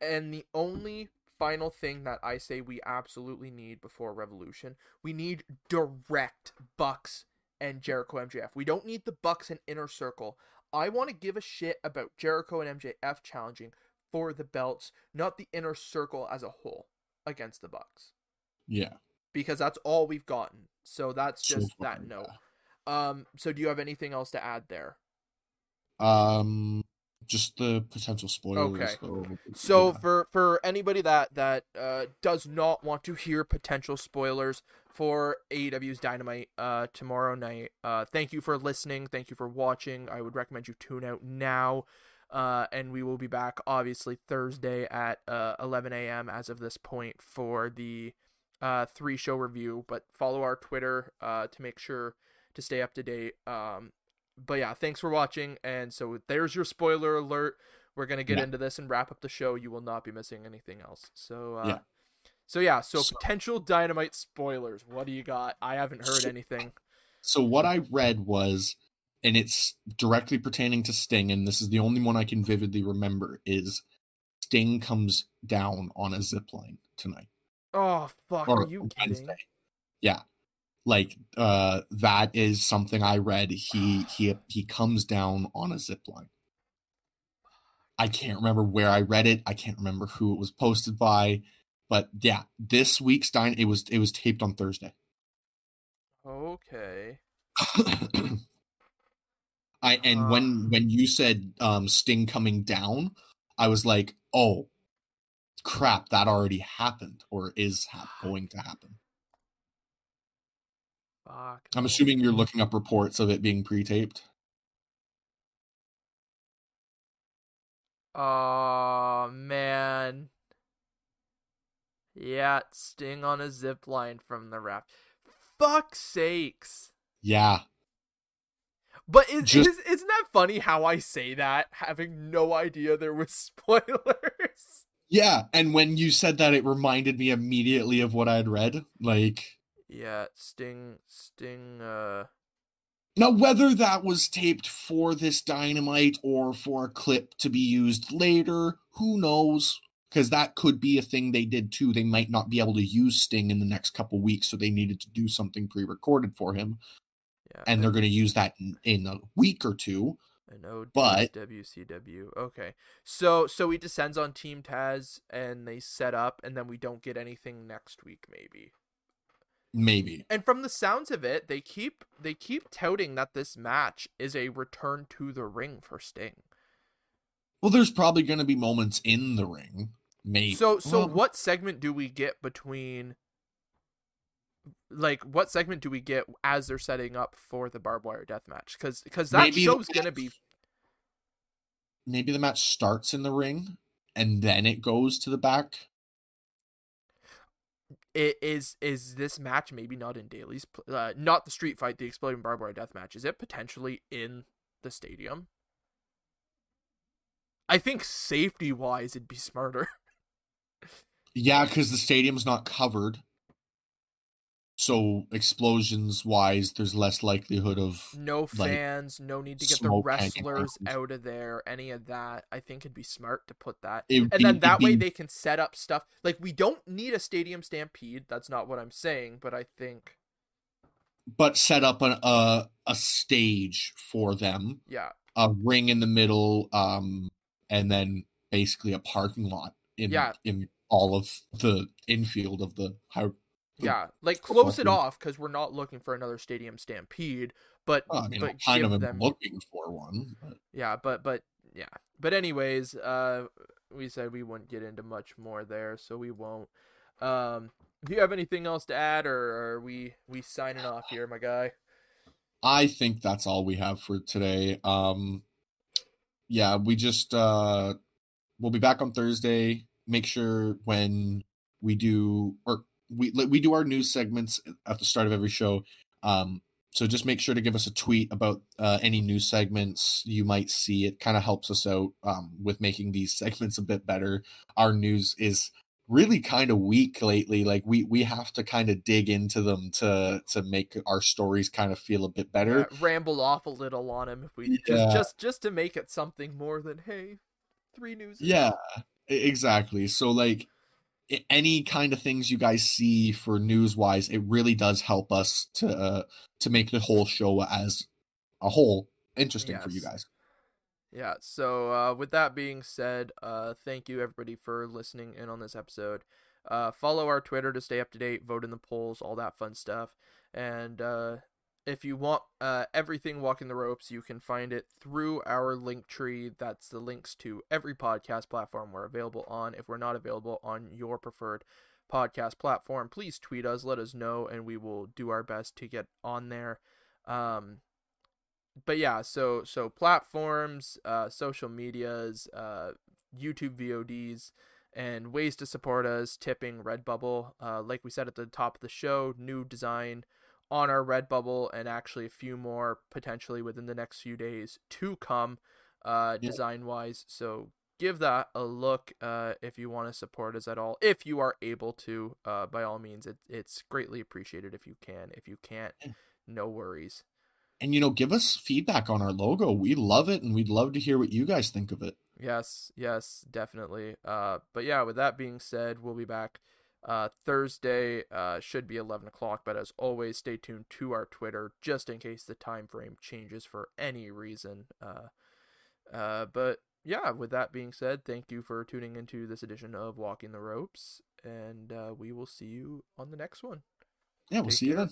And the only final thing that I say we absolutely need before Revolution, we need direct Bucks and Jericho MJF. We don't need the Bucks and Inner Circle. I want to give a shit about Jericho and MJF challenging for the belts, not the Inner Circle as a whole against the Bucks. Yeah. Because that's all we've gotten. So that's so just that note. bad. Um so do you have anything else to add there? Um, just the potential spoilers. Okay. though. So Yeah. for for anybody that that uh, does not want to hear potential spoilers for AEW's Dynamite uh, tomorrow night, uh, thank you for listening. Thank you for watching. I would recommend you tune out now. Uh, and we will be back obviously Thursday at uh, 11 a.m. as of this point for the uh, three show review. But follow our Twitter uh, to make sure to stay up to date. Um, but yeah, thanks for watching. And so there's your spoiler alert we're gonna get Yeah. into this and wrap up the show. You will not be missing anything else. So uh, Yeah. so yeah, so, So- potential dynamite spoilers. What do you got? I haven't heard So- anything. So what I read was, and it's directly pertaining to Sting, and this is the only one I can vividly remember, is Sting comes down on a zip line tonight. Oh fuck, Or are you kidding? Yeah. Like uh that is something I read. He he he comes down on a zip line. I can't remember where I read it. I can't remember who it was posted by. But yeah, this week's dine it was it was taped on Thursday. Okay. I and when when you said um Sting coming down, I was like, "Oh, crap, that already happened or is hap- (sighs) going to happen." Fuck. I'm assuming you're looking up reports of it being pre-taped. Oh man. Yeah, Sting on a zip line from the ref. Fuck sakes. Yeah. But is, Just- is, isn't that funny how I say that, having no idea there was (laughs) spoilers? Yeah, and when you said that, it reminded me immediately of what I had read. Like, Yeah, Sting, Sting, uh, now whether that was taped for this dynamite or for a clip to be used later, who knows? Because that could be a thing they did too. They might not be able to use Sting in the next couple weeks, so they needed to do something pre-recorded for him, yeah, and they're going to use that in, in a week or two. an OD but- WCW. Okay, so so he descends on Team Taz, and they set up, and then we don't get anything next week, maybe. Maybe. And from the sounds of it, they keep they keep touting that this match is a return to the ring for Sting. Well, there's probably going to be moments in the ring. Maybe. So so Well, what segment do we get between like what segment do we get as they're setting up for the barbed wire death match? Cuz cuz that show's going to be maybe the match starts in the ring and then it goes to the back. Is is this match maybe not in Daily's uh, not the street fight, the exploding barbed wire death match. Is it potentially in the stadium? I think safety wise it'd be smarter. (laughs) Yeah, because the stadium's not covered. So explosions wise, there's less likelihood of No Like, fans, no need to get the wrestlers out of there, any of that. I think it'd be smart to put that. it would And be- then that way be- they can set up stuff. Like we don't need a stadium stampede. That's not what I'm saying, but I think but set up an, a a stage for them, yeah, a ring in the middle, um, and then basically a parking lot in Yeah. in all of the infield of the high. Yeah, like close it off because we're not looking for another stadium stampede. But Well, I mean, but kind of them looking for one. But yeah, but but yeah, but anyways, uh, we said we wouldn't get into much more there, so we won't. Um, do you have anything else to add, or are we we signing off here, my guy? I think that's all we have for today. Um yeah, we just uh we'll be back on Thursday. Make sure when we do or we we do our news segments at the start of every show. Um so just make sure to give us a tweet about uh, any news segments you might see. It kind of helps us out um, with making these (laughs) segments a bit better. Our news is really kind of weak lately. Like we we have to kind of dig into them to to make our stories kind of feel a bit better. uh, ramble off a little on him if we Yeah. just just just to make it something more than hey, three news. Yeah, exactly. So like any kind of things you guys see for news wise, it really does help us to uh, to make the whole show as a whole interesting for you guys. Yeah. So uh, with that being said, uh, thank you everybody for listening in on this episode. Uh, follow our Twitter to stay up to date, vote in the polls, all that fun stuff. And uh, if you want uh, everything walking the ropes, you can find it through our link tree. That's the links to every podcast platform we're available on. If we're not available on your preferred podcast platform, please tweet us, let us know, and we will do our best to get on there. Um, but yeah, so so platforms, uh, social medias, uh, YouTube VODs, and ways to support us. Tipping Redbubble, uh, like we said at the top of the show, new design on our Redbubble, and actually a few more potentially within the next few days to come, uh, Yeah. design wise. So give that a look uh, if you want to support us at all. If you are able to, uh, by all means, it, it's greatly appreciated if you can. If you can't, no worries. And you know, give us feedback on our logo. We love it, and we'd love to hear what you guys think of it. Yes, yes, definitely. Uh, but yeah, with that being said, we'll be back uh, Thursday. Uh, should be eleven o'clock. But as always, stay tuned to our Twitter just in case the time frame changes for any reason. Uh, uh, but yeah, with that being said, thank you for tuning into this edition of Walking the Ropes, and uh, we will see you on the next one. Yeah, we'll see you then.